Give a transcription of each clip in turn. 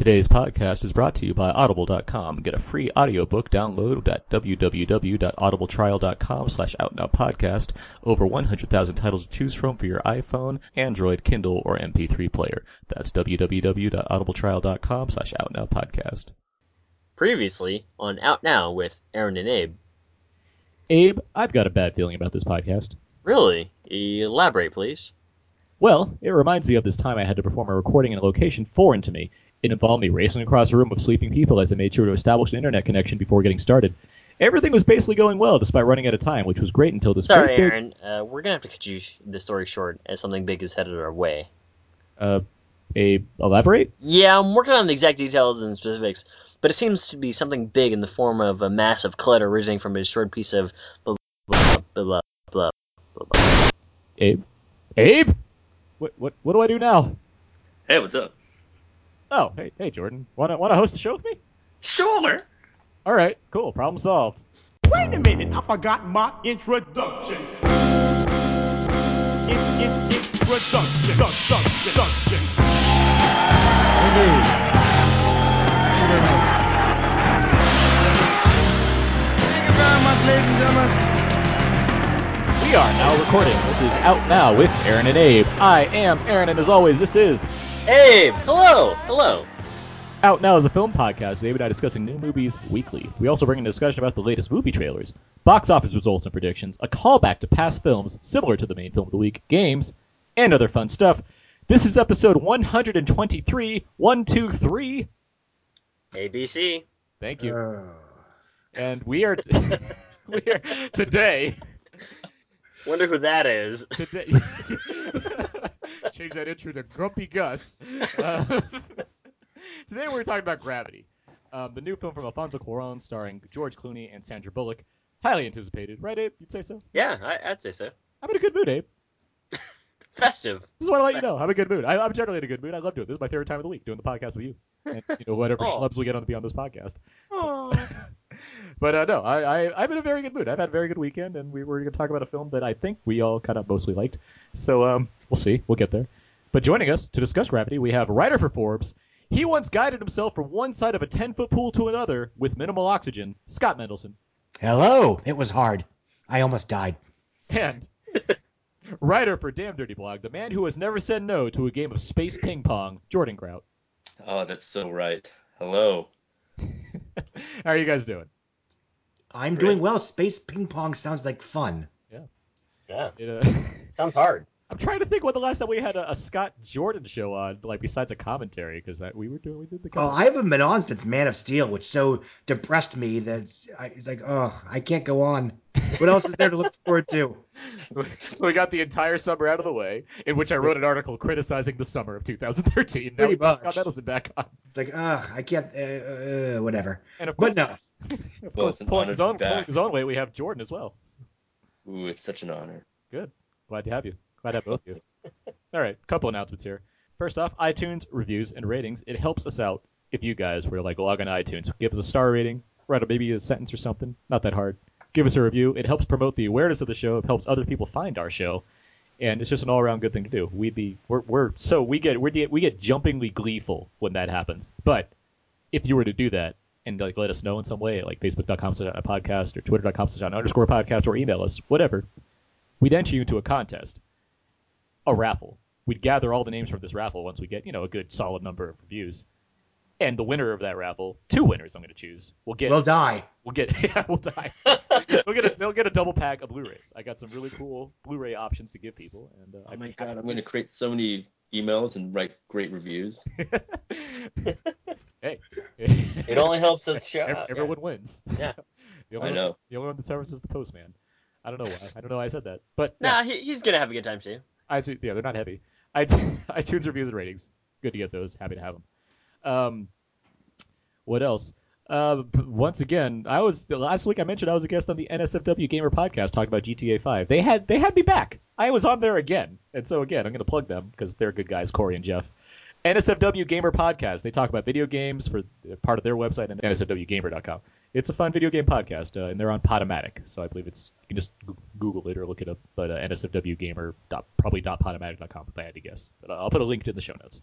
Today's podcast is brought to you by Audible.com. Get a free audiobook download at www.audibletrial.com slash outnowpodcast. Over 100,000 titles to choose from for your iPhone, Android, Kindle, or MP3 player. That's www.audibletrial.com slash outnowpodcast. Previously on Out Now with Aaron and Abe. Abe, I've got a bad feeling about this podcast. Really? Elaborate, please. Well, it reminds me of this time I had to perform a recording in a location foreign to me. It involved me racing across a room of sleeping people as I made sure to establish an internet connection before getting started. Everything was basically going well despite running out of time, which was great until this Sorry, great big- Aaron. Uh, we're gonna have to cut you the story short as something big is headed our way. Uh, Abe, elaborate? Yeah, I'm working on the exact details and specifics, but it seems to be something big in the form of a massive clutter originating from a destroyed piece of blah blah blah blah blah blah. blah. Abe? Abe? What, what, what do I do now? Hey, what's up? Oh, hey, hey, Jordan. Wanna, wanna host the show with me? Sure. All right, cool. Problem solved. Wait a minute, I forgot my introduction. In, in, introduction. Dun, dun, introduction. Indeed. Thank you very much. Thank you very much, ladies and gentlemen. We are now recording. This is Out Now with Aaron and Abe. I am Aaron, and as always, this is Abe, hello, hello. Out Now is a film podcast. Abe and I discussing new movies weekly. We also bring in a discussion about the latest movie trailers, box office results and predictions, a callback to past films similar to the main film of the week, games, and other fun stuff. This is episode 123, 123. ABC. Thank you. Uh, And we are, t- we are today. Wonder who that is. Today, change that intro to Grumpy Gus. Uh, today we're talking about Gravity, um, the new film from Alfonso Cuarón, starring George Clooney and Sandra Bullock. Highly anticipated, right, Abe? You'd say so. Yeah, I, I'd say so. I'm in a good mood, Abe. Festive. This is what I let you know. I'm in a good mood. I, I'm generally in a good mood. I love doing it. This is my favorite time of the week, doing the podcast with you, and you know whatever Oh. schlubs we get on the Beyond This podcast. Oh. But uh, no, I, I I'm in a very good mood. I've had a very good weekend, and we were going to talk about a film that I think we all kind of mostly liked. So um, we'll see. We'll get there. But joining us to discuss Gravity, we have writer for Forbes. He once guided himself from one side of a 10 foot pool to another with minimal oxygen. Scott Mendelson. Hello. It was hard. I almost died. And writer for Damn Dirty Blog, the man who has never said no to a game of space ping pong, Jordan Kraut. Oh, that's so right. Hello. How are you guys doing? I'm Great. doing well. Space ping pong sounds like fun. Yeah. It, uh, Sounds hard. I'm trying to think when the last time we had a, a Scott Jordan show on, like besides a commentary, because we were doing we did the. Oh, I have a Menons that's Man of Steel, which so depressed me that I, it's like, oh, I can't go on. What else is there to look forward to? we got the entire summer out of the way, in which I wrote an article criticizing the summer of 2013. Now Pretty we got much. Scott Mendelson back on, It's like, ah, I can't, uh, uh, whatever. and of course, But no, of Well, course, pulling his own pulling his own way, we have Jordan as well. Ooh, it's such an honor. Good. Glad to have you. Glad to have both of you. All right, couple announcements here. First off, iTunes reviews and ratings. It helps us out if you guys were like log on iTunes, give us a star rating, write a, maybe a sentence or something. Not that hard. Give us a review. It helps promote the awareness of the show. It helps other people find our show, and it's just an all-around good thing to do. We'd be we're, we're so we get we get we get jumpingly gleeful when that happens. But if you were to do that and like let us know in some way, like facebook.com slash a podcast or twitter.com slash underscore podcast or email us, whatever, we'd enter you into a contest, a raffle. We'd gather all the names from this raffle once we get, you know, a good solid number of reviews. And the winner of that raffle, two winners I'm going to choose, will get we'll die. we'll get yeah, we'll die. we'll get a, they'll get a double pack of Blu-rays. I got some really cool Blu-ray options to give people, and uh, Oh I'd my god, I'm going to create so many emails and write great reviews. hey, It only helps us show everyone wins. Yeah. the only I one- know. the only one that suffers is the postman. I don't know why. I don't know why I said that, but Nah, he, he's gonna have a good time too. iTunes, yeah, they're not heavy. iTunes, iTunes reviews and ratings. Good to get those. Happy to have them. Um, what else? Uh, once again, I was last week. I mentioned I was a guest on the NSFW Gamer podcast talking about GTA 5. They had they had me back. I was on there again, and so again, I'm going to plug them because they're good guys, Corey and Jeff. NSFW Gamer Podcast. They talk about video games for uh, part of their website and nsfwgamer.com. It's a fun video game podcast, uh, and they're on Podomatic, so I believe it's you can just Google it or look it up. But uh, NSFWGamer dot probably dot podomatic.com if I had to guess. But I'll put a link to the show notes.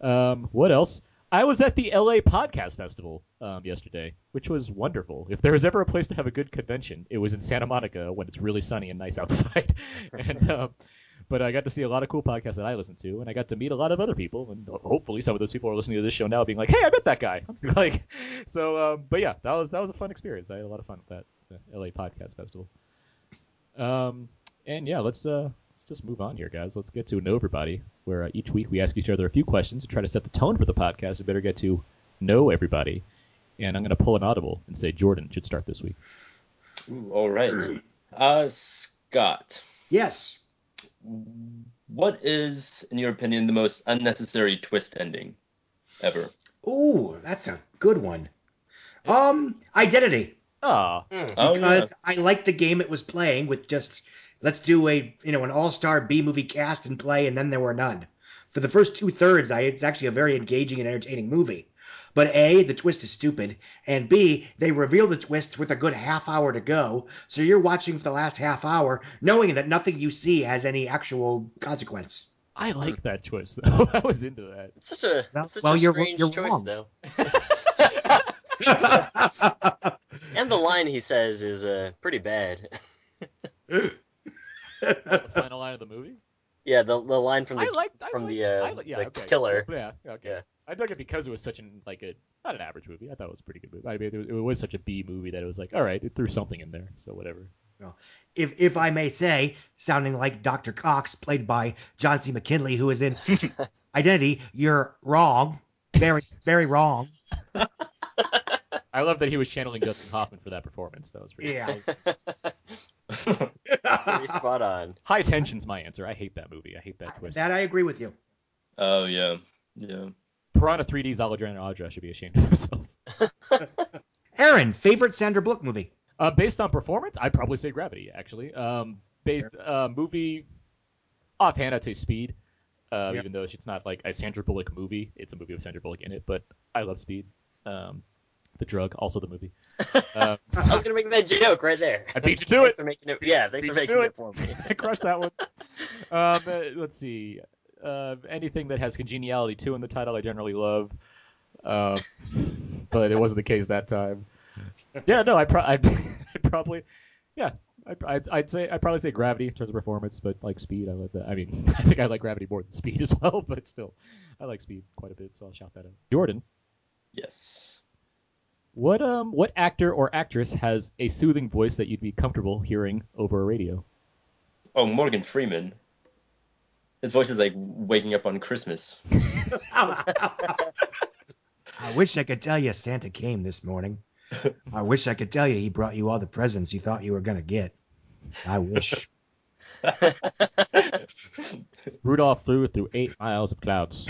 Um, what else? I was at the LA Podcast Festival um, yesterday, which was wonderful. If there was ever a place to have a good convention, it was in Santa Monica when it's really sunny and nice outside. and um, but I got to see a lot of cool podcasts that I listen to, and I got to meet a lot of other people, and hopefully some of those people are listening to this show now, being like, "Hey, I met that guy." like, so, um, but yeah, that was that was a fun experience. I had a lot of fun with that LA Podcast Festival. Um, and yeah, let's uh, let's just move on here, guys. Let's get to know everybody. Where uh, each week we ask each other a few questions to try to set the tone for the podcast. We better get to know everybody. And I'm going to pull an audible and say Jordan should start this week. Ooh, all right. Uh, Scott, Yes. What is, in your opinion, the most unnecessary twist ending ever? Ooh, that's a good one. Um, Identity. Ah, Oh, because I liked the game it was playing with just let's do a you know an all star B movie cast and play, and then there were none. For the first two thirds, I it's actually a very engaging and entertaining movie. But A, the twist is stupid, and B, they reveal the twist with a good half hour to go, so you're watching for the last half hour knowing that nothing you see has any actual consequence. I like that twist though. I was into that. It's such a Well- such well, a you're- strange you're choice wrong. though. And the line he says is uh, pretty bad. The final line of the movie. yeah, the the line from the I like I from like- the, uh, I like- yeah, the okay. killer. Yeah, okay. Yeah. I dug it because it was such an like a not an average movie. I thought it was a pretty good movie. I mean, it was, it was such a B movie that it was like, all right, it threw something in there, so whatever. if if I may say, sounding like Dr. Cox, played by John C. McGinley, who is in Identity, you're wrong. Very, very wrong. I love that he was channeling Dustin Hoffman for that performance. That was pretty. Yeah. Pretty spot on. High tension's my answer. I hate that movie. I hate that twist. that I agree with you. Oh, yeah. Yeah. Piranha 3D's Alexander Aja should be ashamed of himself. Aaron, favorite Sandra Bullock movie? Uh, based on performance, I'd probably say Gravity. Actually, um, based uh, movie offhand, I'd say Speed. Uh, Yeah. Even though it's not like a Sandra Bullock movie, it's a movie with Sandra Bullock in it. But I love Speed. Um, the drug, also the movie. Uh, I was gonna make that joke right there. I beat you to Thanks it. for making it. Yeah, thanks Beat for making it. it for me. I crushed that one. Um, uh, let's see. Uh, anything that has congeniality two in the title, I generally love. Um, but it wasn't the case that time. Yeah, no, I pro- I'd, I'd probably, yeah, I'd, I'd, I'd say I'd probably say Gravity in terms of performance, but like Speed, I like that. I mean, I think I like Gravity more than Speed as well, but still, I like Speed quite a bit, so I'll shout that out. Jordan, Yes. what um what actor or actress has a soothing voice that you'd be comfortable hearing over a radio? Oh, Morgan Freeman. His voice is like waking up on Christmas. I wish I could tell you Santa came this morning. I wish I could tell you he brought you all the presents you thought you were going to get. I wish. Rudolph flew through eight miles of clouds.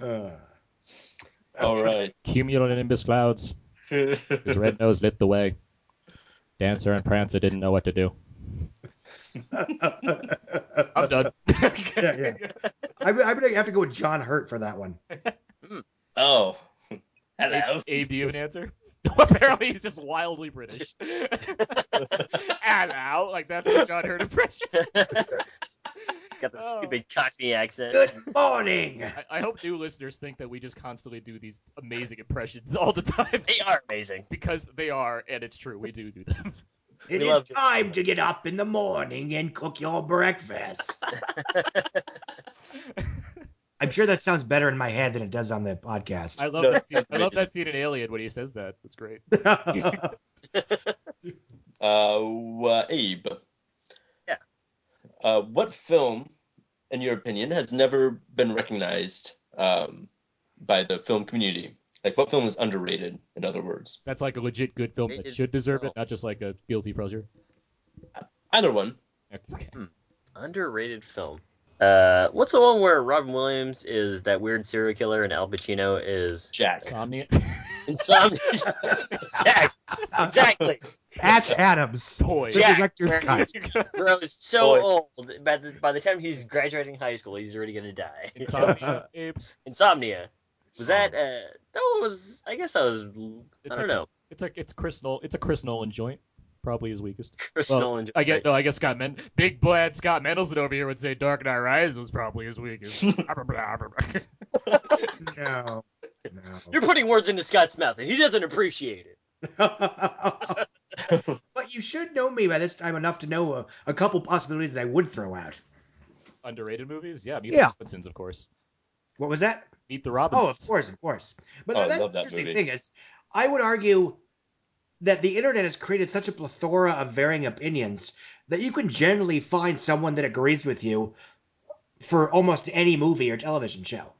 Uh, All right. Cumulonimbus clouds. His red nose lit the way. Dancer and Prancer didn't know what to do. I'm done. yeah, yeah. I, would- I would have to go with John Hurt for that one. Hmm. Oh. Hello. Abe, do you have an answer? Apparently, he's just wildly British. Hello, like that's a John Hurt impression. He's got the Oh. stupid Cockney accent. Good morning. I, I hope new listeners think that we just constantly do these amazing impressions all the time They are amazing. because they are, and it's true. We do do them. It We is time to get up in the morning and cook your breakfast. I'm sure that sounds better in my head than it does on the podcast. I love No, that scene. I love that scene in Alien when he says that. That's great. Uh, uh, Abe. Yeah. Uh, what film, in your opinion, has never been recognized um, by the film community? Like, what film is underrated, in other words? That's like a legit good film that should deserve it, not just like a guilty pleasure. Either one. Okay. Underrated film. Uh, what's the one where Robin Williams is that weird serial killer and Al Pacino is Jack. Insomnia. Insomnia. exactly. exactly. Patch Adams, Toy. the Jack, director's where- cut. Grows so Boy. old. By the, by the time he's graduating high school, he's already gonna die. Insomnia. Abe. Insomnia. Was that? Uh, that was. I guess that was. It's I don't a- know. It's a it's Chris Nolan. It's a Chris Nolan joint. Probably his weakest. Chris Well, Nolan. I get no. I guess Scott Men, big bad Scott Mendelson over here would say Dark Knight Rises was probably his weakest. No. You're putting words into Scott's mouth, and he doesn't appreciate it. But you should know me by this time enough to know a, a couple possibilities that I would throw out. Underrated movies, yeah. Meet Yeah. the Robinsons, of course. What was that? Meet the Robinsons. Oh, of course, of course. But Oh, that's the that interesting movie. thing is, I would argue that the internet has created such a plethora of varying opinions that you can generally find someone that agrees with you for almost any movie or television show.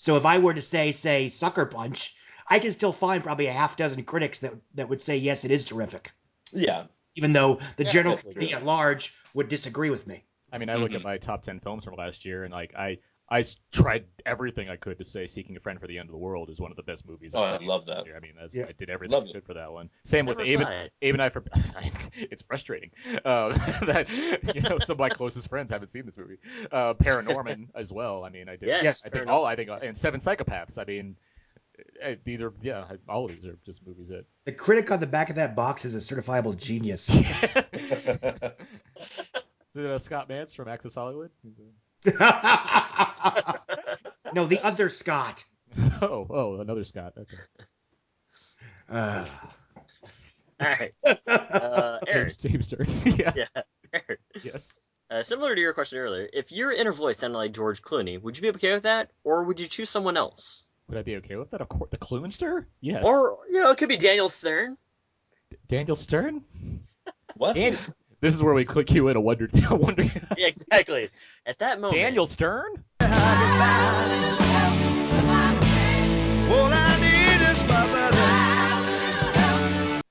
So if I were to say, say, Sucker Punch, I can still find probably a half dozen critics that, that would say, yes, it is terrific, Yeah. even though the Yeah, general definitely community at large would disagree with me. I mean, I look at mm-hmm. my top ten films from last year, and like I, I s- tried everything I could to say "Seeking a Friend for the End of the World" is one of the best movies. Oh, I've I love that. year. I mean, that's, Yeah. I did everything Love I it. for that one. Same with Abe. and- Abe and I for it's frustrating um, that you know some of my closest friends haven't seen this movie. Uh, Paranorman as well. I mean, I did. Yes, Yes. I think all. I think and Seven Psychopaths. I mean, uh, these are yeah. All of these are just movies that. The critic on the back of that box is a certifiable genius. Is it uh, Scott Mantz from Access Hollywood? He's a- no, the other Scott. oh, oh, another Scott. Okay. Uh, All right, uh, Eric. James, James turn. yeah. Yeah, Eric. Yes. Uh, similar to your question earlier, if your inner voice sounded like George Clooney, would you be okay with that, or would you choose someone else? Would I be okay with that? Of course, the Clunster? Yes. Or you know, it could be Daniel Stern. Daniel Stern? What? Dan- this is where we click you in a wonder. a wonder. Yeah, exactly. At that moment, Daniel Stern?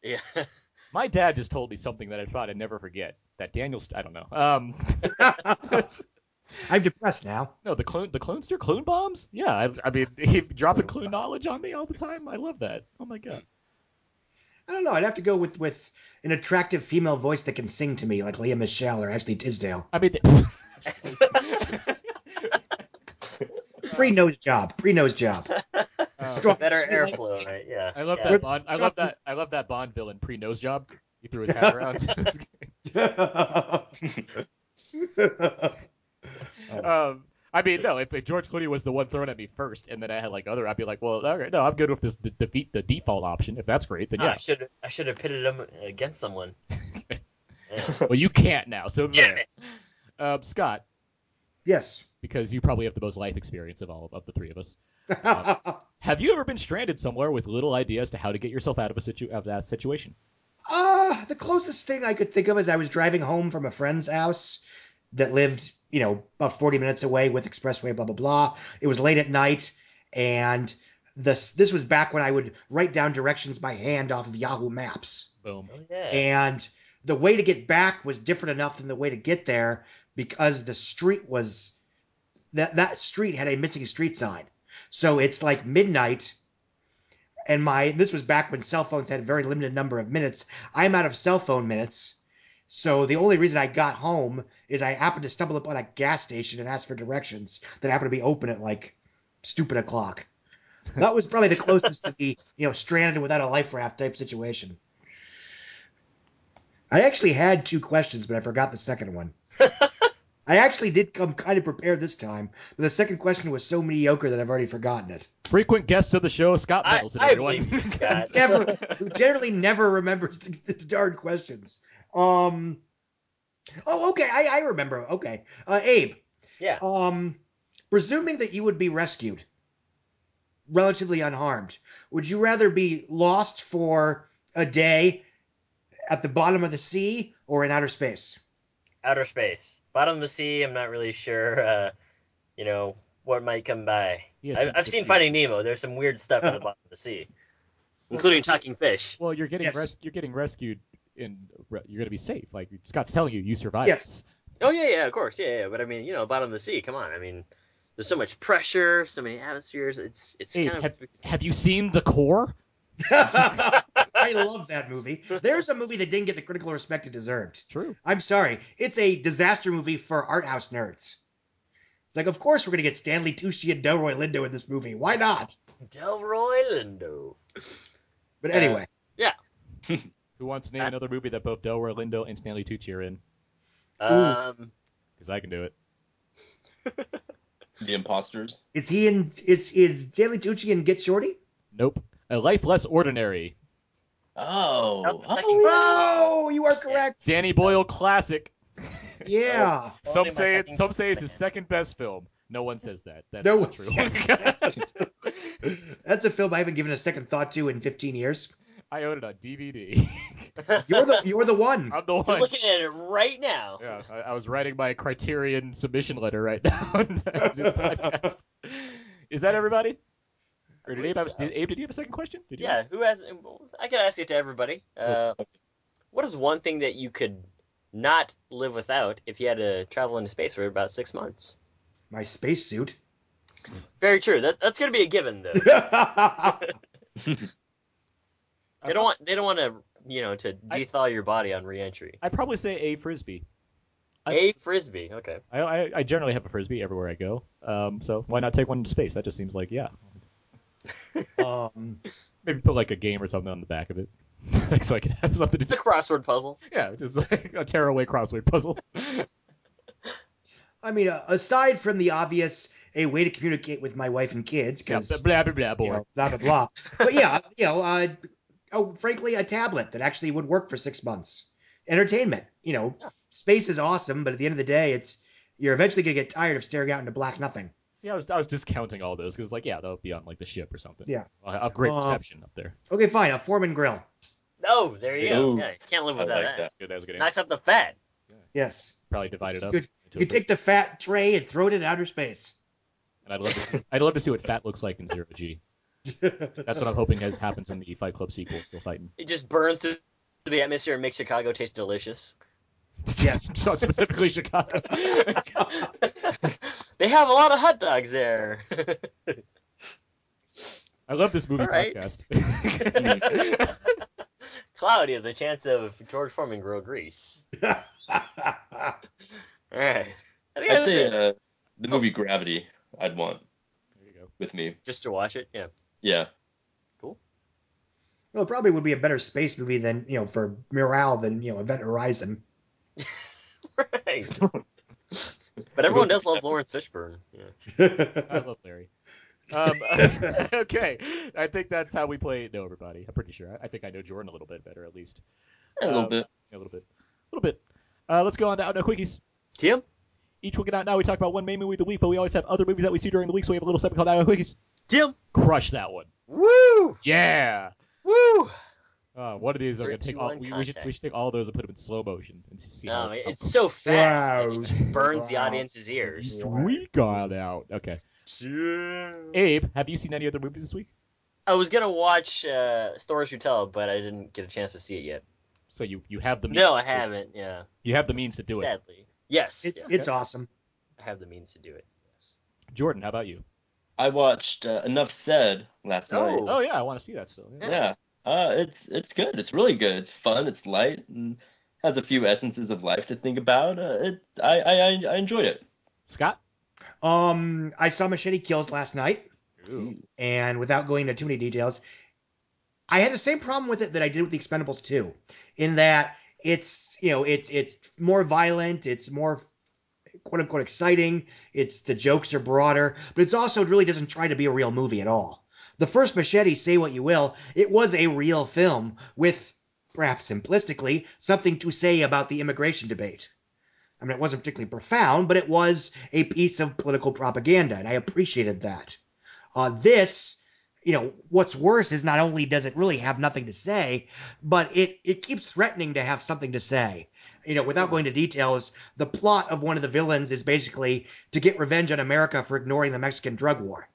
Yeah. My dad just told me something that I thought I'd never forget. That Daniel. St- I don't know. Um, I'm depressed now. no, the clone, the Clunster, Clune bombs. Yeah, I, I mean, he dropping Clune knowledge on me all the time. I love that. Oh my god. I don't know. I'd have to go with with an attractive female voice that can sing to me, like Lea Michele or Ashley Tisdale. I mean, Pre nose job. Pre nose job. Strong- Better airflow, right? Yeah. I love yeah. that Bond. I love that. I love that Bond villain pre nose job. He threw his hat around. um, I mean, no. If, if George Clooney was the one thrown at me first, and then I had like other, I'd be like, well, all right, no, I'm good with this d- defeat the default option. If that's great, then Ah, yeah. I should I should have pitted him against someone. Well, you can't now. So Damn there. it. Um, Scott, yes. because you probably have the most life experience of all of the three of us. Have you ever been stranded somewhere with little idea as to how to get yourself out of a situ- of that situation? Uh, the closest thing I could think of is I was driving home from a friend's house that lived, you know, about 40 minutes away with expressway, blah, blah, blah. It was late at night, and this this was back when I would write down directions by hand off of Yahoo Maps. Boom. Oh, yeah. And the way to get back was different enough than the way to get there because the street was that that street had a missing street sign. So it's like midnight and my this was back when cell phones had a very limited number of minutes. I'm out of cell phone minutes. So the only reason I got home is I happened to stumble upon a gas station and ask for directions that happened to be open at like stupid o'clock. That was probably the closest to the you know stranded without a life raft type situation. I actually had two questions, but I forgot the second one. I actually did come kind of prepared this time, but the second question was so mediocre that I've already forgotten it. Frequent guest of the show, Scott I- I everyone. believe you, Scott. Never, who generally never remembers the, the darn questions. Um. Oh, okay. I, I remember. Okay, uh, Abe. Yeah. Um, presuming that you would be rescued, relatively unharmed, would you rather be lost for a day at the bottom of the sea or in outer space? Outer space, bottom of the sea. I'm not really sure. Uh, you know what might come by. He has I've, I've seen Finding. Nemo. There's some weird stuff at the bottom of the sea, including talking fish. Well, you're getting Yes. res- you're getting rescued, and you're gonna be safe. Like Scott's telling you, you survive. Yes. Oh yeah, yeah, of course, yeah, yeah. But I mean, you know, bottom of the sea. Come on, I mean, there's so much pressure, so many atmospheres. It's it's Hey, kind of have, have you seen the core? I love that movie. There's a movie that didn't get the critical respect it deserved. True. I'm sorry. It's a disaster movie for art house nerds. It's like, of course we're gonna get Stanley Tucci and Delroy Lindo in this movie. Why not? Delroy Lindo. But anyway, uh, Who wants to name another movie that both Delroy Lindo and Stanley Tucci are in? Um, Because I can do it. The Imposters. is he in? Is is Stanley Tucci in Get Shorty? Nope. A Life Less Ordinary. Oh. That was the oh, second yes. Oh, you are correct. Danny Boyle classic. Yeah. some my say it's second some say it's his guess. second best film. No one says that. That's No not one true. That's a film I haven't given a second thought to in 15 years. I own it on DVD. You're the you're the one. I'm the one. You're looking at it right now. Yeah, I, I was writing my Criterion submission letter right now. on the podcast. Is that everybody? Or did Abe, have, did Abe, did you have a second question? Did you Yeah, who has? I can ask it to everybody. Uh, what is one thing that you could not live without if you had to travel into space for about six months? My spacesuit. Very true. That, that's going to be a given, though. They don't want. They don't want to. You know, to I- your body on reentry. I'd probably say a frisbee. I- A frisbee. Okay. I, I, I generally have a frisbee everywhere I go. Um, so why not take one into space? That just seems like yeah. um, Maybe put like a game or something on the back of it, like so I can have something to It's a crossword puzzle. Yeah, just like a tearaway crossword puzzle. I mean, uh, aside from the obvious, a way to communicate with my wife and kids, yeah, because blah blah blah. you Boy. know, blah blah blah. but yeah, you know, uh, oh, frankly, a tablet that actually would work for six months. Entertainment. You know, space is awesome, but at the end of the day, it's you're eventually gonna get tired of staring out into black nothing. Yeah, I was I was discounting all those because like yeah, they'll be on like the ship or something. Yeah. I'll have great Uh, reception up there. Okay, fine, a Foreman grill. Oh, there you go. Yeah, can't live without like that. that. That's good. That was a good. Knocks Answer. up the fat. Yes, Probably divide it up. You a take the fat tray and throw it in outer space. And I'd love to see. I'd love to see what fat looks like in zero G. That's what I'm hoping has happens in the Fight Club sequel. Still fighting. It just burns through the atmosphere and makes Chicago taste delicious. Yeah. so specifically Chicago. they have a lot of hot dogs there. I love this movie All right. podcast. Cloudy of the chance of George Foreman grill grease. All right. I think I'd say uh, the movie Gravity. I'd want there you go. with me. Just to watch it. Yeah. Yeah. Cool. Well, it probably would be a better space movie than you know for morale than you know Event Horizon. Right. but everyone does love Laurence Fishburne. Yeah. I love Larry. Um, okay, I think that's how we play Know Everybody. I'm pretty sure. I, I think I know Jordan a little bit better, at least. A little Um, bit. A little bit. A little bit. Uh, let's go on to Out Now Quickies. Tim? Each week at Out Now, we talk about one main movie of the week, but we always have other movies that we see during the week, so we have a little segment called Out Now Quickies. Tim? Crush that one. Woo! Yeah. Woo! Uh, one of these are Three, gonna take all. one, We, we should we should take all those and put them in slow motion and see how. No, how it's so fast. Wow. It just burns the audience's ears. Sweet God out. Okay. Abe, have you seen any other movies this week? I was gonna watch uh, Stories You Tell, but I didn't get a chance to see it yet. So you you have the means No, I to do it. haven't. Yeah, You have the means to do it. sadly. Yes, It, yeah, It's awesome. I have the means to do it. Yes. Jordan, how about you? I watched uh, Enough Said last Oh. night. Oh yeah, I want to see that still. Yeah. Yeah. Uh, it's it's good. It's really good. It's fun. It's light and has a few essences of life to think about. Uh, it I, I I I enjoyed it. Scott. Um, I saw Machete Kills last night, Ooh. and without going into too many details, I had the same problem with it that I did with the Expendables 2, in that it's you know it's it's more violent, it's more quote unquote exciting, it's the jokes are broader, but it's also really doesn't try to be a real movie at all. The first Machete, say what you will, it was a real film with perhaps simplistically something to say about the immigration debate. I mean, it wasn't particularly profound, but it was a piece of political propaganda, and I appreciated that. Uh, this, you know, what's worse is not only does it really have nothing to say, but it it keeps threatening to have something to say. You know, without going to details, the plot of one of the villains is basically to get revenge on America for ignoring the Mexican drug war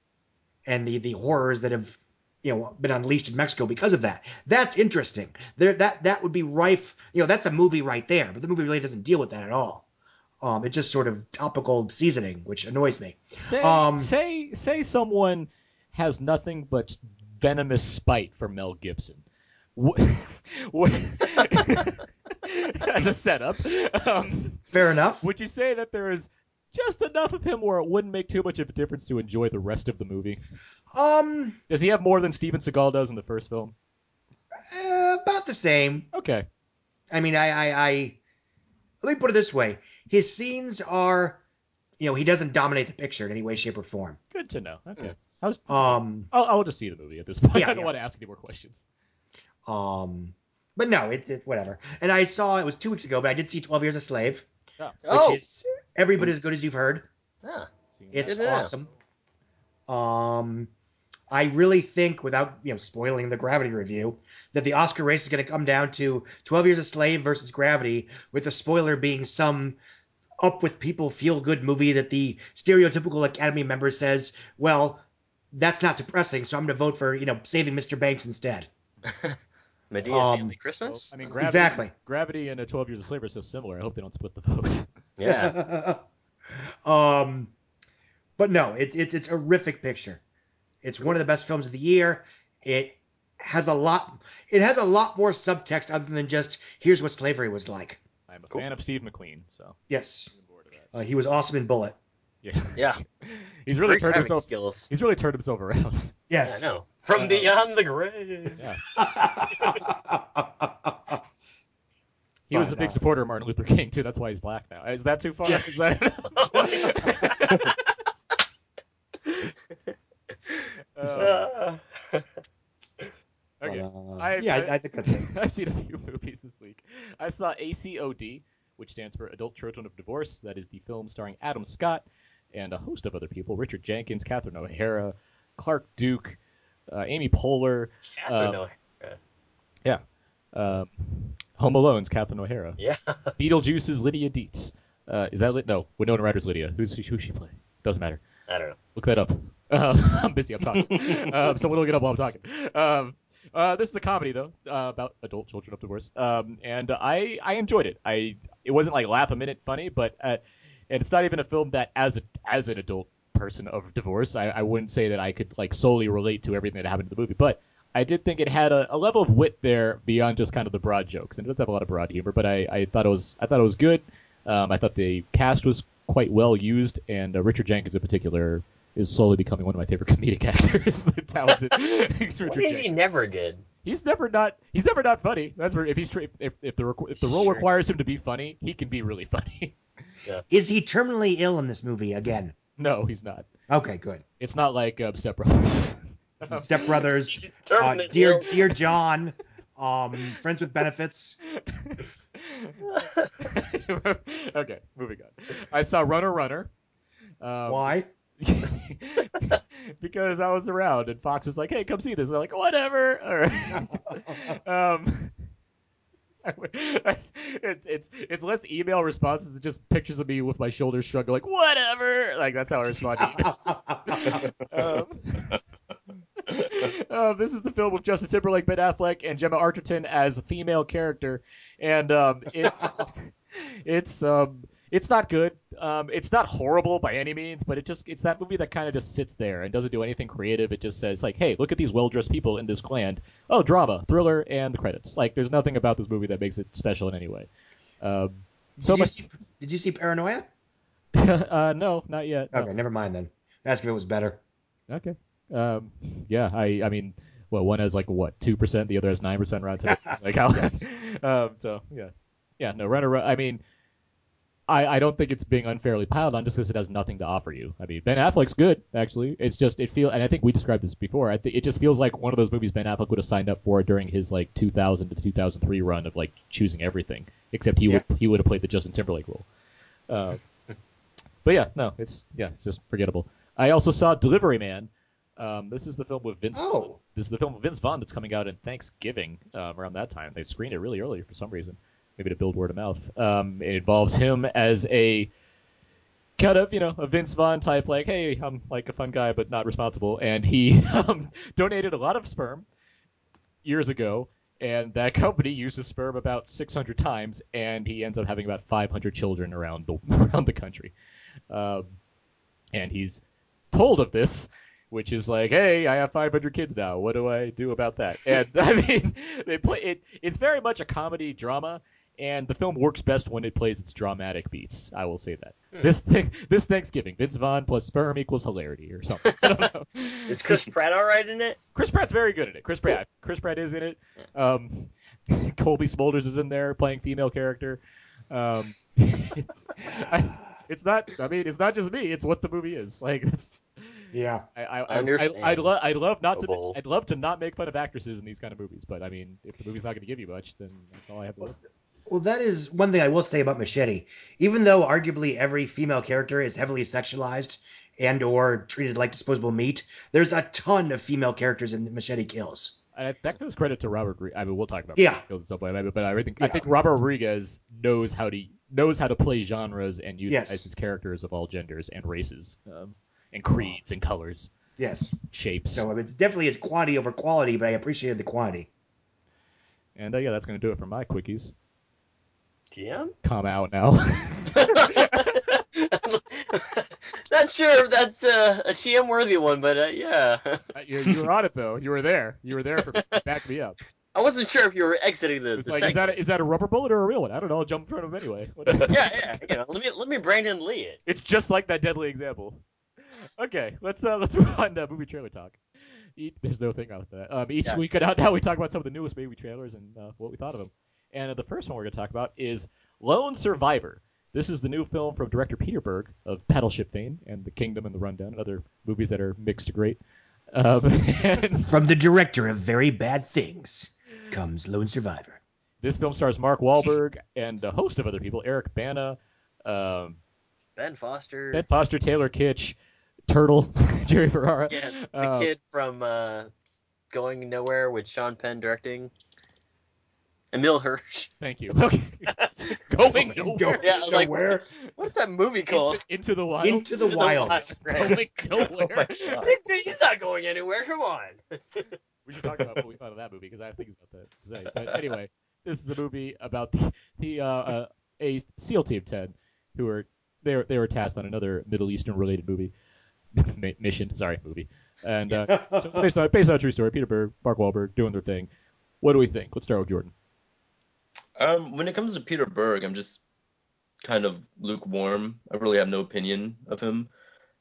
and the the horrors that have you know been unleashed in Mexico because of that. That's interesting. There that that would be rife. You know, that's a movie right there, but the movie really doesn't deal with that at all. Um, it's just sort of topical seasoning, which annoys me. Say Um, say say someone has nothing but venomous spite for Mel Gibson. Wh- wh- As a setup, um, Fair enough. would you say that there is just enough of him where it wouldn't make too much of a difference to enjoy the rest of the movie? Um, Does he have more than Steven Seagal does in the first film? eh, about the same. Okay. I mean, I, I, I, let me put it this way: his scenes are, you know, he doesn't dominate the picture in any way, shape, or form. Good to know. Okay. How's Um, I'll, I'll just see the movie at this point. Yeah, I don't yeah. want to ask any more questions. um, but no, it's it's whatever. And I saw it was two weeks ago, but I did see Twelve Years a Slave, Oh, which Oh, is every bit as good as you've heard. yeah. seems It's Good to know. awesome. Um, I really think, without you know spoiling the Gravity review, that the Oscar race is going to come down to Twelve Years a Slave versus Gravity, with the spoiler being some up with people feel good movie that the stereotypical Academy member says, well, that's not depressing, so I'm going to vote for you know Saving Mr. Banks instead. Madea's Um, Family Christmas. I mean, gravity, Exactly. Gravity and uh, Twelve Years a Slave are so similar. I hope they don't split the vote. yeah. um, but no, it's it's it's a horrific picture. It's one of the best films of the year. It has a lot. It has a lot more subtext other than just here's what slavery was like. I'm a Cool. fan of Steve McQueen, so Yes, looking forward to that. uh, he was awesome in Bullet. Yeah, Yeah. he's really Great turned himself. skills. He's really turned himself around. Yes. Yeah, I know. From Uh, beyond the grave. yeah, he was a big uh, supporter of Martin Luther King too. That's why he's black now. Is that too far? Yeah. Is that... Uh, Uh, okay. Uh, I- yeah, I- I, I think that's it. I've seen a few movies this week. I saw ACOD, which stands for Adult Children of Divorce. That is the film starring Adam Scott and a host of other people: Richard Jenkins, Catherine O'Hara, Clark Duke, uh, Amy Poehler, Catherine Uh, O'Hara. um, Home Alone's Catherine O'Hara, Yeah. Beetlejuice's Lydia Deetz. Uh, is that Lit? No, Winona Ryder's Lydia. Who's who's she play? Doesn't matter. I don't know. Look that up. Uh, I'm busy. I'm talking. um, someone look it up while I'm talking. Um, uh, this is a comedy though uh, about adult children of divorce, um, and I I enjoyed it. I it wasn't like laugh a minute funny, but uh, and it's not even a film that as a, as an adult person of divorce, I, I wouldn't say that I could like solely relate to everything that happened in the movie, but I did think it had a, a level of wit there beyond just kind of the broad jokes, and it does have a lot of broad humor. But I, I thought it was I thought it was good. Um, I thought the cast was quite well used, and uh, Richard Jenkins in particular is slowly becoming one of my favorite comedic actors. the talented Richard What is he never good? He's never not. He's never not funny. That's where if he's if if the if the role Sure. requires him to be funny, he can be really funny. Is he terminally ill in this movie again? No, he's not. Okay, good. It's not like um, Step Brothers. Step Brothers, uh, dear dear John, um, friends with benefits. okay, moving on. I saw Runner Runner. Um, Why? because I was around and Fox was like, "Hey, come see this." I'm like, "Whatever." All right. um, it's, it's it's less email responses, it's just pictures of me with my shoulders shrugged, like whatever. Like that's how I respond to emails. um, uh, this is the film with Justin Timberlake, Ben Affleck, and Gemma Arterton as a female character, and um, it's it's um, it's not good. Um, it's not horrible by any means, but it just it's that movie that kind of just sits there and doesn't do anything creative. It just says like, hey, look at these well dressed people in this clan. Oh, drama, thriller, and the credits. Like, there's nothing about this movie that makes it special in any way. Um, so did much. You see, did you see Paranoia? uh, no, not yet. no. Okay, never mind then. Ask if it was better. Okay. Um, yeah, I I mean, well, one has like what two percent, the other has nine percent Rotten Tomatoes. like how? um, so yeah, yeah. No, Runner. I mean, I I don't think it's being unfairly piled on just because it has nothing to offer you. I mean, Ben Affleck's good actually. It's just it feel, and I think we described this before. I think it just feels like one of those movies Ben Affleck would have signed up for during his like 2000 to 2003 run of like choosing everything, except he would he would have played the Justin Timberlake role. Uh, but yeah, no, it's yeah, it's just forgettable. I also saw Delivery Man. Um, this is the film with Vince. Oh. This is the film with Vince Vaughn that's coming out in Thanksgiving um, around that time. They screened it really early for some reason, maybe to build word of mouth. Um, it involves him as a kind of you know a Vince Vaughn type, like hey, I'm like a fun guy but not responsible, and he um, donated a lot of sperm years ago. And that company uses sperm about 600 times, and he ends up having about 500 children around the around the country. Um, and he's told of this which is like, hey, I have 500 kids now. What do I do about that? And I mean, they play it. It's very much a comedy drama, and the film works best when it plays its dramatic beats. I will say that. This thing, this Thanksgiving, Vince Vaughn plus sperm equals hilarity or something. I don't know. Is Chris Pratt all right in it? Chris Pratt's very good at it. Chris Pratt. Chris Pratt is in it. Um, Cobie Smulders is in there playing female character. Um, it's, I, it's not. I mean, it's not just me. It's what the movie is. Like, it's, Yeah. I, I, I, Understand. I, I'd, lo- I'd love not to. I'd love to not make fun of actresses in these kind of movies, but I mean, if the movie's not going to give you much, then that's all I have to. Look. Well, that is one thing I will say about Machete. Even though arguably every female character is heavily sexualized and or treated like disposable meat, there's a ton of female characters in Machete Kills. And that goes credit to Robert. I mean, we'll talk about Yeah. kills and stuff like that, but I think I think Robert Rodriguez knows how to knows how to play genres and utilize Yes. his characters of all genders and races, um, and creeds and colors, Yes. shapes. So I mean, it's definitely it's quantity over quality, but I appreciated the quantity. And uh, yeah, that's going to do it for my quickies. DM? Come out now. Not sure if that's uh, a TM worthy one, but uh, yeah. you, you were on it though. You were there. You were there for back me up. I wasn't sure if you were exiting the. It's like, is that a, is that a rubber bullet or a real one? I don't know. I'll jump in front of him anyway. yeah, yeah. You know, let me let me Brandon Lee it. It's just like that deadly example. Okay, let's uh, let's move on to movie trailer talk. Each, there's no thing after that. Um, each Yeah. week now we talk about some of the newest movie trailers and uh, what we thought of them. And the first one we're going to talk about is Lone Survivor. This is the new film from director Peter Berg of Battleship fame and The Kingdom and The Rundown and other movies that are mixed to great. Um, and From the director of Very Bad Things comes Lone Survivor. this film stars Mark Wahlberg and a host of other people: Eric Bana, um, Ben Foster. Ben Foster, Taylor Kitsch, Turtle, Jerry Ferrara. yeah, the Um, kid from uh, Going Nowhere with Sean Penn directing. Emile Hirsch. Thank you. Okay. Going Go- nowhere. Yeah, I was like, Nowhere. What's that movie called? Into, into the wild. Into the Wild. Going nowhere. He's, he's not going anywhere. Come on. we should talk about what we thought of that movie because I have things about that to say. But anyway, this is a movie about the the uh, uh, a SEAL Team Ten who were they were they were tasked on another Middle Eastern related movie mission. Sorry, movie. And uh, so it's based on based on a true story. Peter Berg, Mark Wahlberg doing their thing. What do we think? Let's start with Jordan. Um, when it comes to Peter Berg, I'm just kind of lukewarm. I really have no opinion of him.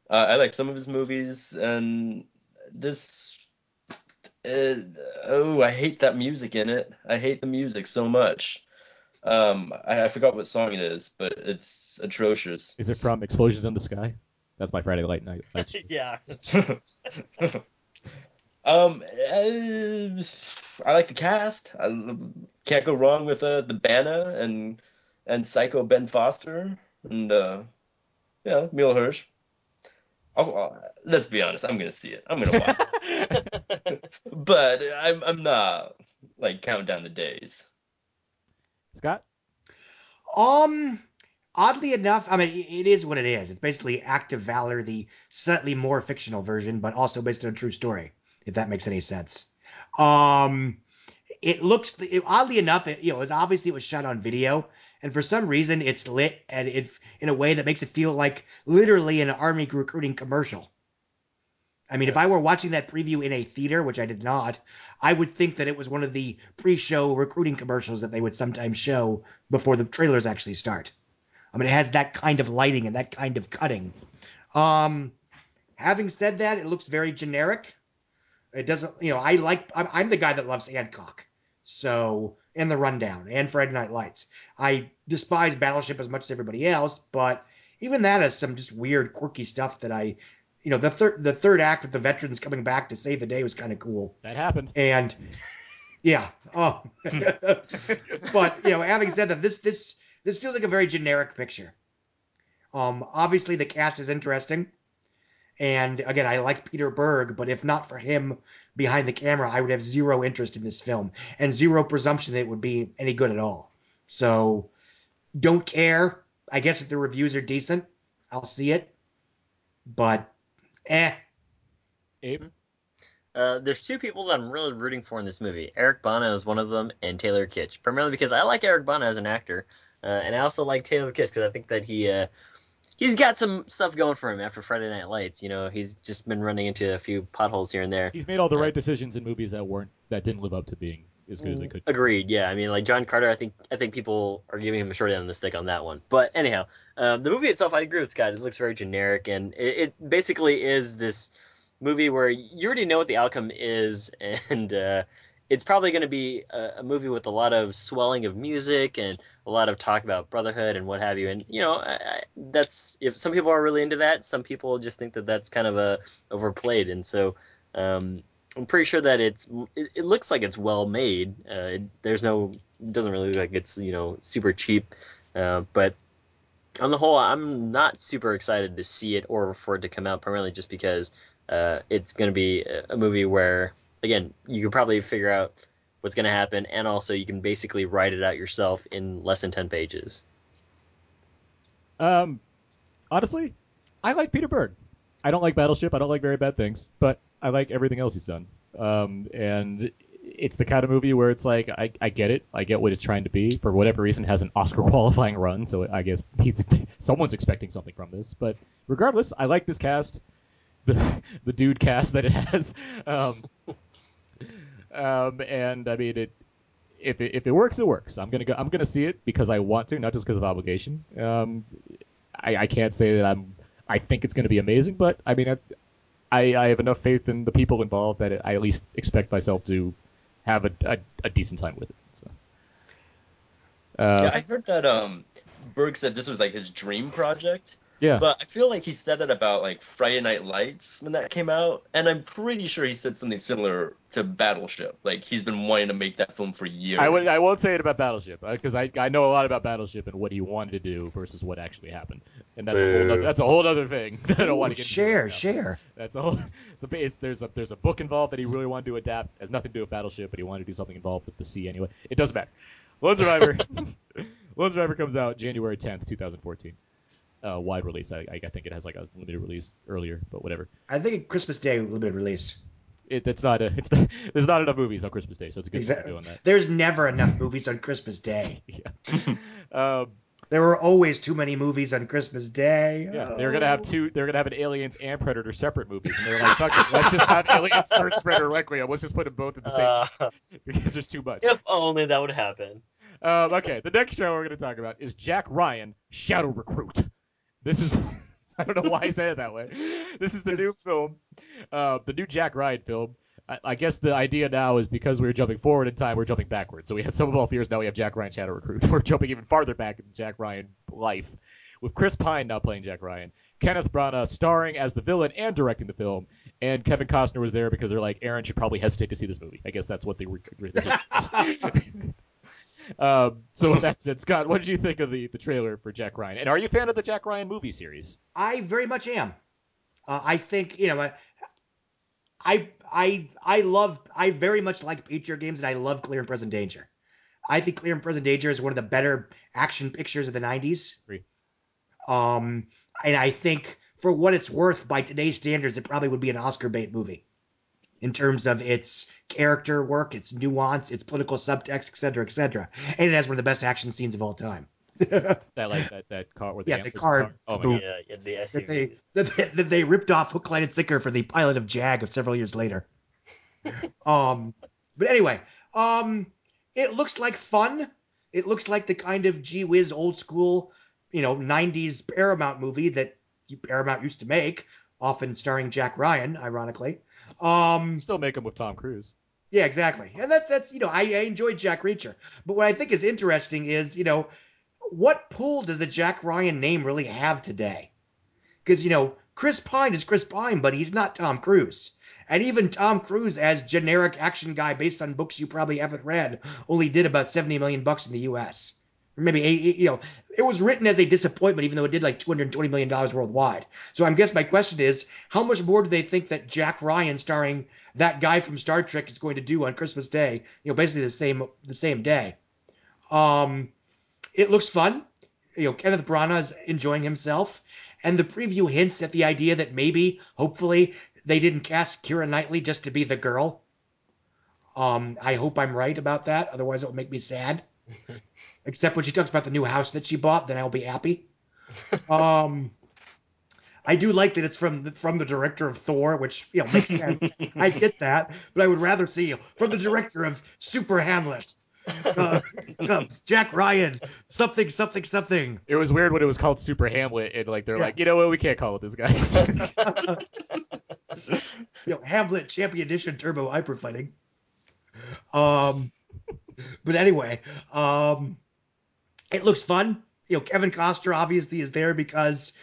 Uh, I like some of his movies, and this. Uh, oh, I hate that music in it. I hate the music so much. Um, I, I forgot what song it is, but it's atrocious. Is it from Explosions in the Sky? That's my Friday night night. Yeah. Um, uh, I like the cast. I l- can't go wrong with uh, the Bana and and Psycho Ben Foster and uh, yeah, Emile Hirsch. Also, uh, let's be honest, I'm gonna see it. I'm gonna watch it, but I'm I'm not like counting down the days. Scott. Um, oddly enough, I mean, it is what it is. It's basically Act of Valor, the slightly more fictional version, but also based on a true story, if that makes any sense. Um, it looks, it, oddly enough, it, you know, it's obviously it was shot on video, and for some reason it's lit and it in a way that makes it feel like literally an army recruiting commercial. I mean, if I were watching that preview in a theater, which I did not, I would think that it was one of the pre-show recruiting commercials that they would sometimes show before the trailers actually start. I mean, it has that kind of lighting and that kind of cutting. Um, having said that, it looks very generic. It doesn't, you know, I like. I'm, I'm the guy that loves Hancock, so and the Rundown and Friday Night Lights. I despise Battleship as much as everybody else, but even that has some just weird, quirky stuff that I, you know, the third the third act with the veterans coming back to save the day was kind of cool. That happened. And yeah, oh, but you know, having said that, this this this feels like a very generic picture. Um, obviously the cast is interesting, and again, I like Peter Berg, but if not for him behind the camera, I would have zero interest in this film and zero presumption that it would be any good at all. So, don't care. I guess if the reviews are decent, I'll see it. But, eh. Abe. Uh, there's two people that I'm really rooting for in this movie. Eric Bana is one of them, and Taylor Kitsch. Primarily because I like Eric Bana as an actor, uh, and I also like Taylor Kitsch because I think that he uh, he's got some stuff going for him after Friday Night Lights. You know, he's just been running into a few potholes here and there. He's made all the right decisions in movies that weren't that didn't live up to being as good as they could. Agreed. Yeah, I mean, like John Carter, I think I think people are giving him a short end of the stick on that one. But anyhow, um, the movie itself, I agree with Scott. It looks very generic, and it, it basically is this movie where you already know what the outcome is, and uh, it's probably going to be a, a movie with a lot of swelling of music and a lot of talk about brotherhood and what have you. And you know, I, I, that's if some people are really into that, some people just think that that's kind of a overplayed, and so. Um, I'm pretty sure that it's it, it looks like it's well made. Uh, it, there's no it doesn't really look like it's you know super cheap, uh, but on the whole, I'm not super excited to see it or for it to come out. Primarily just because uh, it's going to be a, a movie where again you can probably figure out what's going to happen, and also you can basically write it out yourself in less than ten pages. Um, honestly, I like Peter Berg. I don't like Battleship. I don't like Very Bad Things, but I like everything else he's done. Um, and it's the kind of movie where it's like I, I get it. I get what it's trying to be. For whatever reason, has an Oscar qualifying run, so I guess someone's expecting something from this. But regardless, I like this cast, the the dude cast that it has. Um, um, and I mean it. If it, if it works, it works. I'm gonna go. I'm gonna see it because I want to, not just because of obligation. Um, I, I can't say that I'm. I think it's gonna be amazing, but I mean, I, I, have enough faith in the people involved that I at least expect myself to have a, a, a decent time with it. So. Uh, yeah, I heard that um, Berg said this was like his dream project. Yeah. But I feel like he said that about like Friday Night Lights when that came out, and I'm pretty sure he said something similar to Battleship. Like he's been wanting to make that film for years. I would I won't say it about Battleship uh, because I I know a lot about Battleship and what he wanted to do versus what actually happened, and that's a whole other, that's a whole other thing. that I don't want to get into share, right share. That's a whole. It's a, it's, there's a there's a book involved that he really wanted to adapt. Has nothing to do with Battleship, but he wanted to do something involved with the sea anyway. It doesn't matter. Lone Survivor. Lone Survivor comes out January 10th, 2014. Uh, wide release. I, I think it has like a limited release earlier, but whatever. I think Christmas Day limited release. It, it's not a. It's not, there's not enough movies on Christmas Day, so it's a good thing Exactly. they're doing that. There's never enough movies on Christmas Day. Yeah. um, There were always too many movies on Christmas Day. Yeah, they're gonna have two. They're gonna have an Aliens and Predator separate movies, and they're like, "Fuck it, let's just have Aliens first, Predator Requiem. Let's just put them both in the same Uh, because there's too much." if only that would happen. Um, okay, the next show we're gonna talk about is Jack Ryan Shadow Recruit. This is I don't know why I say it that way. This is the new film, uh, the new Jack Ryan film. I, I guess the idea now is because we were jumping forward in time, we're jumping backwards. So we had Sum of All Fears. Now we have Jack Ryan Shadow Recruit. We're jumping even farther back in Jack Ryan life, with Chris Pine now playing Jack Ryan, Kenneth Branagh starring as the villain and directing the film, and Kevin Costner was there because they're like, Aaron should probably hesitate to see this movie. I guess that's what they were. Um, so with that said, Scott, what did you think of the, the trailer for Jack Ryan? And are you a fan of the Jack Ryan movie series? I very much am. Uh, I think you know, I- I I I love I very much like Patriot games, and I love Clear and Present Danger. I think Clear and Present Danger is one of the better action pictures of the '90s. Agree. Um, and I think for what it's worth, by today's standards, it probably would be an Oscar bait movie in terms of its character work, its nuance, its political subtext, et cetera, et cetera. And it has one of the best action scenes of all time. That like that that car with Yeah, the, the it's car- Oh boom. god. Yeah, yeah, the that they that they, that they ripped off hook, line, and sinker for the pilot of Jag of several years later. um, but anyway, um, it looks like fun. It looks like the kind of gee whiz old school, you know, '90s Paramount movie that Paramount used to make, often starring Jack Ryan, ironically. Um, Still make them with Tom Cruise. yeah, exactly. And that's that's you know I, I enjoyed Jack Reacher, but what I think is interesting is you know what pull does the Jack Ryan name really have today? Because you know Chris Pine is Chris Pine, but he's not Tom Cruise. And even Tom Cruise, as generic action guy based on books you probably haven't read, only did about seventy million bucks in the U.S. Or maybe you know, it was written as a disappointment, even though it did like two hundred twenty million dollars worldwide. So I guess my question is, how much more do they think that Jack Ryan, starring that guy from Star Trek, is going to do on Christmas Day? You know, basically the same the same day. Um, it looks fun. You know, Kenneth Branagh is enjoying himself, and the preview hints at the idea that maybe, hopefully, they didn't cast Keira Knightley just to be the girl. Um, I hope I'm right about that. Otherwise, it will make me sad. Except when she talks about the new house that she bought, then I'll be happy. Um, I do like that it's from the, from the director of Thor, which you know makes sense. I get that, but I would rather see from the director of Super Hamlet, uh, uh, Jack Ryan, something, something, something. It was weird when it was called Super Hamlet, and like they're Yeah. like, you know what, we can't call it this, guys. you know, Hamlet Champion Edition Turbo Hyper Fighting. Um, but anyway, um, it looks fun. You know, Kevin Costner obviously is there because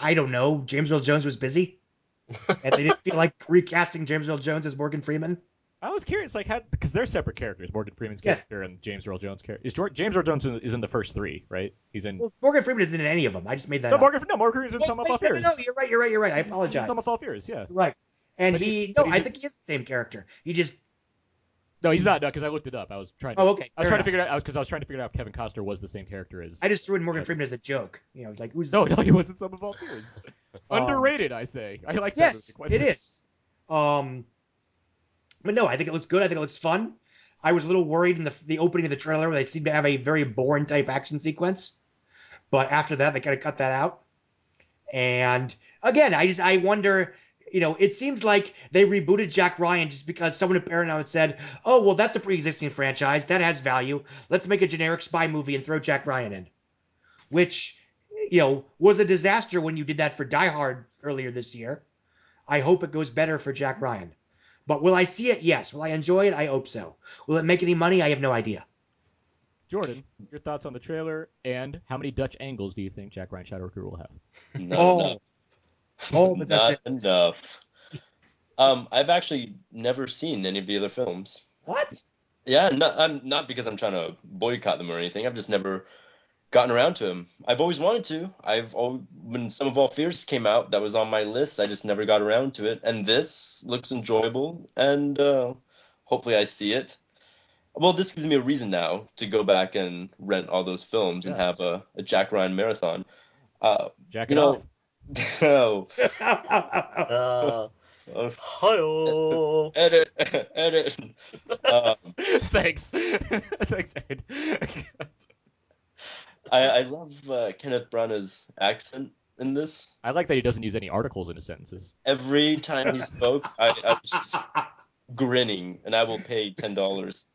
I don't know, James Earl Jones was busy, and they didn't feel like recasting James Earl Jones as Morgan Freeman. I was curious, like, how because they're separate characters. Morgan Freeman's Yes. character and James Earl Jones' character. Is George, James Earl Jones in, is in the first three, right? He's in. Well, Morgan Freeman isn't in any of them. I just made that no, up. Morgan. No, Morgan Freeman's in Oh, Some of wait, All no, no, Fears. no, you're right. You're right. You're right. I He's in apologize. Sum of All Fears, yeah. Right. And But he, he- no, but I think he is the same character. He just, No, he's not. No, because I looked it up. I was trying. To, oh, okay. I was trying to enough. figure it out because I was trying to figure out if Kevin Costner was the same character as. I just threw in Morgan Freeman as a joke. You know, like who's No, no, he wasn't Sum of All Fears. Um, Underrated, I say. I like that Yes, movie a it is. Um, but no, I think it looks good. I think it looks fun. I was a little worried in the the opening of the trailer where they seemed to have a very boring type action sequence, but after that they kind of cut that out. And again, I just I wonder. You know, it seems like they rebooted Jack Ryan just because someone at Paramount said, "Oh, well, that's a pre-existing franchise that has value. Let's make a generic spy movie and throw Jack Ryan in," which, you know, was a disaster when you did that for Die Hard earlier this year. I hope it goes better for Jack Ryan. But will I see it? Yes. Will I enjoy it? I hope so. Will it make any money? I have no idea. Jordan, your thoughts on the trailer and how many Dutch angles do you think Jack Ryan Shadow Recruiter will have? Not oh, enough. Oh, but Not that's it. enough. Um, I've actually never seen any of the other films. What? Yeah, not I'm not because I'm trying to boycott them or anything. I've just never gotten around to them. I've always wanted to. I've al when Sum of All Fears came out, that was on my list. I just never got around to it. And this looks enjoyable, and uh, hopefully I see it. Well, this gives me a reason now to go back and rent all those films and have a, a Jack Ryan marathon. Uh, Jack You it know- off. Oh, Uh, oh, hi-oh. edit, edit. Um, Thanks. Thanks, Ed. I, I love uh, Kenneth Branagh's accent in this. I like that he doesn't use any articles in his sentences. Every time he spoke, I, I was just grinning, and I will pay ten dollars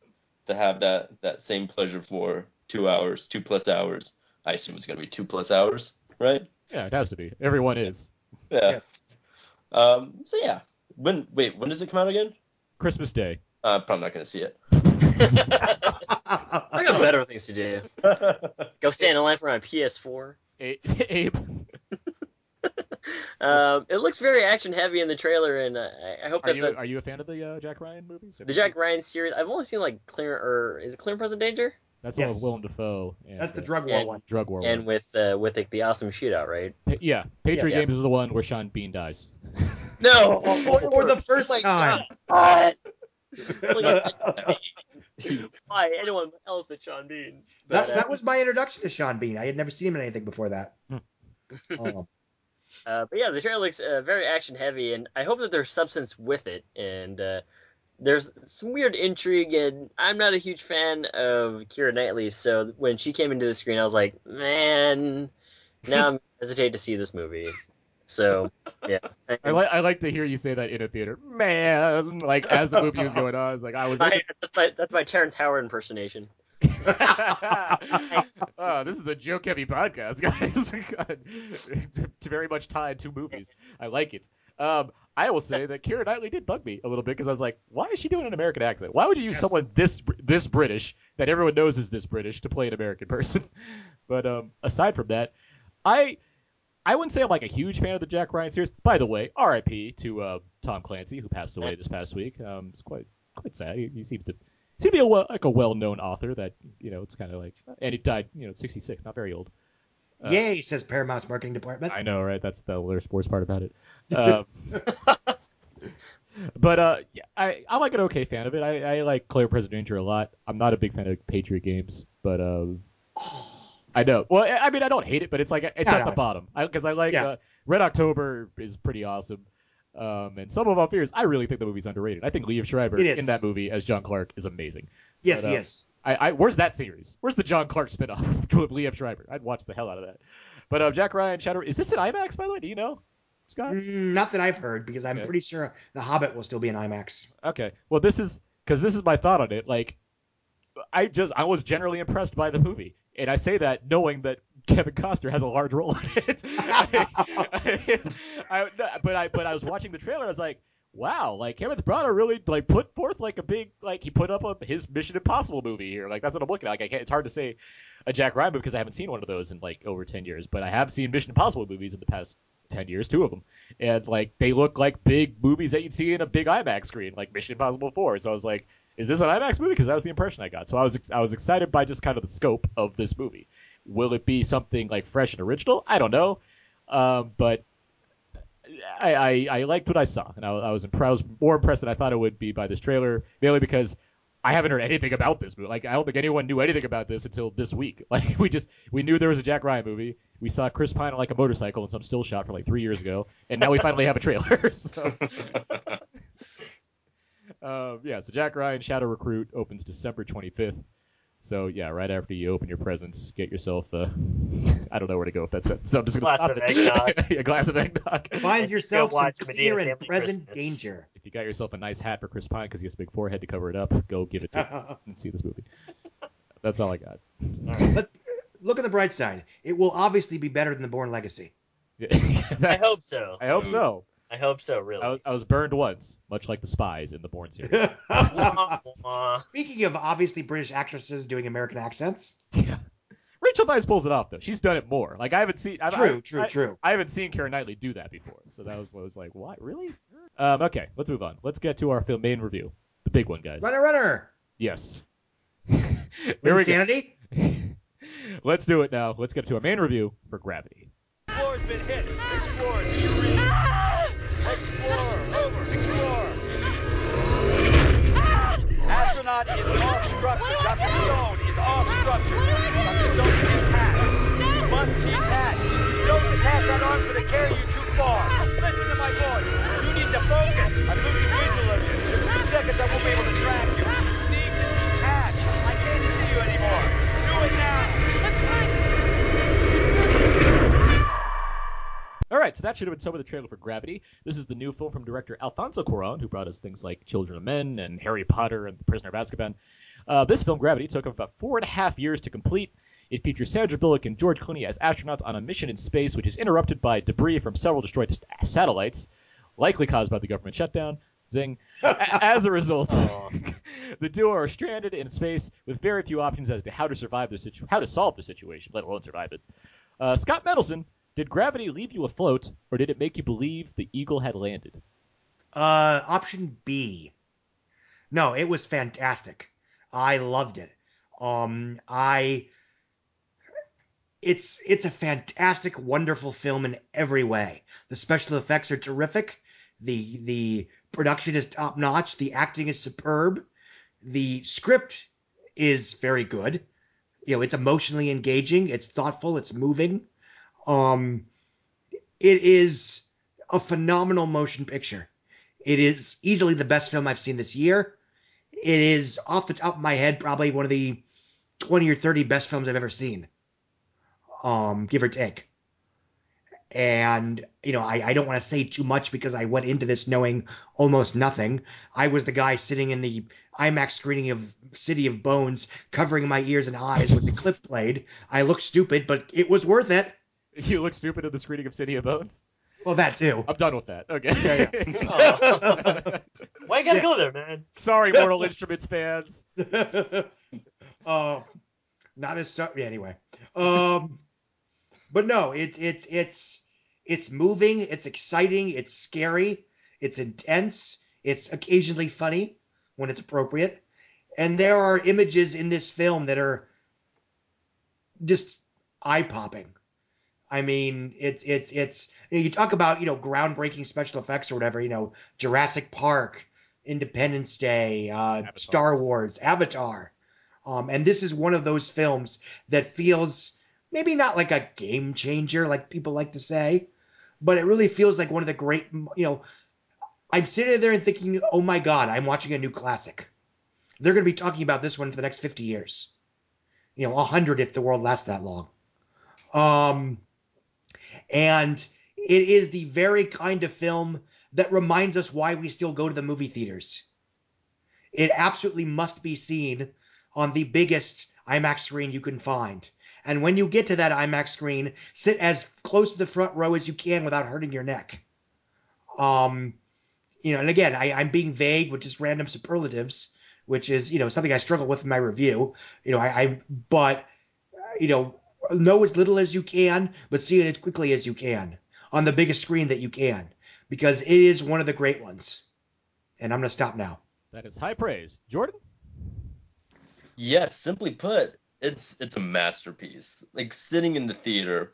to have that that same pleasure for two hours, two plus hours. I assume it's gonna be two plus hours, right? Yeah, it has to be. Everyone is. Yeah. yes. Um. So yeah. When wait, when does it come out again? Christmas Day. Uh, I'm probably not gonna see it. I got better things to do. Go stand in line for my PS4. A- Abe. Um, it looks very action heavy in the trailer, and uh, I- I hope Are that you the, are you a fan of the uh, Jack Ryan movies? the Jack Ryan series. I've only seen like Clear or is it Clear and Present Danger? That's the one Yes. with Willem Dafoe. And, That's the uh, drug war and- one. drug war. And one. with uh, with like, the awesome shootout, right? Pa- yeah, Patriot Yeah. Games is the one where Sean Bean dies. No, For, for the first Oh my time. God. Why anyone else but Sean Bean? that, uh, that was my introduction to Sean Bean. I had never seen him in anything before that. Um, Uh, but yeah, the trailer looks uh, very action heavy, and I hope that there's substance with it. And uh, there's some weird intrigue, and I'm not a huge fan of Keira Knightley, so when she came into the screen, I was like, man, now I'm hesitate to see this movie. So yeah, I like I like to hear you say that in a theater, man. Like as the movie was going on, it's like I was. I, that's, my, that's my Terrence Howard impersonation. oh, this is a joke heavy podcast, guys. God. Very much tied to movies. I like it. Um, I will say that Keira Knightley did bug me a little bit because I was like, why is she doing an American accent? Why would you use Yes. someone this this British that everyone knows is this British to play an American person? but um, aside from that, I I wouldn't say I'm like a huge fan of the Jack Ryan series. By the way, R.I.P. to uh, Tom Clancy who passed away this past week. Um, it's quite quite sad. He, he seems to seem to be a well, like a well known author that you know it's kind of like and he died you know at 66, not very old. Uh, Yay, says Paramount's marketing department. I know, right? That's the other sports part about it. Um, but uh, yeah, I I'm like an okay fan of it. I, I like Claire President Danger a lot. I'm not a big fan of Patriot games, but um, I know. Well, I I mean, I don't hate it, but it's like it's No, at the bottom because I, like Yeah. uh, Red October is pretty awesome. Um, and Sum of All Fears, I really think the movie's underrated. I think Liev Schreiber in that movie as John Clark is amazing. yes, but, uh, yes. I, I where's that series? Where's the John Clark spinoff with Liev Schreiber? I'd watch the hell out of that. But uh, Jack Ryan Shadow is this an IMAX by the way? Do you know, Scott? Not that I've heard, because I'm Okay. pretty sure The Hobbit will still be in IMAX. Okay. Well, this is because this is my thought on it. Like, I just I was generally impressed by the movie, and I say that knowing that Kevin Costner has a large role in it. I, I- but I but I was watching the trailer. I was like, wow, like Kenneth Branagh really like put forth like a big like he put up a, his Mission Impossible movie here. Like that's what I'm looking at. Like I can't, it's hard to say a Jack Ryan movie because I haven't seen one of those in like over ten years. But I have seen Mission Impossible movies in the past ten years, two of them, and like they look like big movies that you'd see in a big IMAX screen, like Mission Impossible Four. So I was like, is this an IMAX movie? Because that was the impression I got. So I was I was excited by just kind of the scope of this movie. Will it be something like fresh and original? I don't know, um, but I, I, I liked what I saw, and I, I was impressed. I was more impressed than I thought it would be by this trailer, mainly because I haven't heard anything about this movie. Like I don't think anyone knew anything about this until this week. Like we just we knew there was a Jack Ryan movie. We saw Chris Pine on like a motorcycle in some still shot from like three years ago, and now we finally have a trailer. so. Um, yeah, so Jack Ryan Shadow Recruit opens December 25th. So yeah, right after you open your presents, get yourself uh, I don't know where to go with that sentence. So I'm just gonna Glass stop of it. eggnog. a glass of eggnog. Find yourself go some watch Madea clear and Family present Christmas. danger. If you got yourself a nice hat for Chris Pine because he has a big forehead to cover it up, go give it to him and see this movie. That's all I got. But look at the bright side. It will obviously be better than The Bourne Legacy. I hope so. I hope so. I hope so. Really. I was, I was burned once, much like the spies in the Bourne series. Wah, wah. Speaking of obviously British actresses doing American accents, yeah. Rachel Weisz pulls it off though. She's done it more. Like I haven't seen. I've, true, I, true, I, true. I haven't seen Karen Knightley do that before, so that was what I was like, what really? Um, okay, let's move on. Let's get to our film main review, the big one, guys. Runner, runner. Yes. Here we go. Insanity. Let's do it now. Let's get to our main review for Gravity. Explorer's been hit. Off structure. Dr. Stone is off structure. Dr. Stone is intact. You must detach. Don't detach that arm's going to carry you too far. Listen to my voice. You need to focus. I'm losing visual of you. In a few seconds, I won't be able to track you. You need to detach. I can't see you anymore. Do it now. All right, so that should have been some of the trailer for Gravity. This is the new film from director Alfonso Cuarón, who brought us things like Children of Men and Harry Potter and The Prisoner of Azkaban. Uh, this film, Gravity, took about four and a half years to complete. It features Sandra Bullock and George Clooney as astronauts on a mission in space, which is interrupted by debris from several destroyed satellites, likely caused by the government shutdown. Zing. A- As a result, the duo are stranded in space with very few options as to how to survive the situ- how to solve the situation, let alone survive it. Uh, Scott Mendelson, did gravity leave you afloat, or did it make you believe the eagle had landed? Uh, option B. No, it was fantastic. I loved it. Um, I. It's it's a fantastic, wonderful film in every way. The special effects are terrific. The the production is top notch. The acting is superb. The script is very good. You know, it's emotionally engaging. It's thoughtful. It's moving. Um, it is a phenomenal motion picture. It is easily the best film I've seen this year. It is off the top of my head probably one of the 20 or 30 best films I've ever seen. Um, give or take. And, you know, I, I don't want to say too much because I went into this knowing almost nothing. I was the guy sitting in the IMAX screening of City of Bones, covering my ears and eyes with the cliff blade. I looked stupid, but it was worth it. You look stupid at the screening of City of Bones. Well, that too. I'm done with that. Okay. Yeah, Why you gotta Yeah. go there, man? Sorry, Mortal Instruments fans. uh, not as so. Yeah, anyway. Um, but no, it's it's it's it's moving. It's exciting. It's scary. It's intense. It's occasionally funny when it's appropriate, and there are images in this film that are just eye popping. I mean, it's it's it's you, know, you talk about you know groundbreaking special effects or whatever. You know, Jurassic Park, Independence Day, uh, Star Wars, Avatar, um, and this is one of those films that feels maybe not like a game changer, like people like to say, but it really feels like one of the great. You know, I'm sitting there and thinking, oh my god, I'm watching a new classic. They're going to be talking about this one for the next 50 years. You know, 100 if the world lasts that long. Um, And it is the very kind of film that reminds us why we still go to the movie theaters. It absolutely must be seen on the biggest IMAX screen you can find. And when you get to that IMAX screen, sit as close to the front row as you can without hurting your neck. Um, you know, and again, I, I'm being vague with just random superlatives, which is you know something I struggle with in my review. You know, I, I but you know, know as little as you can, but see it as quickly as you can on the biggest screen that you can, because it is one of the great ones. And I'm gonna stop now. That is high praise. Jordan? Yes, simply put, it's it's a masterpiece. Like sitting in the theater,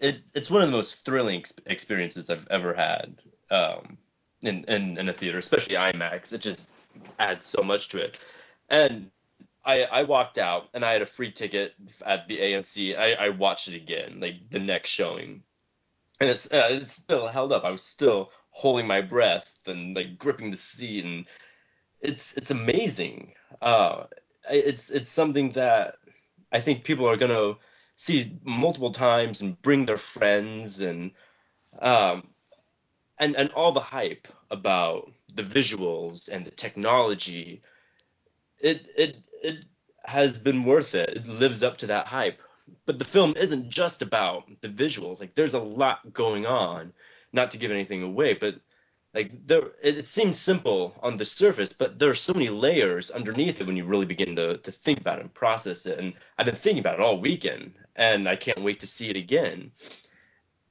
it's it's one of the most thrilling ex- experiences I've ever had um, in, in in a theater, especially IMAX. It just adds so much to it. And I I walked out and I had a free ticket at the AMC. I, I watched it again, like the next showing, and it's uh, it's still held up. I was still holding my breath and like gripping the seat, and it's it's amazing. Uh, it's it's something that I think people are gonna see multiple times and bring their friends and um and and all the hype about the visuals and the technology it it it has been worth it. It lives up to that hype. But the film isn't just about the visuals. Like there's a lot going on not to give anything away but like there it, seems simple on the surface but there are so many layers underneath it when you really begin to, to think about it and process it. And i've been thinking about it all weekend and i can't wait to see it again.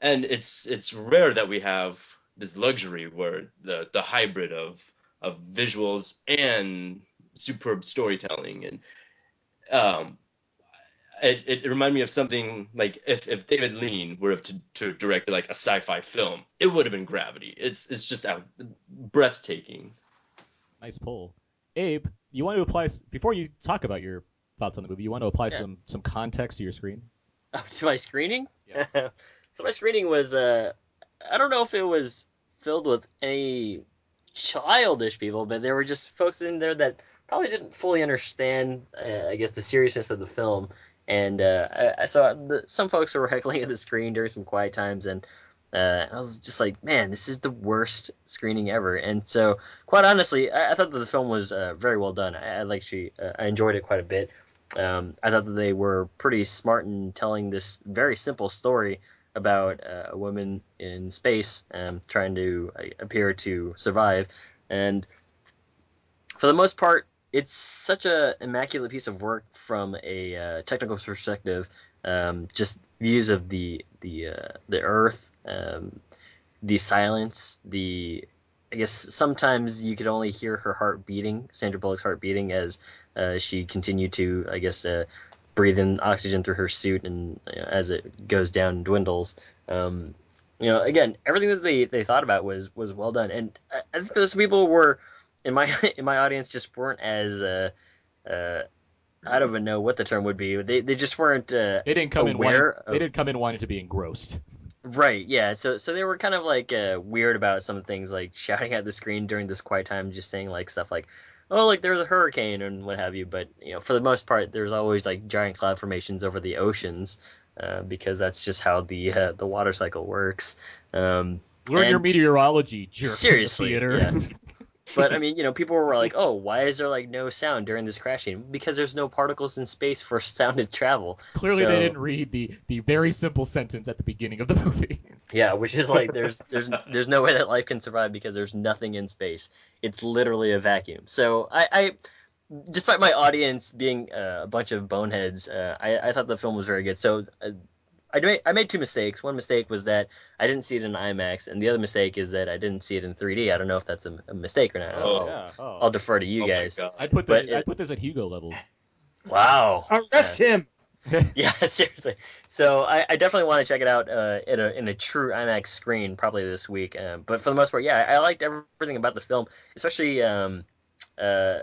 And it's it's rare that we have this luxury where the the hybrid of of visuals and superb storytelling and um it, it reminded me of something like if, if David Lean were to, to direct like a sci-fi film, it would have been Gravity. It's it's just out, breathtaking. Nice pull. Abe, you want to apply before you talk about your thoughts on the movie. You want to apply Yeah. some some context to your screen. to my screening. Yeah. so my screening was uh, I don't know if it was filled with any childish people, but there were just folks in there that probably didn't fully understand, uh, I guess, the seriousness of the film. And uh, I, I saw the, some folks were heckling at the screen during some quiet times, and uh, I was just like, man, this is the worst screening ever. And so, quite honestly, I, I thought that the film was uh, very well done. I, I actually uh, I enjoyed it quite a bit. Um, I thought that they were pretty smart in telling this very simple story about uh, a woman in space um, trying to appear to survive. And for the most part, it's such a immaculate piece of work from a uh, technical perspective. Um, just views of the the uh, the Earth, um, the silence, the I guess sometimes you could only hear her heart beating, Sandra Bullock's heart beating as uh, she continued to, I guess, uh, breathe in oxygen through her suit, and you know, as it goes down and dwindles. Um, you know, again, everything that they, they thought about was was well done, and I, I think those people were in my in my audience just weren't as uh, uh, I don't even know what the term would be. They they just weren't uh, They didn't come in wanting, aware they didn't come in wanting to be engrossed. Right, yeah. So so they were kind of like uh, weird about some things, like shouting at the screen during this quiet time, just saying like stuff like, "Oh, like there's a hurricane" and what have you. But you know, for the most part, there's always like giant cloud formations over the oceans, uh, because that's just how the uh, the water cycle works. Um, Learn your meteorology, jerks Seriously, the theater. yeah. but I mean, you know, people were like, "Oh, why is there like no sound during this crashing?" Because there's no particles in space for sound to travel. Clearly, So- they didn't read the the very simple sentence at the beginning of the movie. Yeah, which is like there's there's there's no way that life can survive because there's nothing in space. It's literally a vacuum. So I, I despite my audience being uh, a bunch of boneheads, uh, I, I thought the film was very good. So uh, I made I made two mistakes. One mistake was that I didn't see it in IMAX, and the other mistake is that I didn't see it in 3D. I don't know if that's a, a mistake or not. Oh, I'll, yeah. Oh. I'll defer to you Oh guys. I'd put but that. it- I'd put this at Hugo levels. Wow. Arrest him. Yeah, seriously. So I, I definitely want to check it out uh, in a in a true IMAX screen probably this week. Um, but for the most part, yeah, I, I liked everything about the film, especially um, uh,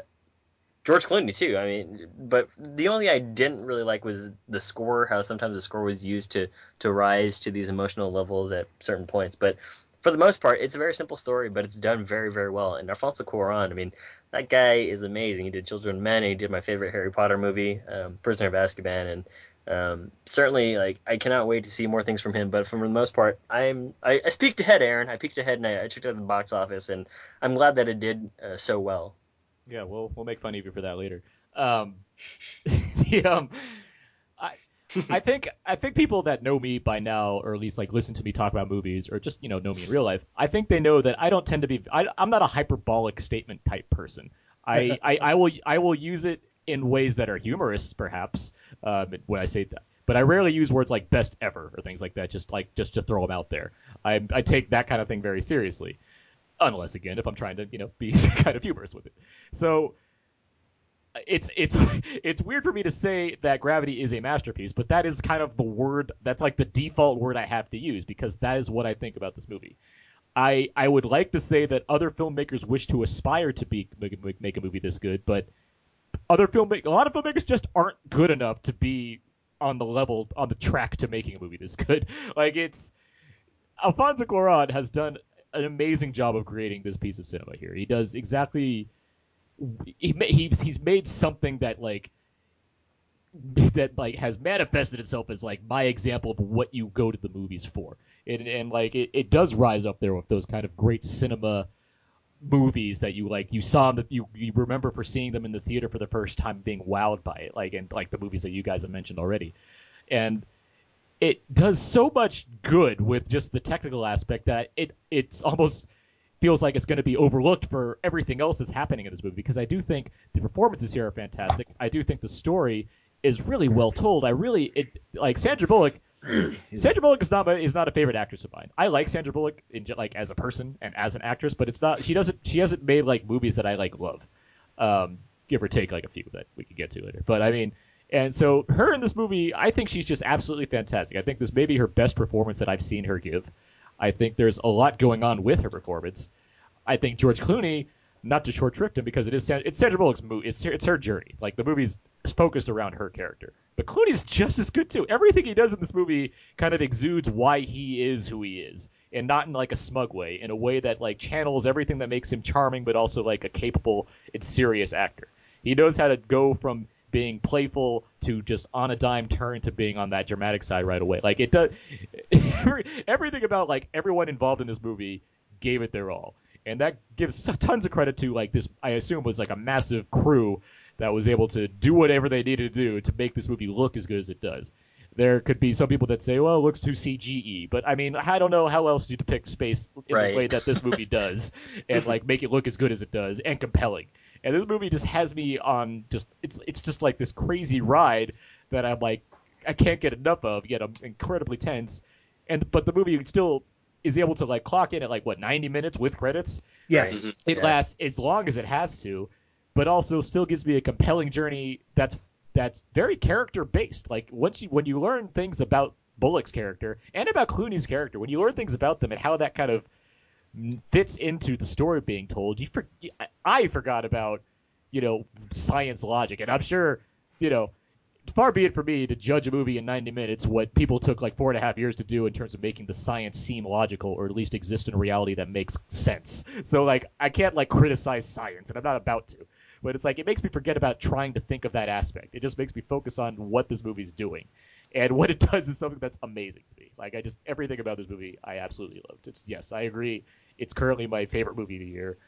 George Clooney too. I mean, but the only thing I didn't really like was the score. How sometimes the score was used to to rise to these emotional levels at certain points. But for the most part, it's a very simple story, but it's done very very well. And Alfonso Cuarón, I mean, that guy is amazing. He did Children of Men. He did my favorite Harry Potter movie, um, Prisoner of Azkaban, and Um, certainly, like I cannot wait to see more things from him. But for the most part, I'm I, I peeked ahead, Aaron. I peeked ahead and I, I checked out the box office, and I'm glad that it did uh, so well. Yeah, we'll we'll make fun of you for that later. Um, the, um, I I think I think people that know me by now, or at least like listen to me talk about movies, or just you know know me in real life, I think they know that I don't tend to be. I, I'm not a hyperbolic statement type person. I, I, I will I will use it in ways that are humorous, perhaps, um, when I say that. But I rarely use words like best ever or things like that, just like just to throw them out there. I, I take that kind of thing very seriously, unless again if I'm trying to you know be kind of humorous with it. So it's it's it's weird for me to say that Gravity is a masterpiece, but that is kind of the word that's like the default word I have to use because that is what I think about this movie. I I would like to say that other filmmakers wish to aspire to be make, make a movie this good, but other filmmakers, a lot of filmmakers just aren't good enough to be on the level on the track to making a movie this good. Like it's Alfonso Cuarón has done an amazing job of creating this piece of cinema here. He does exactly he he's he's made something that like that like has manifested itself as like my example of what you go to the movies for. And, and like it, it does rise up there with those kind of great cinema movies that you like you saw that you, you remember for seeing them in the theater for the first time being wowed by it like and like the movies that you guys have mentioned already and it does so much good with just the technical aspect that it it's almost feels like it's going to be overlooked for everything else that's happening in this movie because I do think the performances here are fantastic. I do think the story is really well told. I really it like Sandra Bullock. Sandra Bullock is not my, is not a favorite actress of mine. I like Sandra Bullock in, like as a person and as an actress, but it's not. She doesn't. She hasn't made like movies that I like love. Um, give or take like a few that we could get to later. But I mean, and so her in this movie, I think she's just absolutely fantastic. I think this may be her best performance that I've seen her give. I think there's a lot going on with her performance. I think George Clooney, not to short shrift him because it is it's Sandra Bullock's movie. It's it's her journey. Like the movie's focused around her character. But Clooney's just as good too. Everything he does in this movie kind of exudes why he is who he is, and not in like a smug way, in a way that like channels everything that makes him charming, but also like a capable and serious actor. He knows how to go from being playful to just on a dime turn to being on that dramatic side right away. Like it does everything about like everyone involved in this movie gave it their all. And that gives tons of credit to like this I assume was like a massive crew that was able to do whatever they needed to do to make this movie look as good as it does. There could be some people that say, well, it looks too CGI, but I mean, I don't know how else you depict space in Right. the way that this movie does and like make it look as good as it does and compelling. And this movie just has me on just it's it's just like this crazy ride that I'm like I can't get enough of. Yet I'm incredibly tense, and but the movie still is able to like clock in at like what 90 minutes with credits. Yes. Mhm. It Yeah. lasts as long as it has to, but also still gives me a compelling journey that's that's very character based. Like once you when you learn things about Bullock's character and about Clooney's character, when you learn things about them and how that kind of fits into the story being told, you for, I- forgot about you know science logic, and I'm sure you know. Far be it for me to judge a movie in 90 minutes what people took like four and a half years to do in terms of making the science seem logical or at least exist in reality that makes sense. So like I can't like criticize science, and I'm not about to. But it's like it makes me forget about trying to think of that aspect. It just makes me focus on what this movie's doing, and what it does is something that's amazing to me. Like I just everything about this movie I absolutely loved. It's yes, I agree. It's currently my favorite movie of the year,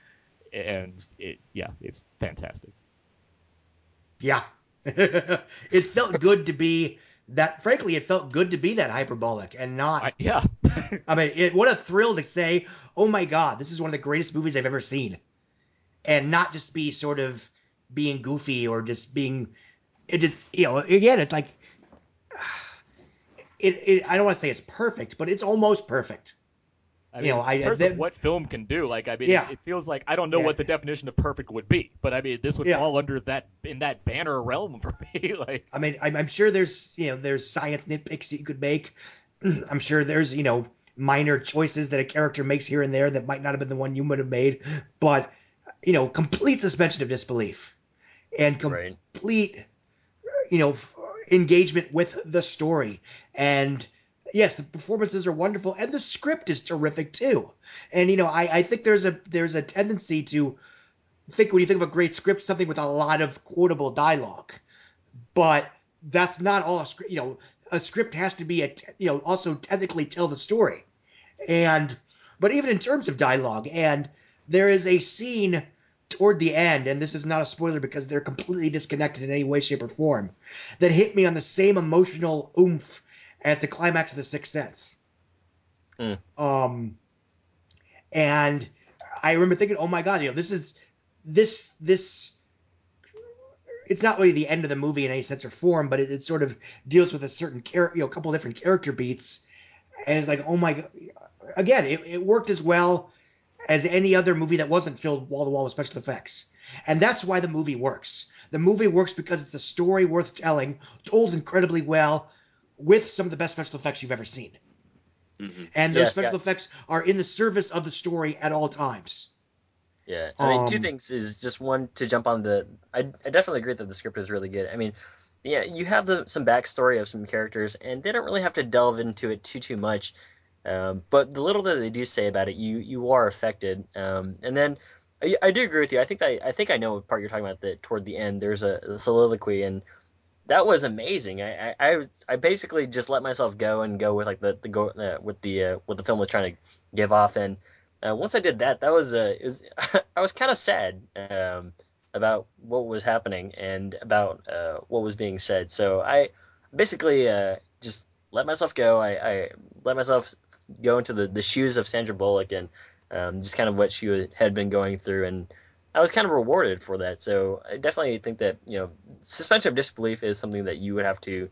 and it yeah, it's fantastic. Yeah. it felt good to be that. Frankly, it felt good to be that hyperbolic and not. I, yeah, I mean, it, what a thrill to say, "Oh my God, this is one of the greatest movies I've ever seen," and not just be sort of being goofy or just being. It just you know again, it's like. It, it, I don't want to say it's perfect, but it's almost perfect. I You mean, know, I- in terms that- of what film can do, like I mean, Yeah. it, it feels like I don't know Yeah. what the definition of perfect would be, but I mean, this would Yeah. fall under that in that banner realm for me. like I mean, I'm, I'm sure there's you know there's science nitpicks that you could make. I'm sure there's you know minor choices that a character makes here and there that might not have been the one you would have made, but you know, complete suspension of disbelief and Right. complete you know f- engagement with the story and yes the performances are wonderful and the script is terrific too and you know i, I think there's a there's a tendency to think when you think of a great script something with a lot of quotable dialogue but that's not all. You know, a script has to be a you know also technically tell the story, and but even in terms of dialogue, and there is a scene toward the end, and this is not a spoiler because they're completely disconnected in any way, shape, or form, that hit me on the same emotional oomph as the climax of The Sixth Sense. Hmm. Um, and I remember thinking, oh my god, you know, this is this this. It's not really the end of the movie in any sense or form, but it, it sort of deals with a certain character, you know, a couple of different character beats, and it's like, oh my god, again, it, it worked as well as any other movie that wasn't filled wall to wall with special effects. And that's why the movie works. The movie works because it's a story worth telling, told incredibly well, with some of the best special effects you've ever seen. hmm And those Yes, special yeah. effects are in the service of the story at all times. Yeah, I mean, two Um, things is just one to jump on the. I, I definitely agree that the script is really good. I mean, yeah, you have the some backstory of some characters, and they don't really have to delve into it too too much. Um, but the little that they do say about it, you you are affected. Um, and then I, I do agree with you. I think I I think I know what part you're talking about. That toward the end, there's a, a soliloquy, and that was amazing. I, I I basically just let myself go and go with like the the go uh, with the uh, what the film was trying to give off, and uh, once I did that, that was uh, it was, I was kind of sad um, about what was happening and about uh, what was being said. So I basically uh, just let myself go. I, I let myself go into the, the shoes of Sandra Bullock and um, just kind of what she had been going through, and I was kind of rewarded for that. So I definitely think that you know suspension of disbelief is something that you would have to.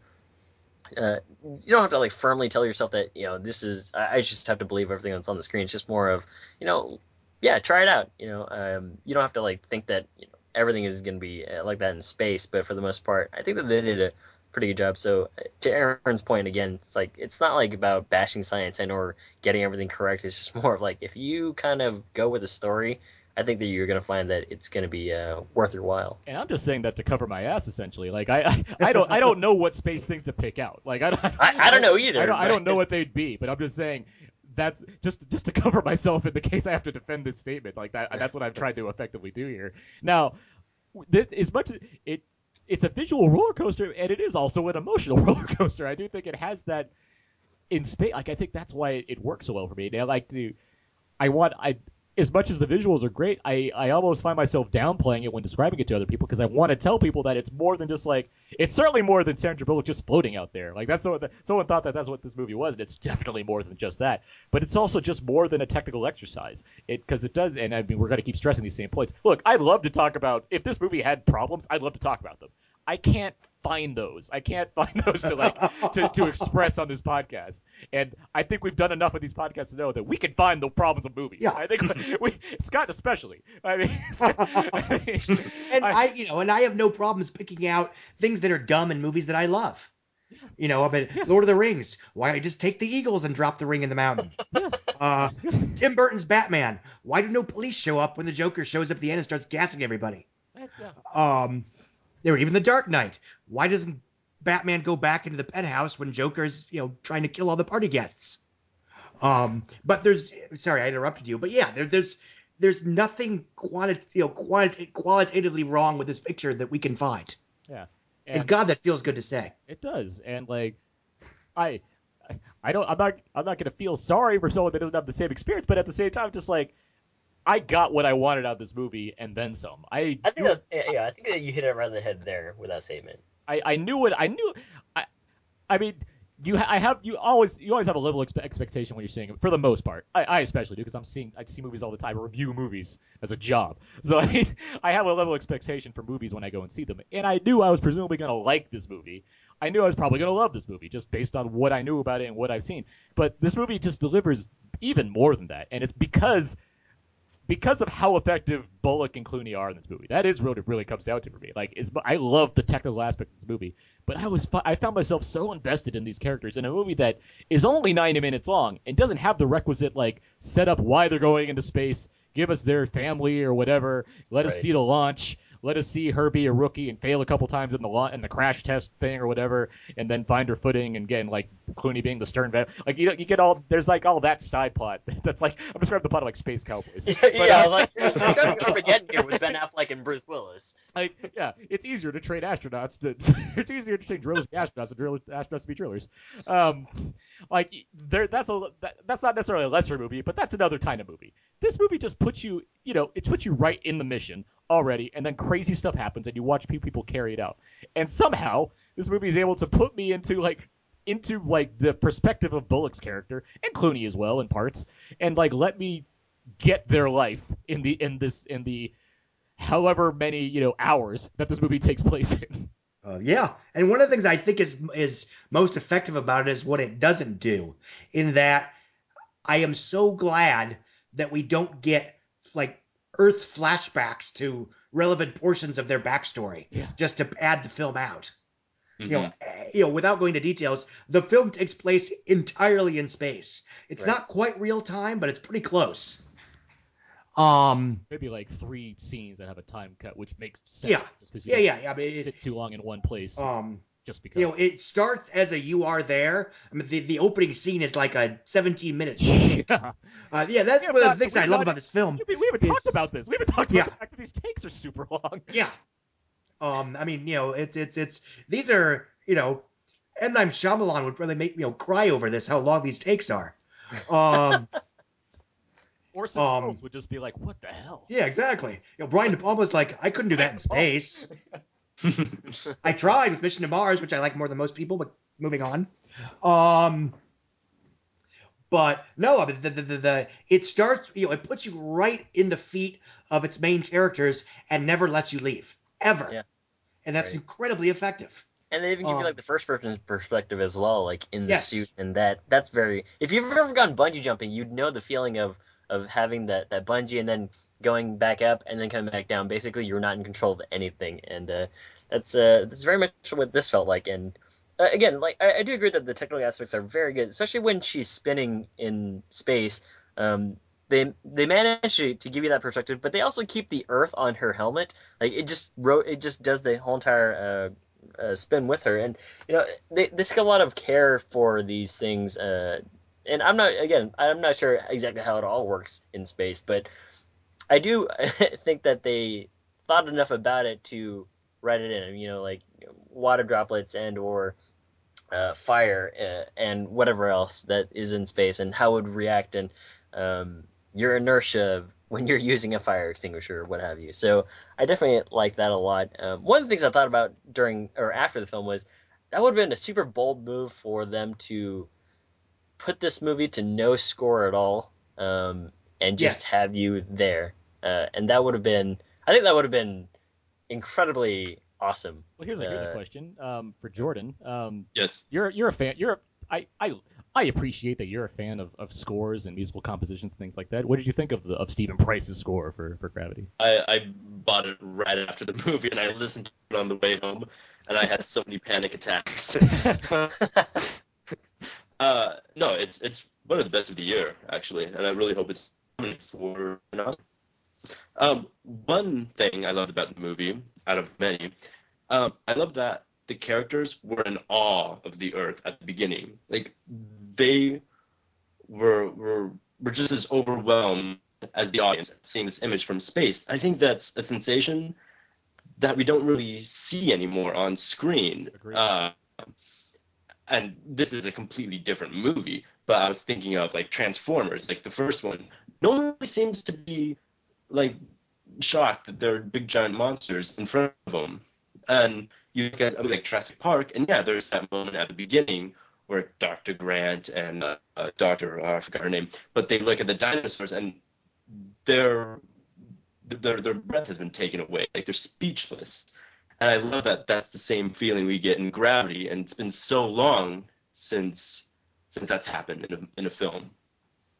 Uh, you don't have to like firmly tell yourself that you know this is. I, I just have to believe everything that's on the screen. It's just more of you know, yeah, try it out. You know, um, you don't have to like think that you know, everything is going to be uh, like that in space. But for the most part, I think that they did a pretty good job. So to Aaron's point again, it's like it's not like about bashing science and or getting everything correct. It's just more of like if you kind of go with the story, I think that you're going to find that it's going to be uh, worth your while. And I'm just saying that to cover my ass, essentially. Like I, I, I don't, I don't know what space things to pick out. Like I, don't, I, I don't know either. I don't, I don't know what they'd be, but I'm just saying that's just just to cover myself in the case I have to defend this statement. Like that, that's what I've tried to effectively do here. Now, th- as much as it, it's a visual roller coaster, and it is also an emotional roller coaster. I do think it has that in space. Like I think that's why it, it works so well for me. And I like to, I want I. As much as the visuals are great, I, I almost find myself downplaying it when describing it to other people because I want to tell people that it's more than just like it's certainly more than Sandra Bullock just floating out there. Like that's what someone thought that that's what this movie was, and it's definitely more than just that. But it's also just more than a technical exercise. It because it does, and I mean we're to keep stressing these same points. Look, I'd love to talk about if this movie had problems. I'd love to talk about them. I can't find those. I can't find those to like to, to express on this podcast. And I think we've done enough of these podcasts to know that we can find the problems of movies. Yeah. I think we, Scott especially. I mean, I mean, and I- I, you know, and I have no problems picking out things that are dumb in movies that I love. You know, I mean, Lord of the Rings. Why don't I just take the Eagles and drop the ring in the mountain? Uh, Tim Burton's Batman. Why do no police show up when the Joker shows up at the end and starts gassing everybody? Um, there were even the Dark Knight. Why doesn't Batman go back into the penthouse when Joker's, you know, trying to kill all the party guests? Um, but there's, sorry, I interrupted you, but yeah, there, there's, there's nothing quanti- you know, quanti- qualitatively wrong with this picture that we can find. yeah. And, God, that feels good to say. It does, and like, I, I don't, I'm not, I'm not gonna feel sorry for someone that doesn't have the same experience, but at the same time, just like, I got what I wanted out of this movie and then some. I, I think that yeah, I think that you hit it right on the head there with that statement. I, I knew it. I knew. I, I mean, you. I have. You always. You always have a level of expe- expectation when you're seeing it. For the most part, I, I especially do because I'm seeing. I see movies all the time. I review movies as a job, so I, I have a level of expectation for movies when I go and see them. And I knew I was presumably going to like this movie. I knew I was probably going to love this movie just based on what I knew about it and what I've seen. But this movie just delivers even more than that, and it's because because of how effective Bullock and Clooney are in this movie. That is what it really comes down to for me. Like, is I love the technical aspect of this movie, but I was I found myself so invested in these characters in a movie that is only 90 minutes long and doesn't have the requisite like set up why they're going into space, give us their family or whatever, let us see the launch. Let us see her be a rookie and fail a couple times in the lo- in the crash test thing or whatever, and then find her footing and again like Clooney being the stern vet. Like you know, you get all there's like all that side plot. That's like I'm describing the plot of like Space Cowboys. yeah, But, yeah, I uh, was like, describing Armageddon here with Ben Affleck and Bruce Willis. like yeah, it's easier to train astronauts to it's easier to train drillers to be astronauts than drill, astronauts to be drillers. Um, like there, that's a that, that's not necessarily a lesser movie, but that's another kind of movie. This movie just puts you, you know, it puts you right in the mission already, and then crazy stuff happens, and you watch people carry it out, and somehow this movie is able to put me into like into like the perspective of Bullock's character and Clooney as well in parts, and like let me get their life in the in this in the however many you know hours that this movie takes place in. Uh, yeah, and one of the things I think is is most effective about it is what it doesn't do. In that, I am so glad that we don't get like Earth flashbacks to relevant portions of their backstory Yeah. just to add the film out. You know, Mhm. eh, you know, without going to details, the film takes place entirely in space. It's Right. not quite real time, but it's pretty close. Um, Maybe like three scenes that have a time cut, which makes sense. Yeah. just because you yeah, yeah, yeah. I mean, sit too long in one place um, just because. you know, it starts as a "You Are There." I mean, the, the opening scene is like a 17 minutes. yeah. Uh, yeah, that's one of the things I love not- about this film. We, we haven't is- talked about this. We haven't talked about Yeah. the fact that these takes are super long. Yeah. Um, I mean, you know, it's it's it's these are you know, M Night Shyamalan would probably make me you know, cry over this how long these takes are. Um, Orson Um, Welles would just be like, "What the hell?" yeah, exactly. You know, Brian De Palma's like, I couldn't do that in space. I tried with Mission to Mars, which I like more than most people, but moving on. Um, but no, I mean, the, the, the, the it starts, you know, it puts you right in the feet of its main characters and never lets you leave ever. Yeah. And that's Right. incredibly effective. And they even give Um, you like the first person perspective as well, like in the Yes. suit, and that that's very. If you've ever gone bungee jumping, you'd know the feeling of of having that that bungee and then going back up and then coming back down. Basically, you're not in control of anything, and uh, that's uh that's very much what this felt like. And uh, again, like I, I do agree that the technical aspects are very good, especially when she's spinning in space. Um, they they manage to, to give you that perspective, but they also keep the Earth on her helmet. Like it just ro- it just does the whole entire uh, uh, spin with her, and you know they they take a lot of care for these things. Uh, and I'm not again I'm not sure exactly how it all works in space, but I do think that they thought enough about it to write it in. You know, like water droplets and or uh, fire uh, and whatever else that is in space and how it would react and um, your inertia when you're using a fire extinguisher or what have you. So I definitely like that a lot. Um, one of the things I thought about during or after the film was that would have been a super bold move for them to put this movie to no score at all um, and just Yes. have you there. Uh, and that would have been, I think that would have been incredibly awesome. Well, here's a here's a Uh, question um, for Jordan. Um, yes. you're you're a fan. You're a, I I I appreciate that you're a fan of, of scores and musical compositions and things like that. What did you think of the, of Steven Price's score for, for Gravity? I, I bought it right after the movie and I listened to it on the way home and I had so many panic attacks. uh, no, it's it's one of the best of the year actually, and I really hope it's nominated for an Oscar. Um, one thing I loved about the movie, out of many, um, I love that the characters were in awe of the Earth at the beginning. Like they were were were just as overwhelmed as the audience seeing this image from space. I think that's a sensation that we don't really see anymore on screen. Uh, and this is a completely different movie, but I was thinking of like Transformers, like the first one. No one really seems to be like shocked that there are big giant monsters in front of them. And you look at like Jurassic Park, and yeah, there's that moment at the beginning where Dr. Grant and uh, uh, Dr. Oh, I forgot her name, but they look at the dinosaurs and their their their breath has been taken away, like they're speechless. And I love that that's the same feeling we get in Gravity, and it's been so long since since that's happened in a, in a film.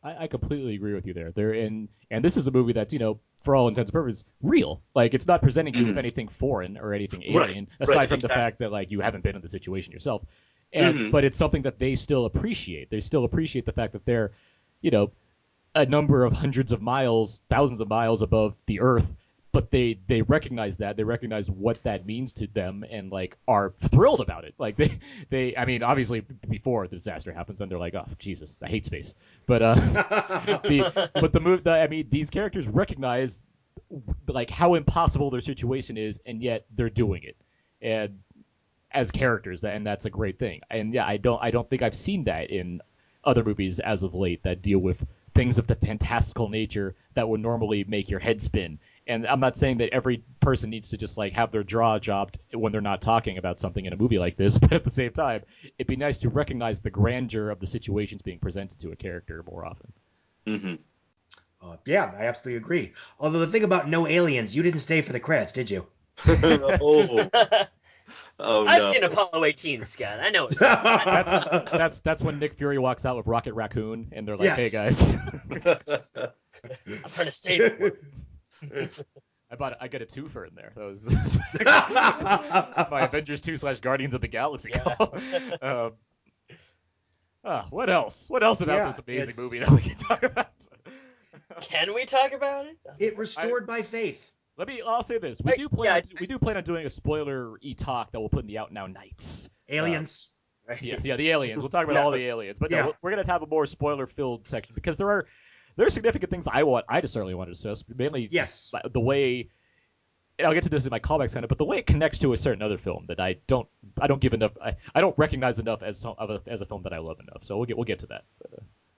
I, I completely agree with you there. There and and this is a movie that's you know for all intents and purposes real. Like it's not presenting you with Mhm. anything foreign or anything Right, alien, aside right, from the fact that like you haven't been in the situation yourself. And Mhm. but it's something that they still appreciate. They still appreciate the fact that they're, you know, a number of hundreds of miles, thousands of miles above the Earth, but they they recognize that they recognize what that means to them and like are thrilled about it. Like they they I mean obviously before the disaster happens, then they're like, oh Jesus, I hate space. But uh, the, but the move that I mean these characters recognize like how impossible their situation is, and yet they're doing it. And as characters, and that's a great thing. And yeah, I don't I don't think I've seen that in other movies as of late that deal with things of the fantastical nature that would normally make your head spin. And I'm not saying that every person needs to just like have their jaw dropped when they're not talking about something in a movie like this, but at the same time, it'd be nice to recognize the grandeur of the situations being presented to a character more often. hmm Uh, yeah, I absolutely agree. Although the thing about no aliens, you didn't stay for the credits, did you? oh, oh I've no. seen Apollo 18, Scott. I know. It. That's that's that's when Nick Fury walks out with Rocket Raccoon, and they're like, Yes. "Hey guys, I'm trying to save it. I bought I got a twofer in there. That was my Avengers two slash Guardians of the Galaxy. call. um, ah, what else? What else about Yeah, this amazing it's- movie that we can talk about? Can we talk about it? it restored my faith. Let me. I'll say this: we I- do plan. yeah, on, I- we do plan on doing a spoiler e talk that we'll put in the out now nights. Aliens. Right. Yeah, yeah, the aliens. We'll talk about all the aliens, but no, Yeah. we're- we're gonna have a more spoiler-filled section because there are there are significant things I want. I just certainly want to discuss. Mainly, Yes. the way. And I'll get to this in my callbacks kind of, but the way it connects to a certain other film that I don't, I don't give enough, I, I don't recognize enough as some- of a, as a film that I love enough. So we'll get we'll get to that.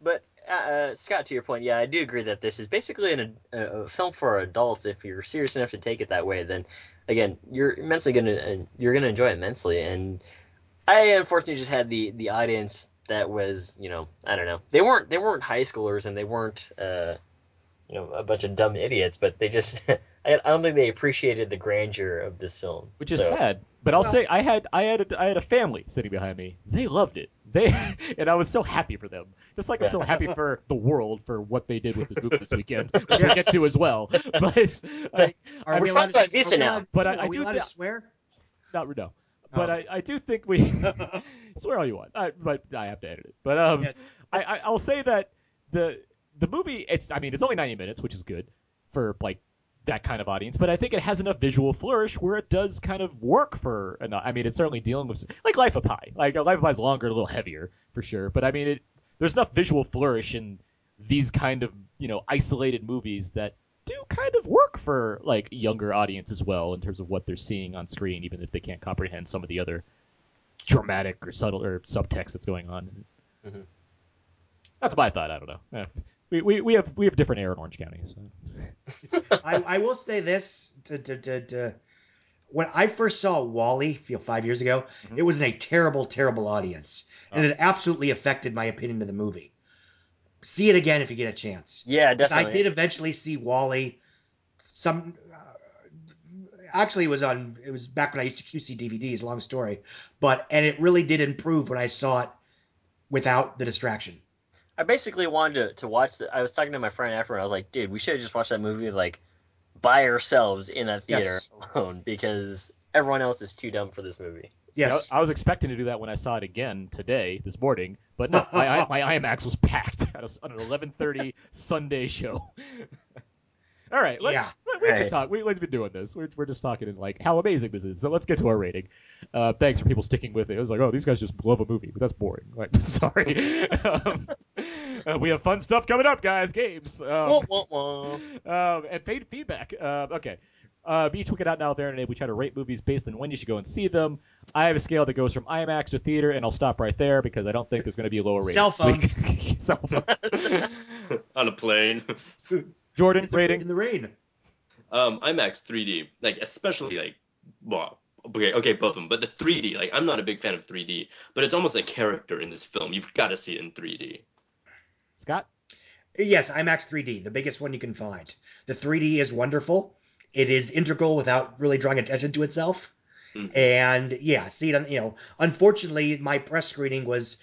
But uh, uh, Scott, to your point, yeah, I do agree that this is basically an, a, a film for adults. If you're serious enough to take it that way, then again, you're immensely gonna uh, you're gonna enjoy it immensely. And I unfortunately just had the the audience that was, you know, I don't know, they weren't they weren't high schoolers and they weren't, uh, you know, a bunch of dumb idiots, but they just. I I don't think they appreciated the grandeur of this film, which is So- sad. But I'll say I had I had a, I had a family sitting behind me. They loved it. They and I was so happy for them. Just like I'm so happy for the world for what they did with this movie this weekend, which we'll get to as well. But I, Are I we was- allowed by to- Visa are we now. allowed- But I- are I we do allowed to swear? not no. But Oh. I, I do think we swear all you want. I, but I have to edit it. But um, Yes. I, I I'll say that the the movie it's I mean it's only 90 minutes, which is good for like that kind of audience. But I think it has enough visual flourish where it does kind of work for. enough. I mean, it's certainly dealing with like Life of Pi. Like Life of Pi is longer, a little heavier for sure. But I mean, it there's enough visual flourish in these kind of you know isolated movies that do kind of work for like younger audience as well in terms of what they're seeing on screen, even if they can't comprehend some of the other dramatic or subtle or subtext that's going on. Mhm. That's my thought. I don't know. We, we, we have we have different air in Orange County. So. I, I will say this to, to, to, to when I first saw WALL-E, feel five years ago, Mhm. it was in a terrible, terrible audience, and it absolutely affected my opinion of the movie. See it again if you get a chance. Yeah, 'Cause I did eventually see WALL-E. Some actually it was on. It was back when I used to QC DVDs. Long story, but and it really did improve when I saw it without the distraction. I basically wanted to, to watch the. I was talking to my friend after, and I was like, "Dude, we should have just watched that movie like by ourselves in that theater Yes. alone because everyone else is too dumb for this movie." Yes. I, I was expecting to do that when I saw it again today, this morning, but no, my, my IMAX was packed at a, on an 11:30 Sunday show. All right, let's Yeah. we can Right. talk. We, we've been doing this. We're, we're just talking in like how amazing this is. So let's get to our rating. Uh, thanks for people sticking with it. It was like, oh, these guys just love a movie, but that's boring. Like, sorry. um, uh, we have fun stuff coming up, guys. Games. Um, Wah, wah, wah. um, and paid feedback. Uh, okay. Uh, each week out now there and we try to rate movies based on when you should go and see them. I have a scale that goes from IMAX to theater, and I'll stop right there because I don't think there's going to be a lower rating. Cell this week. Cell phone. on a plane. Jordan, In the, rating. in the rain. Um, IMAX 3D, like especially like, well, okay, okay, both of them, but the 3D, like I'm not a big fan of 3D, but it's almost a character in this film. You've got to see it in 3D. Scott. Yes, IMAX 3D, the biggest one you can find. The 3D is wonderful. It is integral without really drawing attention to itself. Mhm. And yeah, see it on you know. Unfortunately, my press screening was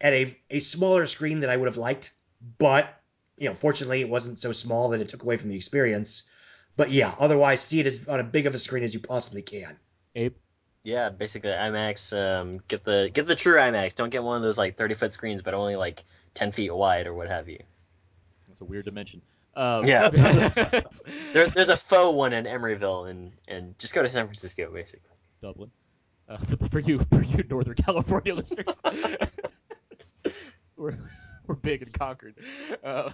at a, a smaller screen than I would have liked, but you know, fortunately, it wasn't so small that it took away from the experience. But yeah, otherwise, see it as on a big of a screen as you possibly can. Abe. Yeah, basically IMAX. Um, get the get the true IMAX. Don't get one of those like thirty foot screens, but only like ten feet wide or what have you. That's a weird dimension. Um, Yeah. There, there's a faux one in Emeryville, and and just go to San Francisco, basically. Dublin. Uh, for you, for you Northern California listeners, we're we're big and conquered. Uh,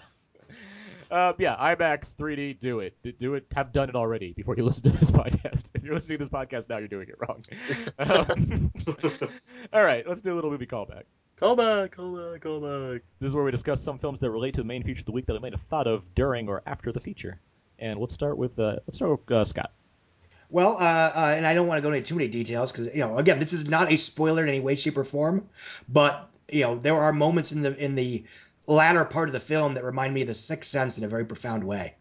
uh, yeah, IMAX 3D, do it, do it. Have done it already before you listen to this podcast. If you're listening to this podcast now, you're doing it wrong. Um, all right, let's do a little movie callback. Call back, call back, call back. This is where we discuss some films that relate to the main feature of the week that we might have thought of during or after the feature. And let's start with uh, let's start with uh, Scott. Well, uh, uh, and I don't want to go into too many details because you know, again, this is not a spoiler in any way, shape, or form. But you know, there are moments in the in the latter part of the film that remind me of the Sixth Sense in a very profound way.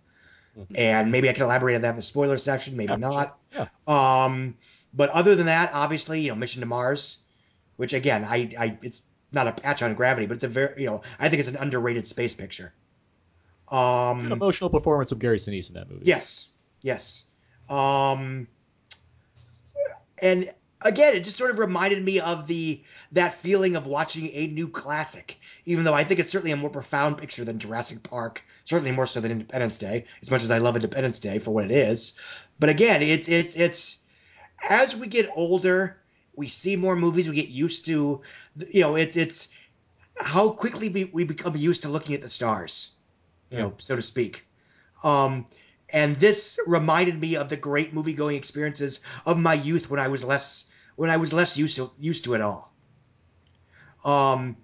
And maybe I can elaborate on that in the spoiler section, maybe Yeah, not. sure. Um, but other than that, obviously, you know, Mission to Mars, which again, I, I, it's not a patch on gravity, but it's a very, you know, I think it's an underrated space picture. An Um, emotional performance of Gary Sinise in that movie. Yes, yes. Um, and again, it just sort of reminded me of the that feeling of watching a new classic. Even though I think it's certainly a more profound picture than Jurassic Park, certainly more so than Independence Day. As much as I love Independence Day for what it is, but again, it's it's it's as we get older, we see more movies. We get used to, you know, it's it's how quickly we, we become used to looking at the stars, you know, so to speak. Um, and this reminded me of the great movie going experiences of my youth when I was less when I was less used to used to it all. Um,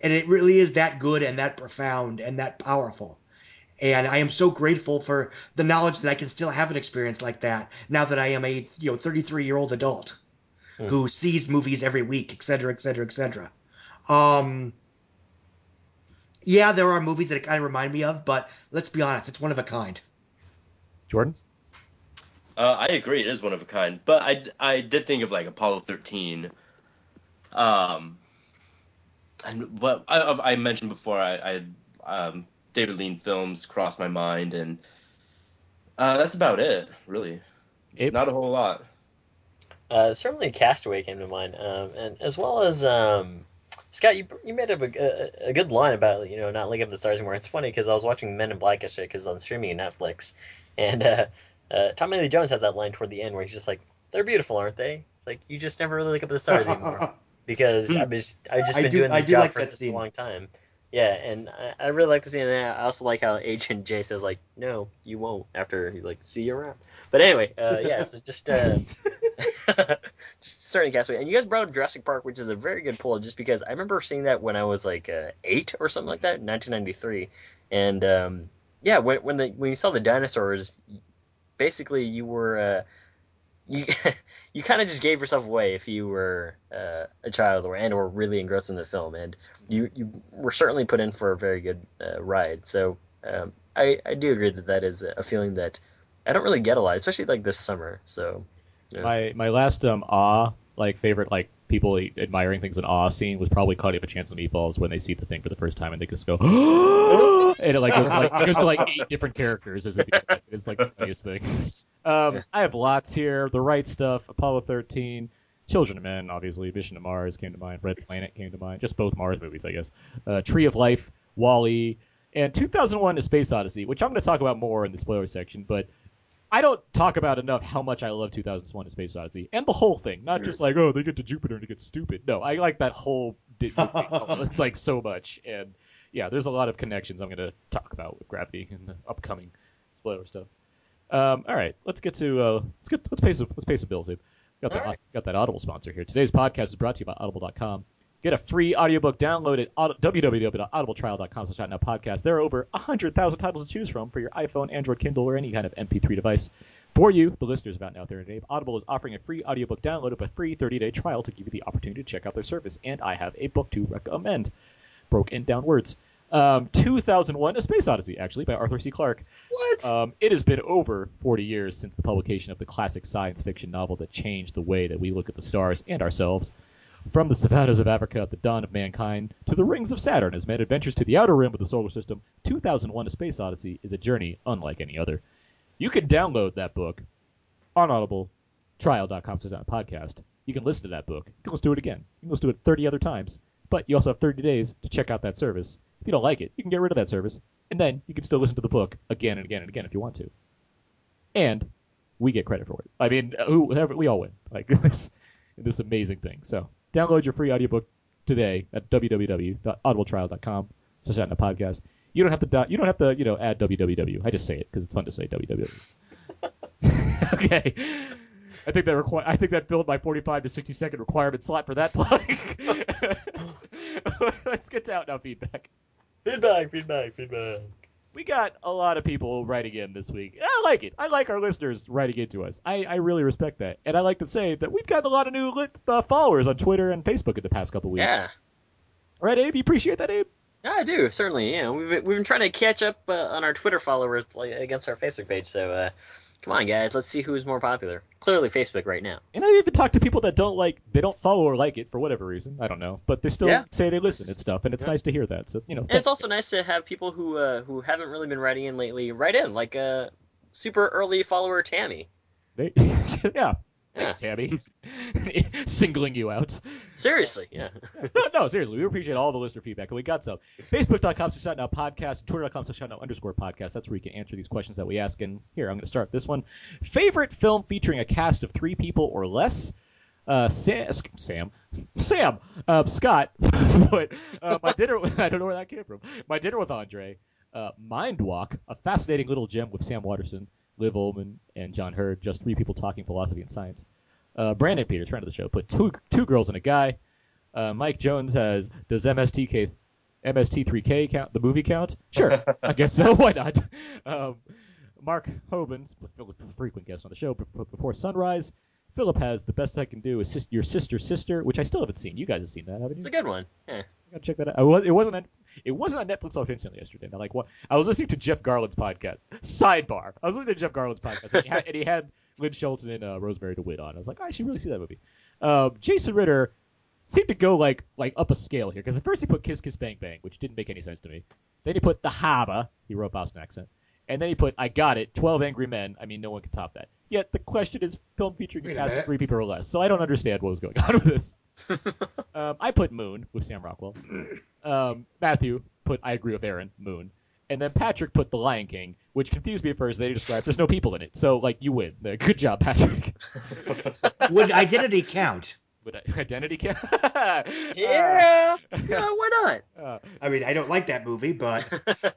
and it really is that good and that profound and that powerful. And I am so grateful for the knowledge that I can still have an experience like that now that I am a you know 33 year old adult who sees movies every week, et cetera, et cetera, et cetera. Um, yeah, there are movies that it kind of remind me of, but let's be honest, it's one of a kind. Jordan. Uh, I agree, it is one of a kind. But I, I did think of like Apollo 13. Um, and what I, I mentioned before, I, I um, David Lean films crossed my mind, and uh, that's about it, really. Abe? Not a whole lot. Uh, certainly, Castaway came to mind, um, and as well as um, Scott, you you made up a, a, a good line about you know not looking up the stars anymore. It's funny because I was watching Men in Black yesterday because on streaming on Netflix, and uh, uh, Tommy Lee Jones has that line toward the end where he's just like, "They're beautiful, aren't they?" It's like you just never really look up at the stars anymore because I've just I've just been do- doing this do job like for such a long time. Yeah, and I, I really like the scene, and I also like how Agent J says like, "No, you won't." After he like, "See you around." But anyway, uh, yeah, so just uh, just starting Castaway, and you guys brought up Jurassic Park, which is a very good pull, just because I remember seeing that when I was like uh, eight or something like that, in 1993, and um, yeah, when when the when you saw the dinosaurs, basically you were uh, you you kind of just gave yourself away if you were uh, a child or and or really engrossed in the film, and you you were certainly put in for a very good uh, ride. So um, I I do agree that that is a feeling that I don't really get a lot, especially like this summer. So yeah. My my last um awe like favorite like people admiring things in awe scene was probably Cloudy with a Chance of Meatballs when they see the thing for the first time and they just go and it like goes to, like goes to like eight different characters Is it it's like the funniest thing. Um, I have lots here. The right stuff, Apollo 13, Children of Men, obviously, Mission to Mars came to mind, Red Planet came to mind, just both Mars movies, I guess. Uh, Tree of Life, WALL-E, and 2001: A Space Odyssey, which I'm going to talk about more in the spoiler section, but I don't talk about enough how much I love 2001: A Space Odyssey and the whole thing, not just like oh they get to Jupiter and it gets stupid. No, I like that whole. it's like so much, and yeah, there's a lot of connections I'm going to talk about with Gravity and the upcoming spoiler stuff. Um, all right, let's get to uh, let's get let's pay some let's pay some bills. Abe. Got that right. got that Audible sponsor here. Today's podcast is brought to you by Audible.com. Get a free audiobook download at aud- www.audibletrial.com slash now podcast. There are over 100,000 titles to choose from for your iPhone, Android, Kindle, or any kind of MP3 device. For you, the listeners of Out Now There and Abe, Audible is offering a free audiobook download of a free 30-day trial to give you the opportunity to check out their service. And I have a book to recommend. Broken down words. Um, 2001: A Space Odyssey, actually, by Arthur C. Clarke. what? Um, it has been over 40 years since the publication of the classic science fiction novel that changed the way that we look at the stars and ourselves. From the savannas of Africa at the dawn of mankind to the rings of Saturn as man adventures to the outer rim of the solar system, 2001 A Space Odyssey is a journey unlike any other. You can download that book on Audible, trial.com slash podcast. You can listen to that book. You can listen to it again. You can listen to it 30 other times. But you also have 30 days to check out that service. If you don't like it, you can get rid of that service. and then you can still listen to the book again and again and again if you want to. And we get credit for it. I mean, uh, whoever, we all win. Like this, this amazing thing. So download your free audiobook today at www.audibletrial.com slash the podcast. You don't have to, you don't have to, you know, add www. I just say it because it's fun to say www. okay. I think that requi- I think that filled my 45 to 60 second requirement slot for that plug. Let's get to out now feedback. Feedback, feedback, feedback. We got a lot of people writing in this week. I like it. I like our listeners writing into us. I, I really respect that. And I like to say that we've gotten a lot of new lit, uh, followers on Twitter and Facebook in the past couple weeks. Yeah. Right, Abe? You appreciate that, Abe? Yeah, I do certainly. Yeah, we've been, we've been trying to catch up uh, on our Twitter followers like, against our Facebook page. So uh, come on, guys, let's see who's more popular. Clearly, Facebook right now. And I even talk to people that don't like, they don't follow or like it for whatever reason. I don't know. But they still Yeah. say they listen and stuff. And it's nice to hear that. So, you know. And it's also nice to have people who uh, who haven't really been writing in lately write in, like uh, super early follower Tammy. They, yeah. Thanks, Tammy. Singling you out. Seriously, yeah. no, no, seriously, we appreciate all the listener feedback, and we got some. Facebook.com slash now podcast, Twitter.com slash now underscore podcast. That's where you can answer these questions that we ask. And here, I'm going to start this one. Favorite film featuring a cast of three people or less? Uh, Sam, Sam, Sam, uh, Scott put uh, my dinner. I don't know where that came from. My dinner with Andre, uh, Mind Walk, a fascinating little gem with Sam Waterston, Liv Ullmann, and John Heard. Just three people talking philosophy and science. Uh, Brandon Peters, friend of the show, put two two girls and a guy. Uh, Mike Jones has does MSTK MST3K count the movie count? Sure, I guess so. Why not? Um, Mark Hobens, a frequent guest on the show, before sunrise. Philip has the best I can do is sis- your sister's sister, which I still haven't seen. You guys have seen that, haven't you? It's a good one. Yeah. I gotta check that out. Was, it wasn't it wasn't on Netflix off instantly yesterday. I like what I was listening to Jeff Garlin's podcast. Sidebar: I was listening to Jeff Garlin's podcast, and he had, and he had Lynn Shelton and uh, Rosemarie DeWitt on. I was like, I should really see that movie. Um, Jason Ritter seemed to go like like up a scale here because at first he put Kiss Kiss Bang Bang, which didn't make any sense to me. Then he put The Hava. He wrote Boston accent. And then he put I Got It, 12 Angry Men. I mean, no one can top that. Yet the question is film featuring a cast of three people or less. So I don't understand what was going on with this. um, I put Moon with Sam Rockwell. Um, Matthew put I Agree with Aaron, Moon. And then Patrick put The Lion King, which confused me at first. They described there's no people in it. So, like, you win. Uh, Good job, Patrick. Would identity count? Would identity count? Yeah. yeah. Why not? Uh, I mean, I don't like that movie, but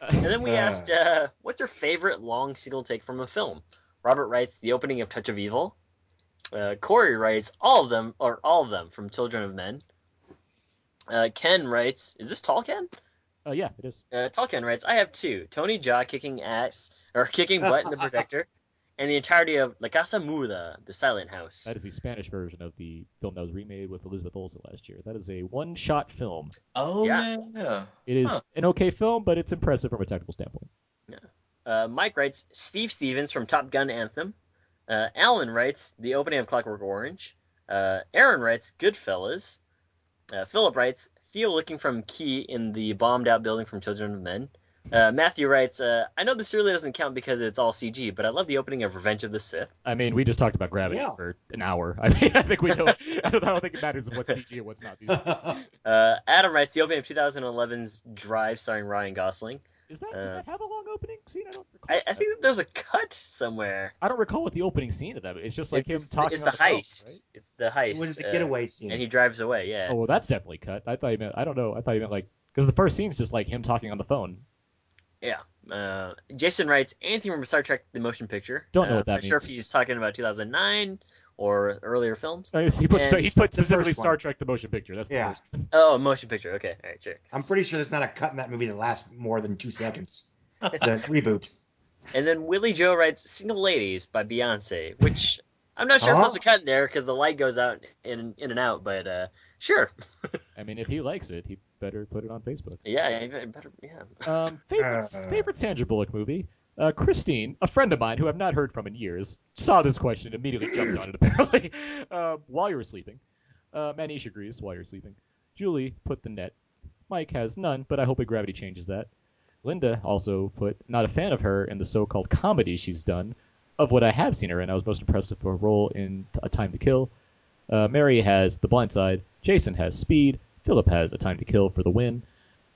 And then we Uh. asked, uh, what's your favorite long single take from a film? Robert writes the opening of Touch of Evil. Uh, Corey writes all of them, or all of them, from Children of Men. Uh, Ken writes, is this Tall Ken? uh, yeah, it is. Uh, Tall Ken writes, I have two: Tony Jaa kicking ass or kicking butt in The Protector, and the entirety of La Casa Muda, The Silent House. That is the Spanish version of the film that was remade with Elizabeth Olsen last year. That is a one-shot film. Oh Yeah. yeah. It is Huh. an okay film, but it's impressive from a technical standpoint. Uh, Mike writes Steve Stevens from Top Gun Anthem. Uh, Alan writes the opening of Clockwork Orange. Uh, Aaron writes Goodfellas. Uh, Philip writes Theo looking from Kee in the bombed out building from Children of Men. Uh, Matthew writes uh, I know this really doesn't count because it's all CG, but I love the opening of Revenge of the Sith. I mean, we just talked about Gravity Yeah. for an hour. I mean, I think we know. I don't, I don't think it matters what's CG and what's not these days. Uh, Adam writes the opening of 2011's Drive starring Ryan Gosling. Is that does Uh, that have a long opening scene? I don't recall. I, I think that there's a cut somewhere. I don't recall what the opening scene of that. It's just like it's, him talking. It's on the, phone, heist. right? It's the heist. it was the uh, getaway scene. and he drives away. Yeah. Oh well, that's definitely cut. I thought you meant. I don't know. I thought you meant like because the first scene's just like him talking on the phone. Yeah. Uh, Jason writes anything from Star Trek: The Motion Picture. Don't know Uh, what that I'm Sure, if he's talking about 2009 or earlier films. Uh, He put And he put specifically Star. Trek: The Motion Picture. That's the Yeah. first. Oh, motion picture. Okay, all right, sure. I'm pretty sure there's not a cut in that movie that lasts more than two seconds. the reboot. And then Willie Joe writes "Single Ladies" by Beyonce, which I'm not sure Huh? if there's a cut in there because the light goes out in in and out. But uh, sure. I mean, if he likes it, he better put it on Facebook. Yeah, you better. Yeah. Um, favorite Uh. favorite Sandra Bullock movie. Uh, Christine, a friend of mine who I've not heard from in years, saw this question and immediately jumped on it. Apparently, uh, while you were sleeping, uh, Manish agrees. While you're sleeping, Julie put the net. Mike has none, but I hope a gravity changes that. Linda also put not a fan of her in the so-called comedy she's done. Of what I have seen her in, I was most impressed with her role in A Time to Kill. Uh, Mary has The Blind Side. Jason has Speed. Philip has A Time to Kill for the win.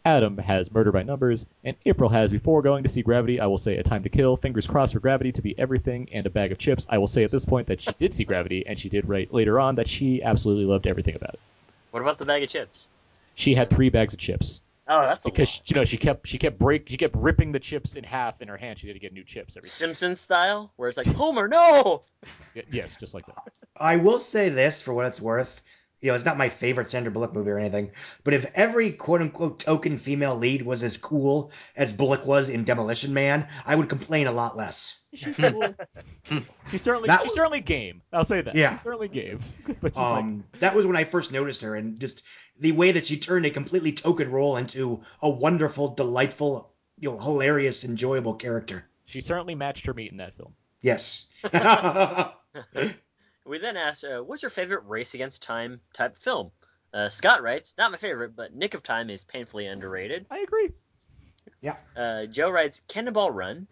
Adam has Murder by Numbers, and April has Before going to see Gravity, I will say A Time to Kill. Fingers crossed for Gravity to be everything and a bag of chips. I will say at this point that she did see Gravity, and she did write later on that she absolutely loved everything about it. What about the bag of chips? She had three bags of chips Oh, that's a because you know she kept she kept break she kept ripping the chips in half in her hand. She had to get new chips every. Simpson style, where it's like Homer, no. Yes, just like that. I will say this for what it's worth. You know, it's not my favorite Sandra Bullock movie or anything, but if every quote unquote token female lead was as cool as Bullock was in Demolition Man, I would complain a lot less. She, she's certainly That she's was- certainly game. I'll say that. Yeah. She's certainly game. but she's like Um, that was when I first noticed her, and just the way that she turned a completely token role into a wonderful, delightful, you know, hilarious, enjoyable character. she certainly matched her meat in that film. Yes. We then asked, uh, "What's your favorite race against time type film?" Uh, Scott writes, "Not my favorite, but Nick of Time is painfully underrated." I agree. Yeah. Uh, Joe writes, "Cannonball Run."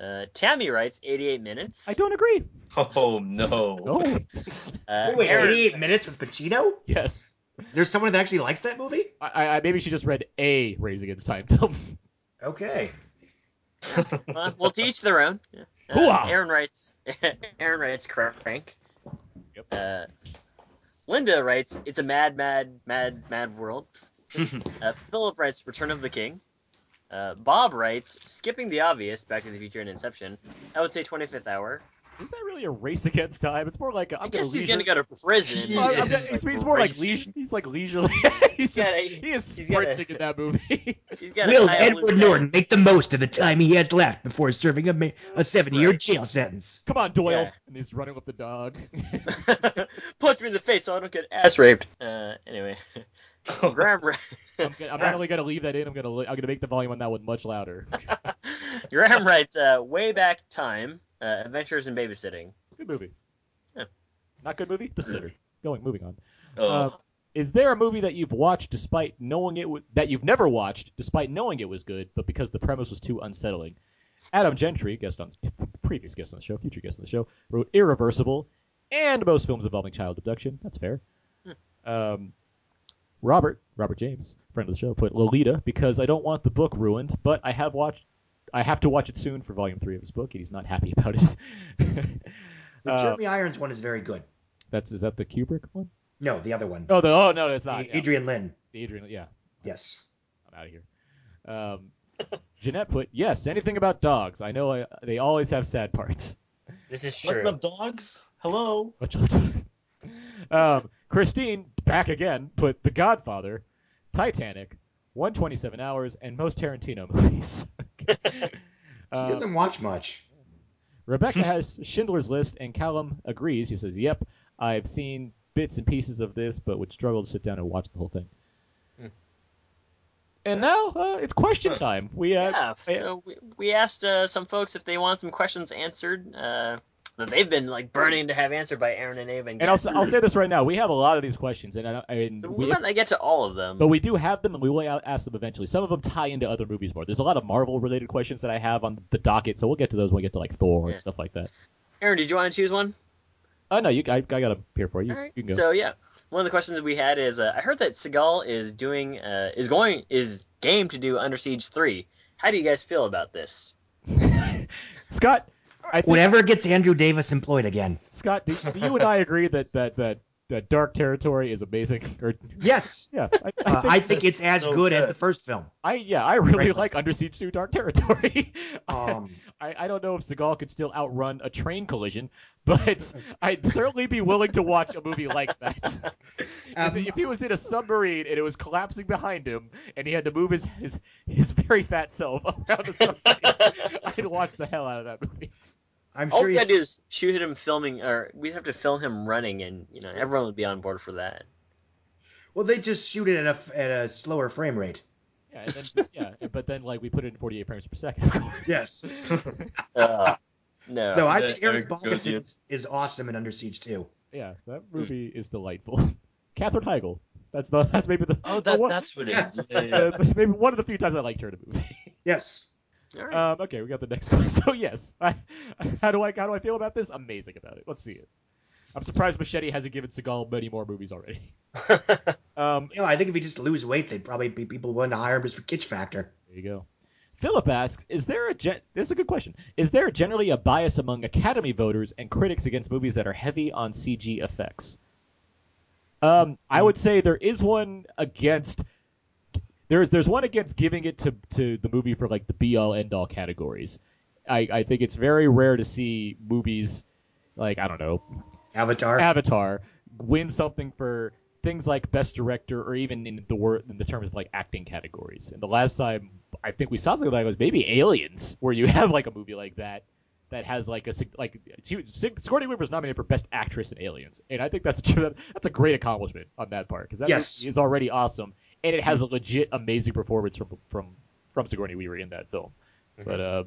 Uh, Tammy writes, "88 minutes." I don't agree. Oh no. Oh, Uh, Wait, Aaron- 88 minutes with Pacino? yes. There's someone that actually likes that movie? I, I maybe she just read a Race Against Time film. Okay. Well, well, to each their own. Yeah. Uh, Aaron writes. Aaron writes crank. Uh, Linda writes, "It's a mad, mad, mad, mad world." uh, Philip writes, "Return of the King." Uh, Bob writes, "Skipping the obvious, Back to the Future and Inception." I would say 25th Hour. Is that really a race against time? It's more like a, I'm I guess he's gonna gonna go to prison. Well, I'm- I'm- It's he's, like he's more like racing. leisure. He's like leisurely. he's just gotta- he is he's gotta- sprinting in that movie. He's got Will Edward Norton make the most of the time he has left before serving a, ma- a seven year Right. jail sentence? Come on, Doyle. Yeah. And he's running with the dog. Punch me in the face so I don't get ass raped. Uh, anyway, Graham, wri- I'm, gonna, I'm not only gonna leave that in. I'm gonna li- I'm gonna make the volume on that one much louder. Graham writes, uh, "Way back time, uh, Adventures in Babysitting." Good movie. Yeah. Not good movie. The Sitter. Going. Moving on. Oh. Uh, is there a movie that you've watched despite knowing it w- that you've never watched despite knowing it was good, but because the premise was too unsettling? Adam Gentry, guest on previous guest on the show, future guest on the show, wrote Irreversible and most films involving child abduction. That's fair. Um, Robert Robert James, friend of the show, put Lolita because I don't want the book ruined, but I have watched. I have to watch it soon for volume three of his book, and he's not happy about it. The Uh, Jeremy Irons one is very good. That's is that the Kubrick one? No, the other one. Oh, the oh no, it's not. A- yeah. Adrian Lyne. The Adrian, yeah, Yes. I'm out of here. Um, Jeanette put, yes, anything about dogs. I know I, they always have sad parts. This is true. What's up, dogs? Hello. Much of um, Christine, back again, put The Godfather, Titanic, 127 Hours, and most Tarantino movies. She Uh, doesn't watch much. Rebecca has Schindler's List, and Callum agrees. He says, yep, I've seen bits and pieces of this, but would struggle to sit down and watch the whole thing. Hmm. And now uh, it's question time. We uh, Yeah, so we, we asked uh, some folks if they want some questions answered uh, that they've been like burning to have answered by Aaron and Abe. And, And I'll, I'll say this right now: we have a lot of these questions, and, I, and so we, might not get to all of them. but we do have them, and we will ask them eventually. Some of them tie into other movies more. There's a lot of Marvel-related questions that I have on the docket, so we'll get to those when we get to like Thor Yeah. and stuff like that. Aaron, did you want to choose one? Oh no, you, I, I got a here for you. All right. You can go. So yeah, one of the questions that we had is uh, I heard that Seagal is doing uh, is going is game to do Under Siege three. How do you guys feel about this? Scott, I think, Whatever gets Andrew Davis employed again. Scott, do, do you and I agree that that that, that Dark Territory is amazing? Or Yes. yeah, I, I Uh, think, I think it's as so good as the first film. I yeah, I really Frankly. like Under Siege 2 Dark Territory. Um, I, I don't know if Seagal could still outrun a train collision, but I'd certainly be willing to watch a movie like that. Um, if, if he was in a submarine and it was collapsing behind him and he had to move his his, his very fat self around the submarine, I'd watch the hell out of that movie. I'm All sure we he's. gotta do is shoot him filming, or we'd have to film him running, and you know everyone would be on board for that. Well, they just shoot it at a at a slower frame rate. Yeah, and then, yeah, but then like we put it in 48 frames per second, of course. Yes. Uh, no. No, I think Eric Eric is, is awesome in Under Siege too. yeah, that movie is delightful. Katherine Heigl. That's the that's maybe the Oh, that, one- that's what it is. Yes. Yeah, that's yeah. the- maybe one of the few times I liked her in a movie. Yes. All right. Um, okay, we got the next one. So yes, I, how do I how do I feel about this? Amazing about it. Let's see it. I'm surprised Machete hasn't given Seagal many more movies already. Um, You know, I think if he just lose weight, they'd probably be people willing to hire him just for kitsch factor. There you go. Philip asks, "Is there a gen- this is a good question? Is there generally a bias among Academy voters and critics against movies that are heavy on CG effects?" Um, I would say there is one against. There's there's one against giving it to to the movie for like the be all end all categories. I I think it's very rare to see movies like I don't know Avatar. Avatar win something for things like best director or even in the word in the terms of like acting categories. And the last time I think we saw something like that was maybe Aliens, where you have like a movie like that that has like a like it's huge. Sig- Sigourney Weaver was nominated for best actress in Aliens, and I think that's a, that's a great accomplishment on that part because that Yes. is already awesome, and it has a legit amazing performance from from from Sigourney Weaver in that film. But uh,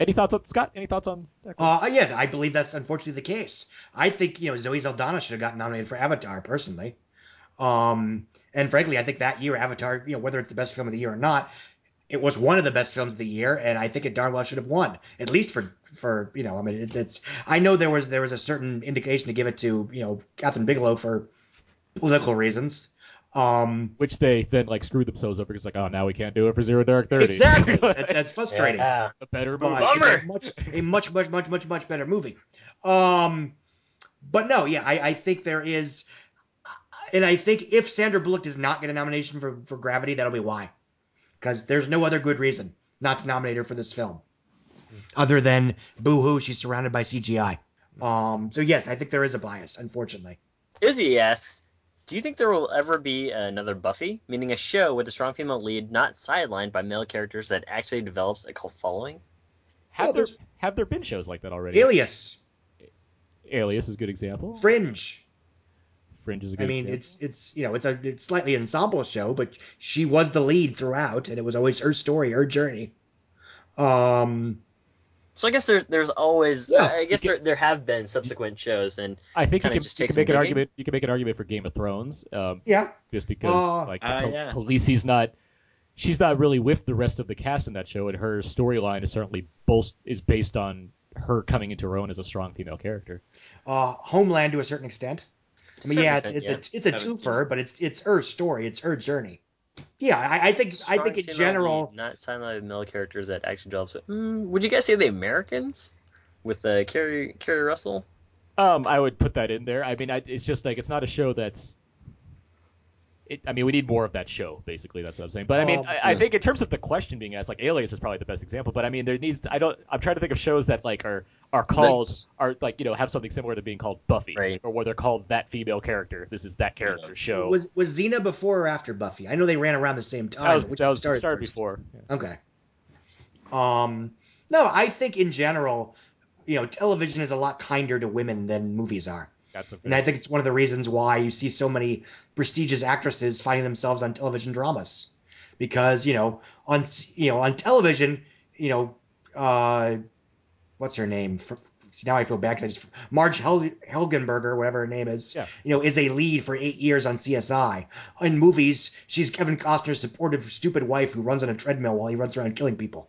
any thoughts on Scott? Any thoughts on that? Uh, yes, I believe that's unfortunately the case. I think you know Zoe Saldana should have gotten nominated for Avatar personally. Um, and frankly, I think that year Avatar, you know, whether it's the best film of the year or not, it was one of the best films of the year, and I think it darn well should have won at least for for you know. I mean, it's, it's I know there was there was a certain indication to give it to you know Kathryn Bigelow for political reasons. Um, Which they then like screwed themselves over because like oh now we can't do it for Zero Dark Thirty. exactly, that, that's frustrating. Yeah. a better movie. but it's a much a much much much much much better movie. Um, but no, yeah, I, I think there is, and I think if Sandra Bullock does not get a nomination for for Gravity, that'll be why, because there's no other good reason not to nominate her for this film, other than boo hoo, she's surrounded by CGI. Um, so yes, I think there is a bias, unfortunately. Izzy asks, "Do you think there will ever be another Buffy, meaning a show with a strong female lead, not sidelined by male characters that actually develops a cult following?" Have Well, there there's- have there been shows like that already? Alias, Alias is a good example. Fringe. Fringe is a good I mean, example. it's it's you know it's a it's slightly an ensemble show, but she was the lead throughout, and it was always her story, her journey. Um, So I guess there, there's always. Yeah, I guess you there, there have been subsequent shows, and I think you can, just you can make an argument. You can make an argument for Game of Thrones, um, yeah, just because Oh. like Khal- yeah. Khaleesi's not. She's not really with the rest of the cast in that show, and her storyline is certainly both is based on her coming into her own as a strong female character. uh, Homeland to a certain extent. I mean, yeah, it's it's yeah. a it's a twofer, but it's it's her story, it's her journey. Yeah, I, I think I think in general, lead, not sidelined by male characters that actually develops it. Mm, would you guys say the Americans with uh, Keri Keri Russell? Um, I would put that in there. I mean, I, it's just like it's not a show that's. It, I mean, we need more of that show. Basically, that's what I'm saying. But I mean, Um, I, I think in terms of the question being asked, like Alias is probably the best example. But I mean, there needs. To, I don't. I'm trying to think of shows that like are are called Nice. are like you know have something similar to being called Buffy, Right. or where they're called that female character. This is that character show. was was Xena before or after Buffy? I know they ran around the same time. that was which that was started, started, first? before. Yeah. Okay. Um, no, I think in general, you know, television is a lot kinder to women than movies are. Got some. And I think it's one of the reasons why you see so many prestigious actresses finding themselves on television dramas, because you know on you know on television, you know, uh, what's her name? For, see, now I feel bad 'cause I just Marg Hel- Helgenberger, whatever her name is, Yeah. you know, is a lead for eight years on CSI. In movies, she's Kevin Costner's supportive, stupid wife who runs on a treadmill while he runs around killing people.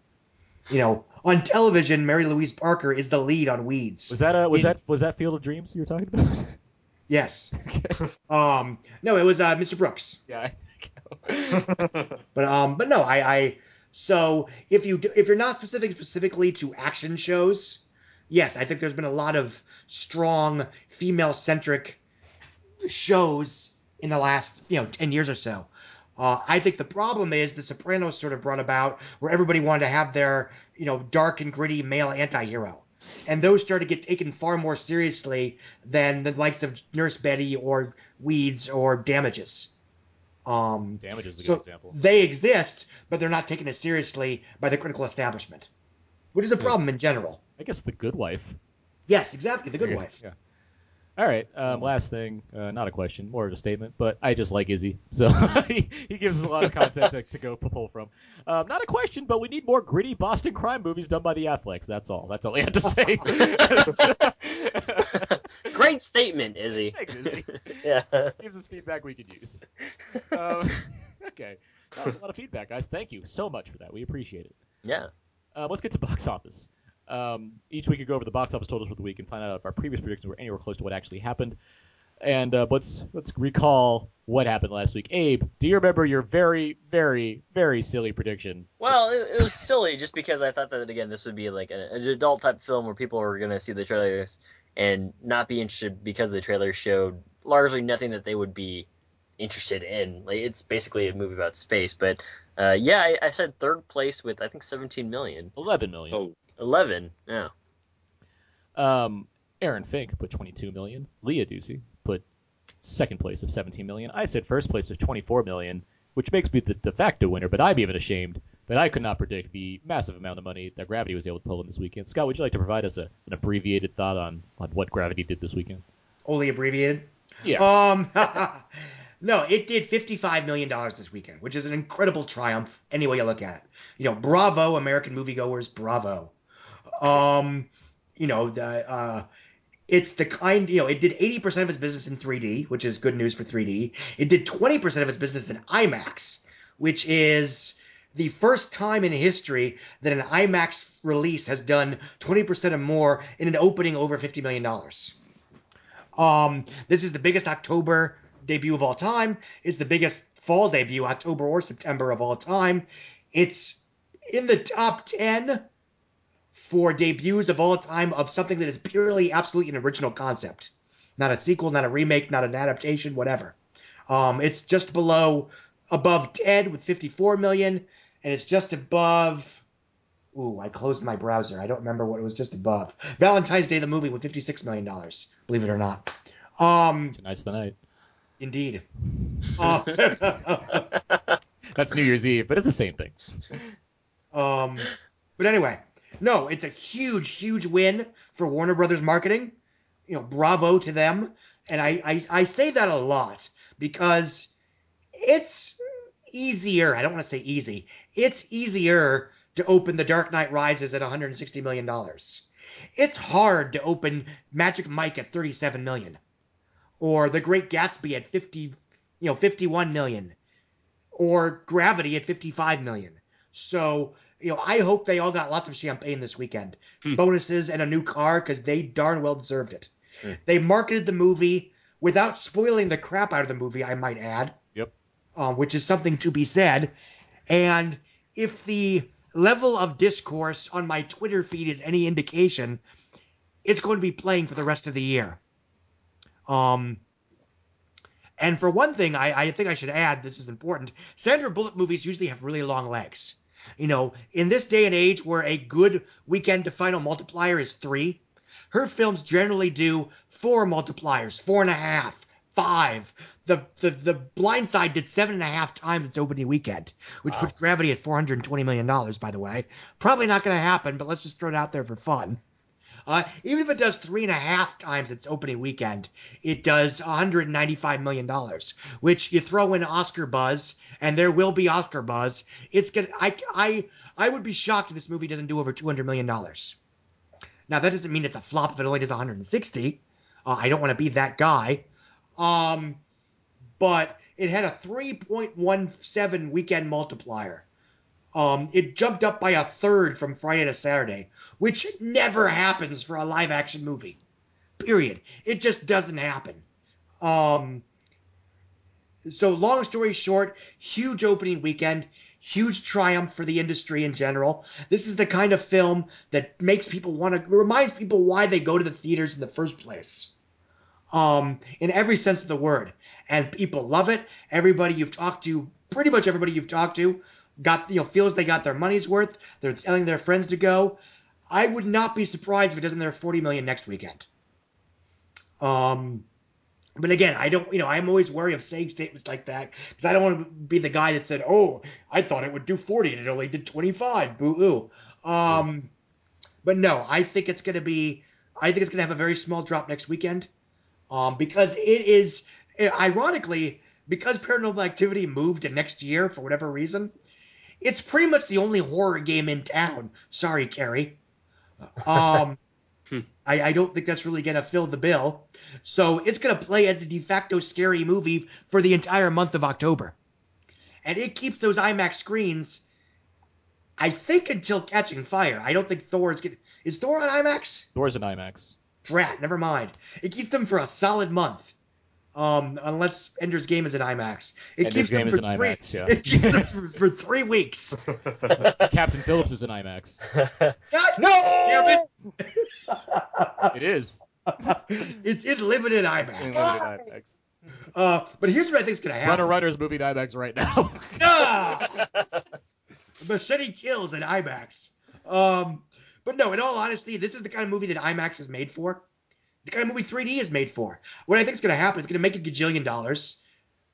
You know, on television, Mary Louise Parker is the lead on Weeds. was that uh, was in- that was that Field of Dreams you were talking about? Yes. Um, no, it was uh, Mr. Brooks. yeah. But um, but no, I, I so if you do, if you're not specific specifically to action shows, yes, I think there's been a lot of strong female centric shows in the last you know ten years or so. Uh, I think the problem is The Sopranos sort of brought about where everybody wanted to have their you know dark and gritty male anti-hero. And those started to get taken far more seriously than the likes of Nurse Betty or Weeds or Damages. Um, Damage is a good example. they exist, but they're not taken as seriously by the critical establishment, which is a problem in general. I guess the Good Wife. Yes, exactly. The Good Yeah, Wife. Yeah. All right. Um, last thing, uh, not a question, more of a statement, but I just like Izzy, so he, he gives us a lot of content to, to go pull from. Um, not a question, but we need more gritty Boston crime movies done by the Afflecks. That's all. That's all I had to say. Great statement, Izzy. Thanks, Izzy. yeah. Gives us feedback we could use. Um, okay. That was a lot of feedback, guys. Thank you so much for that. We appreciate it. Yeah. Uh, let's get to box office. Um, each week we go over the box office totals for the week and find out if our previous predictions were anywhere close to what actually happened. And uh, let's let's recall what happened last week. Abe, do you remember your very, very, very silly prediction? Well, it, it was silly just because I thought that again this would be like a, an adult type film where people were gonna see the trailers and not be interested because the trailers showed largely nothing that they would be interested in. Like it's basically a movie about space. But uh, yeah, I, I said third place with I think 17 million. 11 million. Oh, 11. Yeah. Um, Aaron Fink put 22 million. Leah Ducey put second place of 17 million. I said first place of 24 million, which makes me the de facto winner. But I'm even ashamed that I could not predict the massive amount of money that Gravity was able to pull in this weekend. Scott, would you like to provide us a, an abbreviated thought on, on what Gravity did this weekend? Only abbreviated. Yeah. Um, no, it did $55 million this weekend, which is an incredible triumph any way you look at it. You know, bravo, American moviegoers, bravo. Um, you know, the, uh, it's the kind, you know, it did 80% of its business in 3D, which is good news for 3D. It did 20% of its business in IMAX, which is the first time in history that an IMAX release has done 20% or more in an opening over $50 million. Um, this is the biggest October debut of all time. It's the biggest fall debut, October or September of all time. It's in the top 10 for debuts of all time of something that is purely, absolutely an original concept. Not a sequel, not a remake, not an adaptation, whatever. Um, it's just below, above Ted with 54 million, and it's just above. Ooh, I closed my browser. I don't remember what it was just above. Valentine's Day, the movie, with 56 million dollars. Believe it or not. Um, Tonight's the night. indeed. Uh, That's New Year's Eve, but it's the same thing. Um, but anyway, no, it's a huge, huge win for Warner Brothers marketing. You know, bravo to them. And I, I, I say that a lot because it's easier. I don't want to say easy. It's easier to open The Dark Knight Rises at 160 million dollars. It's hard to open Magic Mike at 37 million, or The Great Gatsby at 50, you know, 51 million, or Gravity at 55 million. So, you know, I hope they all got lots of champagne this weekend, bonuses and a new car because they darn well deserved it. Hmm. They marketed the movie without spoiling the crap out of the movie, I might add. Yep. Um, which is something to be said. And if the level of discourse on my Twitter feed is any indication, it's going to be playing for the rest of the year. Um, and for one thing, I, I think I should add this is important. Sandra Bullock movies usually have really long legs. You know, in this day and age where a good weekend to final multiplier is three, her films generally do four multipliers, four and a half, five. The the the Blind Side did seven and a half times its opening weekend, which puts Gravity at four hundred and twenty million dollars. By the way, probably not going to happen, but let's just throw it out there for fun. Uh, even if it does three and a half times its opening weekend, it does 195 million dollars. Which you throw in Oscar buzz, and there will be Oscar buzz. It's gonna. I I I would be shocked if this movie doesn't do over 200 million dollars. Now that doesn't mean it's a flop if it only does 160. Uh, I don't want to be that guy. Um, but it had a 3.17 weekend multiplier. Um, it jumped up by a third from Friday to Saturday, which never happens for a live action movie. Period. It just doesn't happen. Um, so long story short, huge opening weekend, huge triumph for the industry in general. This is the kind of film that makes people want to reminds people why they go to the theaters in the first place. Um, in every sense of the word. And people love it. Everybody you've talked to, pretty much everybody you've talked to, got you know feels they got their money's worth. They're telling their friends to go. I would not be surprised if it doesn't there 40 million next weekend. Um, but again, I don't, you know, I'm always wary of saying statements like that because I don't want to be the guy that said, "Oh, I thought it would do 40 and it only did 25." Boo hoo. Um, but no, I think it's going to be, I think it's going to have a very small drop next weekend, um, because it is, ironically, because Paranormal Activity moved to next year for whatever reason, it's pretty much the only horror game in town. Sorry, Carrie. Um, I, I don't think that's really going to fill the bill. So it's going to play as the de facto scary movie for the entire month of October. And it keeps those IMAX screens I think until Catching Fire. I don't think Thor is getting. Is Thor on IMAX? Thor's an IMAX. Drat, never mind. It keeps them for a solid month. Um, unless Ender's Game is an IMAX. It Ender's keeps Game them is for an three, IMAX, yeah. It keeps them for, for three weeks. Captain Phillips is an IMAX. God, damn it! It is. it's in limited In IMAX. limited IMAX. Uh, but here's what I think is going to happen. Runner Runner's movie in IMAX right now. Ah! Machete Kills in IMAX. Um, but no, in all honesty, this is the kind of movie that IMAX is made for. The kind of movie 3D is made for. What I think is going to happen is going to make a gajillion dollars,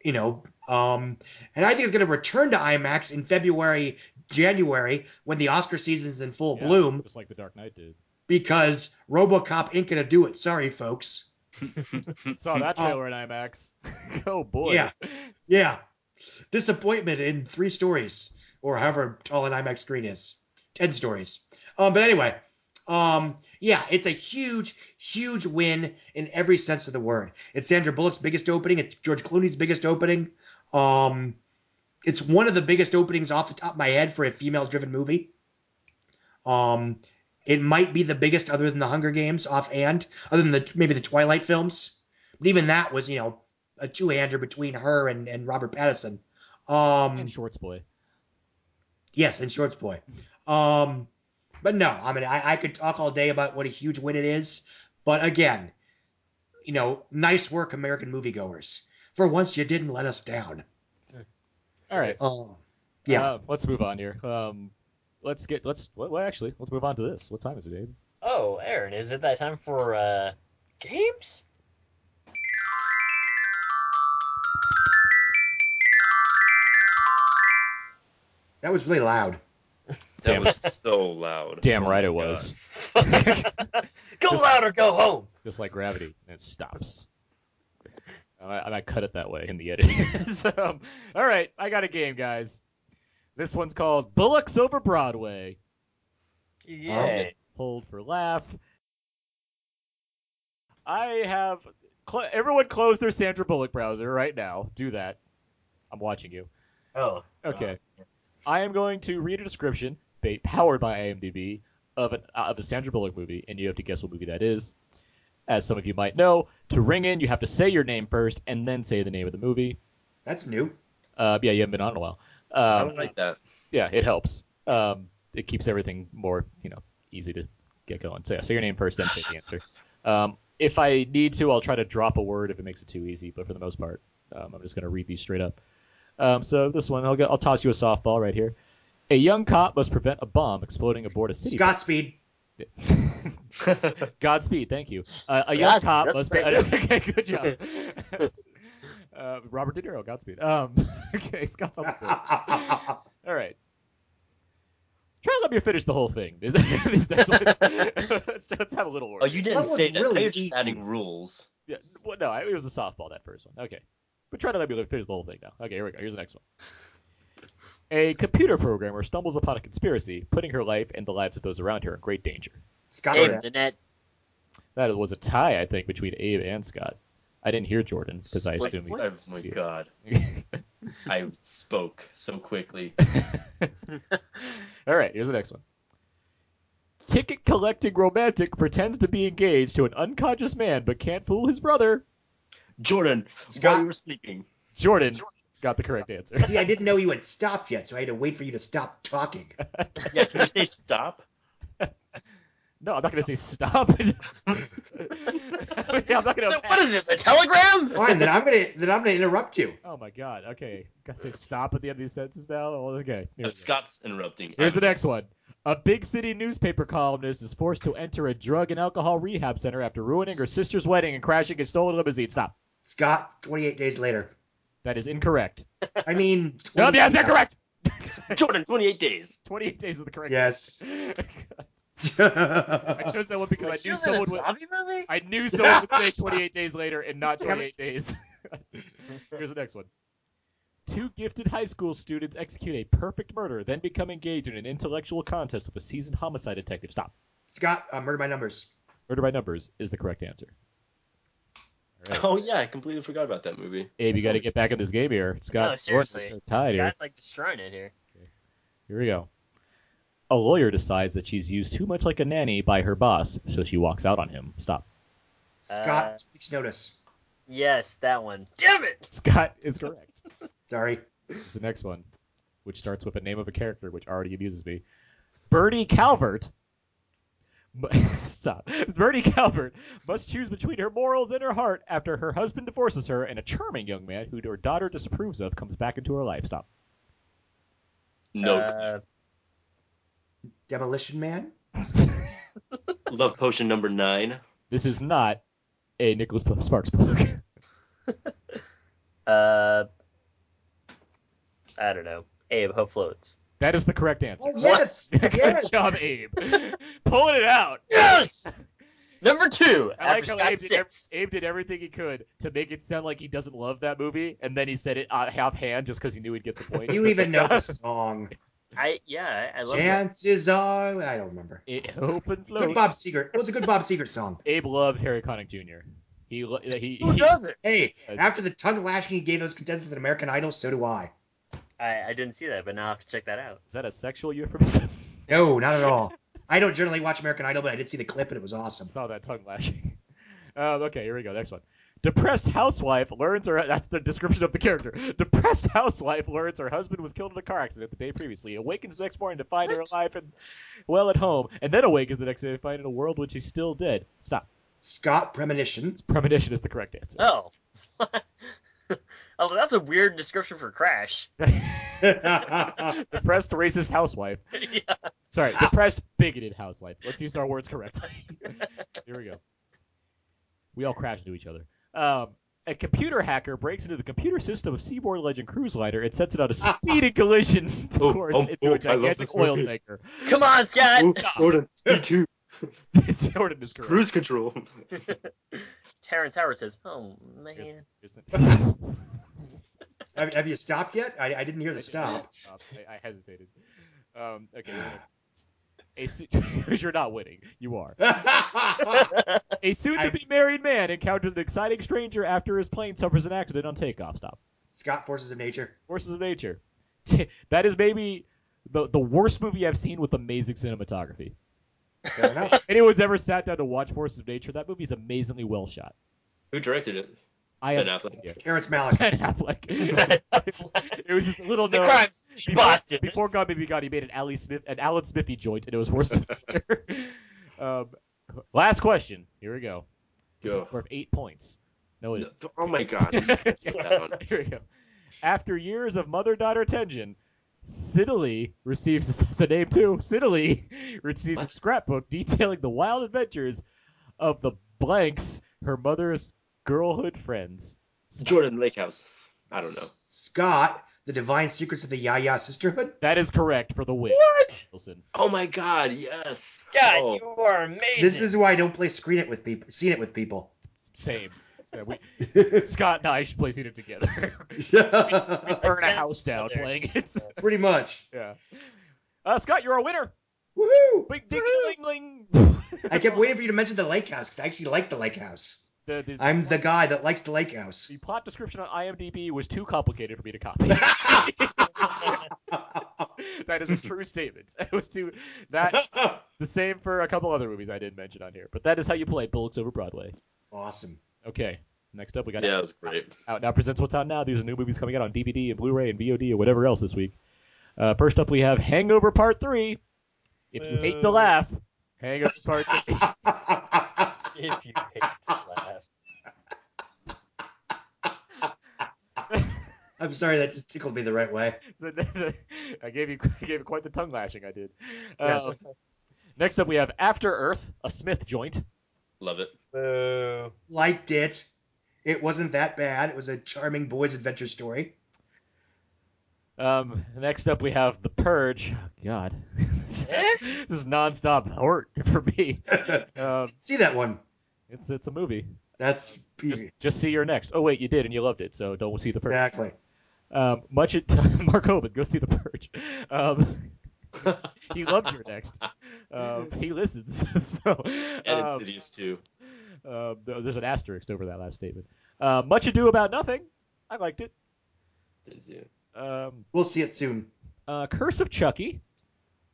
you know, um, and I think it's going to return to IMAX in February, January when the Oscar season's in full Yeah, bloom Just like The Dark Knight did. because RoboCop ain't going to do it. Sorry, folks. Saw that trailer in IMAX. oh boy. Yeah. Yeah. Disappointment in three stories, or however tall an IMAX screen is. Ten stories. Um, but anyway, um, yeah, it's a huge, huge win in every sense of the word. It's Sandra Bullock's biggest opening. It's George Clooney's biggest opening. Um, it's one of the biggest openings off the top of my head for a female-driven movie. Um, it might be the biggest other than the Hunger Games offhand, other than the maybe the Twilight films. But even that was, you know, a two-hander between her and, and Robert Pattinson. Um, And Shorts Boy. Yes, and Shorts Boy. Um, but no, I mean, I, I could talk all day about what a huge win it is. But again, you know, nice work, American moviegoers. For once, you didn't let us down. All right. Um, yeah. Uh, let's move on here. Um, let's get let's well, well, actually let's move on to this. What time is it, Dave? Oh, Aaron, is it that time for uh games? that was really loud. That Damn. was so loud. Damn Oh right it was. Go Just- louder, go home. Just like gravity, and it stops. I might, I cut it that way in the edit. so, um, all right, I got a game, guys. This one's called Bullocks Over Broadway. Yay. Hold for laugh. I have cl- everyone close their Sandra Bullock browser right now. Do that. I'm watching you. Oh. Okay. I am going to read a description, ba- powered by IMDb, of an uh, of a Sandra Bullock movie, and you have to guess what movie that is. As some of you might know, to ring in, you have to say your name first and then say the name of the movie. That's new. Uh, yeah, you haven't been on in a while. I Um, don't like that. yeah, it helps. Um, it keeps everything more, you know, easy to get going. So yeah, say your name first, then say the answer. Um, if I need to, I'll try to drop a word if it makes it too easy. But for the most part, um, I'm just going to read these straight up. Um, so this one, I'll, get, I'll toss you a softball right here. A young cop must prevent a bomb exploding aboard a city. Godspeed. Godspeed, thank you. Uh, a young Gods- cop that's must. great. okay, good job. uh, Robert De Niro, Godspeed. Um, okay, Scott's on the board. All right. Try to let me finish the whole thing. These next ones. let's, let's have a little order. Oh, you didn't was say that. really You're just adding rules. Yeah, well, no, it was a softball that first one. Okay, but try to let me finish the whole thing now. Okay, here we go. Here's the next one. A computer programmer stumbles upon a conspiracy, putting her life and the lives of those around her in great danger. Scott. Aim the net. That was a tie, I think, between Abe and Scott. I didn't hear Jordan because I What- assume he Oh my see it. god. I spoke so quickly. All right, here's the next one. Ticket collecting romantic pretends to be engaged to an unconscious man but can't fool his brother. Jordan, Scott- while you were sleeping. Jordan got the correct answer. See, I didn't know you had stopped yet, so I had to wait for you to stop talking. Yeah, can you say stop? No, I'm not going to say stop. Yeah, I'm not going to. What is this? A telegram? Fine, then I'm gonna then I'm gonna interrupt you. Oh my god. Okay, got to say stop at the end of these sentences now. Well, okay. Here we Uh. Scott's interrupting. Here's the next one. A big city newspaper columnist is forced to enter a drug and alcohol rehab center after ruining her sister's wedding and crashing a stolen limousine. Stop. Scott, 28 days later. That is incorrect. I mean, No, 20 yeah, is that correct? Jordan, 28 days. 28 days is the correct Yes. I chose that one because I knew was in a someone would. movie? I knew someone would say 28 days later and not 28 days. Here's the next one. Two gifted high school students execute a perfect murder, then become engaged in an intellectual contest with a seasoned homicide detective. Stop. Scott, uh, murder by numbers. Murder by numbers is the correct answer. All right. Oh yeah, I completely forgot about that movie. Abe, you got to get back in this game here. Scott, no, seriously. tied here. Scott's like destroying it here. Here we go. A lawyer decides that she's used too much like a nanny by her boss, so she walks out on him. Stop. Scott, Uh, two weeks notice. Yes, that one. Damn it! Scott is correct. Sorry. It's the next one, which starts with a name of a character, which already amuses me. Birdee Calvert. Mu- Stop. Birdee Calvert must choose between her morals and her heart after her husband divorces her and a charming young man who her daughter disapproves of comes back into her life. Stop. No. Uh, Demolition Man. Love potion number nine. This is not a Nicholas Sparks book. uh, I don't know. Abe, Hope Floats. That is the correct answer. Oh yes, Good yes. job, Abe. Pulling it out. Yes! Number two, I like after how Scott Abe did, ev- six. Abe did everything he could to make it sound like he doesn't love that movie, and then he said it uh, half hand just because he knew he'd get the point. You even know the song. I yeah, I I love that. Chances are, I don't remember. It open Good floats. Bob Seger. What's a good Bob Seger song? Abe loves Harry Connick Jr. He lo- he Who he- doesn't? Hey, Yes. after the tongue lashing he gave those contestants at American Idol, so do I. I, I didn't see that, but now I have to check that out. Is that a sexual euphemism? No, not at all. I don't generally watch American Idol, but I did see the clip and it was awesome. Saw that tongue lashing. Um, okay, here we go. Next one. Depressed housewife learns her. That's the description of the character. Depressed housewife learns her husband was killed in a car accident the day previously. Awakens the next morning to find her What? alive and well at home, and then awakens the next day to find in a world which she's still dead. Stop. Scott Premonition. Premonition is the correct answer. Oh. Oh, that's a weird description for Crash. depressed racist housewife. yeah. Sorry, depressed bigoted housewife. Let's use our words correctly. Here we go. We all crash into each other. Um, a computer hacker breaks into the computer system of Seabourn Legend cruise liner and sets it on a speeding collision Oh, course oh, into oh, a I love gigantic oil movie. tanker. Come on, Scott! Ooh, Jordan, me too. Jordan is correct. Cruise control. Terrence Howard says, "Oh man." Is- is- have, have you stopped yet? I, I didn't hear the stop. Stop. I, I hesitated. Um, okay. A su- because you're not winning. You are. A soon-to-be married man encounters an exciting stranger after his plane suffers an accident on takeoff. Stop. Scott Forces of Nature. Forces of Nature. that is maybe the the worst movie I've seen with amazing cinematography. Fair enough. Anyone's ever sat down to watch Forces of Nature? That movie's amazingly well shot. Who directed it? I Ben have Affleck. yeah. Terrence Malick. Ben Affleck. it was this little The known crime before, Boston. before God Baby God, he made an Ali Smith, an Alan Smithee joint, and it was worse than Nature. um, last question. Here we go. This Go. is worth eight points. No, it is. Oh my god. down. Here we go. After years of mother-daughter tension, Siddalee receives that's a name too. Siddalee receives a What? scrapbook detailing the wild adventures of the blanks, her mother's girlhood friends. Jordan Lake House. I don't know. Scott, The Divine Secrets of the Yaya Sisterhood. That is correct for the win. What? Wilson. Oh my god, yes. Scott, Oh. you are amazing. This is why I don't play Screen It with people. Scene It with people. Same. Yeah, we, Scott and I should play scene it together. Burn a house down other. playing it. Pretty much. yeah. Uh, Scott, you're our winner. Woohoo! Big ding ling ling. I kept waiting for you to mention the lake house because I actually like the lake house. The, the, I'm the guy that likes the lake house. the plot description on IMDb was too complicated for me to copy. that is a true statement. It was too that the same for a couple other movies I didn't mention on here. But that is how you play Bullets Over Broadway. awesome. Okay. Next up, we got Yeah, it was great. out now presents what's out now. These are new movies coming out on DVD and Blu-ray and VOD or whatever else this week. Uh, first up, we have Hangover Part Three. If you hate to laugh, Hangover Part Three. If you hate to laugh. I'm sorry, that just tickled me the right way. I gave you I gave you quite the tongue lashing. I did. Yes. Um, next up, we have After Earth, a Smith joint. Love it. Boo. Liked it. It wasn't that bad. It was a charming boys' adventure story. Um, next up, we have The Purge. Oh, God, this is, this is nonstop hurt for me. Um, See that one? it's it's a movie. That's Just just see your next. Oh wait, you did and you loved it, so don't see The Purge. exactly. Um, much it, Mark Hoban, go see The Purge. Um, he loved your next. Um, he listens. so And um, Insidious too. uh, there's an asterisk over that last statement. Uh, much ado about nothing. I liked it. Didn't see it. Um, We'll see it soon. uh, Curse of Chucky.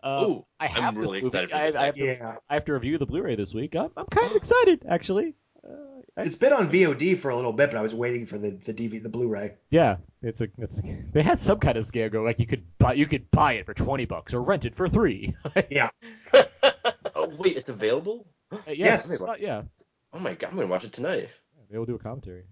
Uh, Ooh, I have I'm this really movie. excited for I, this. I have to, Yeah. I have to review the Blu-ray this week. I'm, I'm kind of excited, actually. Uh, I- It's been on VOD for a little bit, but I was waiting for the the DVD, the Blu-ray. yeah, it's a, it's. They had some kind of scam go like you could buy, you could buy it for twenty bucks or rent it for three. Yeah. Oh wait, it's available. yes, Yes. uh, yeah. Oh my god, I'm gonna watch it tonight. They will do a commentary.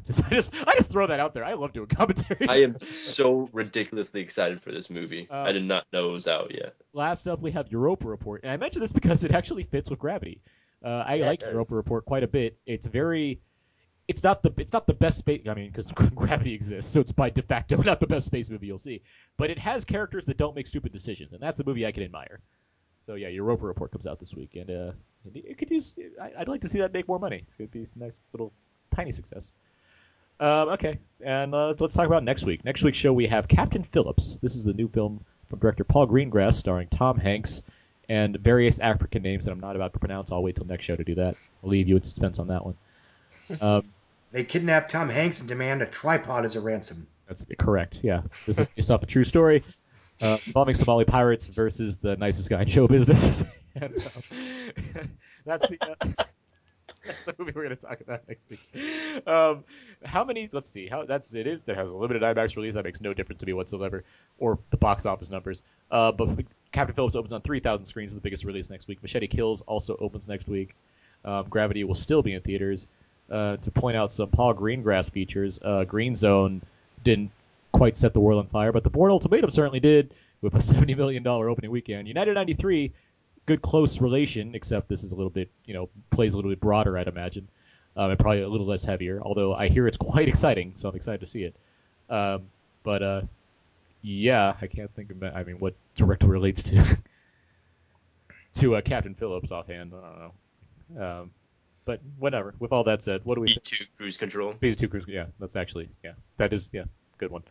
just, I just, I just throw that out there. I love doing commentary. I am so ridiculously excited for this movie. Um, I did not know it was out yet. Last up, we have Europa Report, and I mention this because it actually fits with Gravity. Uh, I Yeah, like. Europa Report quite a bit. It's very, it's not the it's not the best space. I mean, because Gravity exists, so it's by de facto not the best space movie you'll see. But it has characters that don't make stupid decisions, and that's a movie I can admire. So yeah, Europa Report comes out this week, and uh, it, could use. I, I'd like to see that make more money. It'd be a nice little tiny success. Um, okay, and uh, let's talk about next week. Next week's show we have Captain Phillips. This is the new film from director Paul Greengrass, starring Tom Hanks and various African names that I'm not about to pronounce. I'll wait till next show to do that. I'll leave you in suspense on that one. Um, They kidnap Tom Hanks and demand a tripod as a ransom. that's correct. Yeah, this is based off a true story uh, involving Somali pirates versus the nicest guy in show business. and, um, that's the. Uh, That's the movie we're going to talk about next week. Um, how many? Let's see. How that's it is that has a limited IMAX release. That makes no difference to me whatsoever, or the box office numbers. Uh, but Captain Phillips opens on 3,000 screens, the biggest release next week. Machete Kills also opens next week. Um, Gravity will still be in theaters. Uh, to point out some Paul Greengrass features, uh, Green Zone didn't quite set the world on fire, but the Bourne Ultimatum certainly did with a $70 million opening weekend. United 93, good close relation, except this is a little bit, you know, plays a little bit broader, I'd imagine, um, and probably a little less heavier, although I hear it's quite exciting, so I'm excited to see it. Um, but, uh, yeah, I can't think of, I mean, what directly relates to to uh, Captain Phillips offhand. I don't know. Um, but whatever. With all that said, what do we? Speed two cruise control. Phase two cruise. Yeah, that's actually yeah. That is yeah, good one.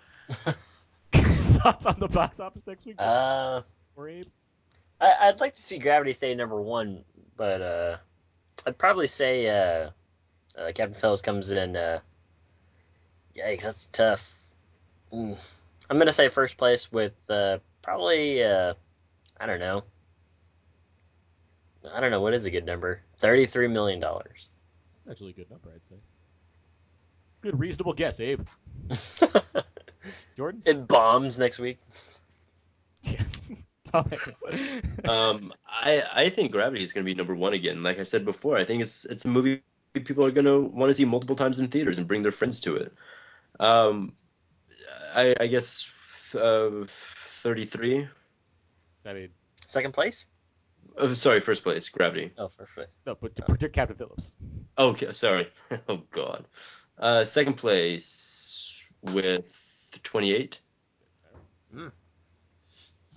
Thoughts on the box office next week? Uh, or Abe? I, I'd like to see Gravity stay number one, but uh, I'd probably say uh, uh, Captain Phillips comes in. Uh, yikes, that's tough. Mm. I'm gonna say first place with uh, probably uh, I don't know. I don't know what is a good number. Thirty-three million dollars. That's actually a good number, I'd say. Good reasonable guess, Abe. Jordan. it bombs next week. Yeah. Thomas. Um, I I think Gravity is going to be number one again. Like I said before, I think it's it's a movie people are going to want to see multiple times in theaters and bring their friends to it. Um, I, I guess uh, 33. I mean, Second place? Oh, sorry, first place, Gravity. Oh, first place. no, but to predict Captain Phillips. Okay, sorry. Oh God. Uh, second place with 28.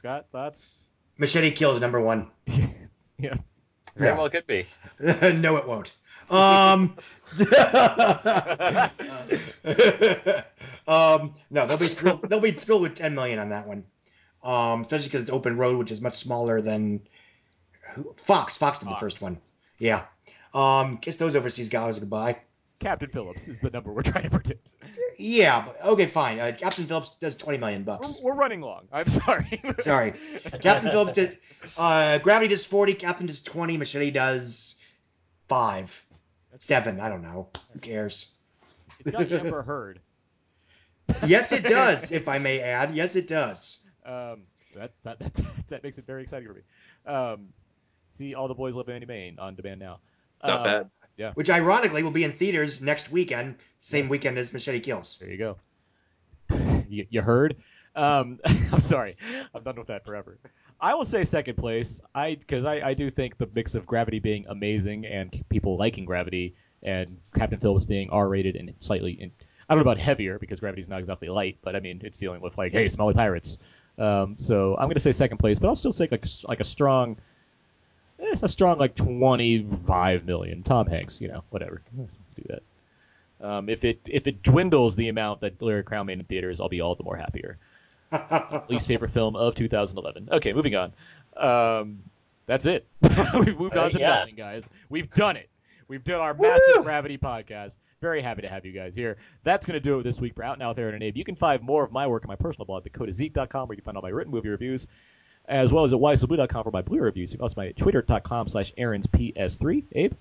Scott, thoughts? Machete Kills number one. yeah. Very Yeah. well could be. no, it won't. Um, um, no, they'll be thrilled. They'll be thrilled with 10 million on that one. Um, especially because it's open road, which is much smaller than Fox. Fox did the first one. Yeah. Um, kiss those overseas guys goodbye. Captain Phillips is the number we're trying to predict. Yeah. Okay, fine. Uh, Captain Phillips does 20 million We're, bucks. we're running long. I'm sorry. Sorry. Captain Phillips did. Uh, Gravity does 40. Captain does 20. Machete does five, seven. I don't know. Who cares? It's got Amber Heard. Yes, it does. if I may add, yes, it does. Um, that's not, that, that makes it very exciting for me. Um, see all the boys love Mandy Lane on demand now. Not Um, bad. Which ironically will be in theaters next weekend, same Yes. weekend as Machete Kills. There you go. you, you heard? Um, I'm sorry. I'm done with that forever. I will say second place. I because I, I do think the mix of Gravity being amazing and people liking Gravity and Captain Phillips being R-rated and slightly in, I don't know about heavier because Gravity's not exactly light, but I mean it's dealing with like hey Somali pirates. Um, so I'm gonna say second place, but I'll still say like like a strong. Eh, a strong like 25 million. Tom Hanks, you know, whatever. Let's, let's do that. Um, if it if it dwindles the amount that Larry Crowne made in theaters, I'll be all the more happier. Least favorite film of 2011. Okay, moving on. Um, that's it. We've moved on to Yeah. nothing, guys. We've done it. We've done our massive Gravity podcast. Very happy to have you guys here. That's going to do it this week for Out Now with Aaron and Abe. You can find more of my work on my personal blog, thecodeofzeke.com, where you can find all my written movie reviews. As well as at wiselyblue.com for my Blu reviews. You can also find me at twitter.com slash Aaron's PS3. Abe?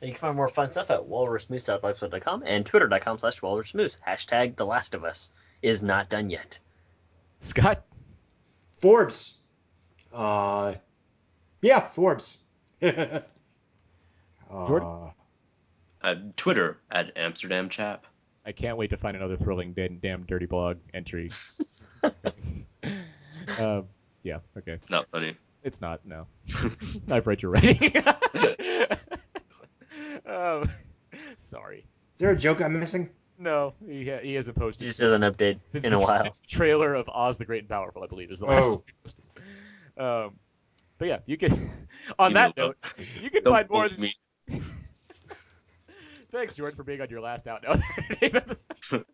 And you can find more fun stuff at walrusmoose.blogspot.com and twitter.com slash walrusmoose. Hashtag The Last of Us is not done yet. Scott? Forbes. Uh, yeah, Forbes. uh, Jordan? Uh, Twitter at Amsterdam Chap. I can't wait to find another thrilling damn, damn dirty blog entry. um, yeah, okay. It's not funny. It's not, no. I've read your writing. um, sorry. Is there a joke I'm missing? No, he, ha- he hasn't posted He just doesn't update since in the, a while. Since the trailer of Oz the Great and Powerful, I believe, is the last. Oh. thing he posted. Um, but yeah, you can. On You that know, note, you can Don't find more. quote me. Thanks, Jordan, for being on your last out now episode.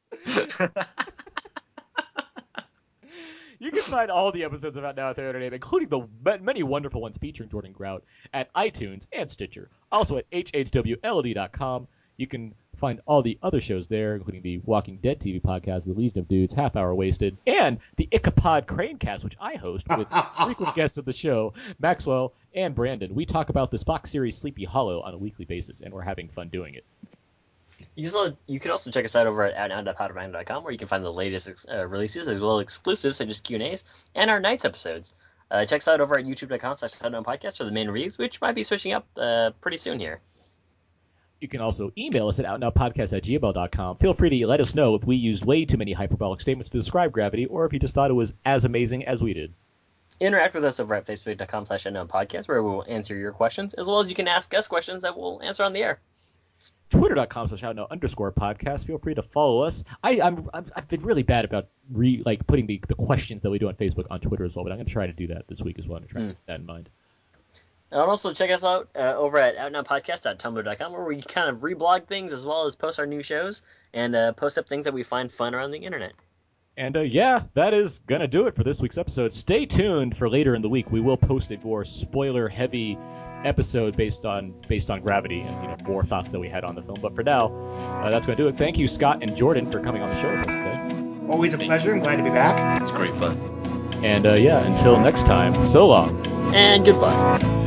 You can find all the episodes of Out Now Their Name, including the many wonderful ones featuring Jordan Grout, at iTunes and Stitcher. Also at hhwld.com. You can find all the other shows there, including the Walking Dead TV podcast, The Legion of Dudes, Half Hour Wasted, and the Ichabod Cranecast, which I host with frequent guests of the show, Maxwell and Brandon. We talk about the Spock series Sleepy Hollow on a weekly basis, and we're having fun doing it. You, also, you can also check us out over at outnow.podomatic.com where you can find the latest uh, releases as well as exclusives such as Q&As and our nights episodes. Uh, check us out over at youtube.com slash podcast for the main reviews, which might be switching up uh, pretty soon here. You can also email us at outnowpodcast at gmail.com. Feel free to let us know if we used way too many hyperbolic statements to describe gravity, or if you just thought it was as amazing as we did. Interact with us over at facebook.com slash podcast where we will answer your questions, as well as you can ask us questions that we'll answer on the air. Twitter.com slash outnow underscore podcast. Feel free to follow us. I, I'm, I'm I've been really bad about re like putting the, the questions that we do on Facebook on Twitter as well, but I'm gonna try to do that this week as well. I'm gonna try to keep that in mind. And also check us out uh, over at outnowpodcast.tumblr.com where we kind of reblog things as well as post our new shows and uh, post up things that we find fun around the internet. And uh, yeah, that is gonna do it for this week's episode. Stay tuned for later in the week. We will post a more spoiler heavy episode based on based on Gravity and you know more thoughts that we had on the film. But for now, uh, that's gonna do it. Thank you, Scott and Jordan, for coming on the show with us today. Always a pleasure. I'm glad to be back. It's great fun. And uh, yeah, until next time, so long. And goodbye.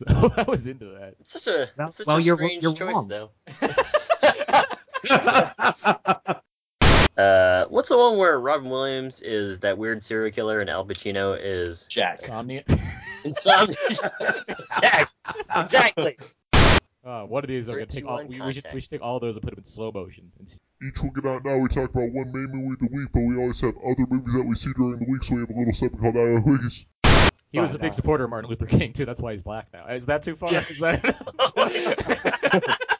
Like that though. I was into that. It's such a, Well- such well, a you're- strange you're choice, wrong. though. Uh, what's the one where Robin Williams is that weird serial killer and Al Pacino is Jack. Insomnia. insomnia? exactly. exactly. Uh, one of these I'm gonna take all. We, we should we should take all those and put them in slow motion. Each week at Out Now, we talk about one main movie of the week, but we always have other movies that we see during the week, so we have a little segment called Out of He was a big uh, supporter of Martin Luther King too. That's why he's black now. Is that too far? Is that?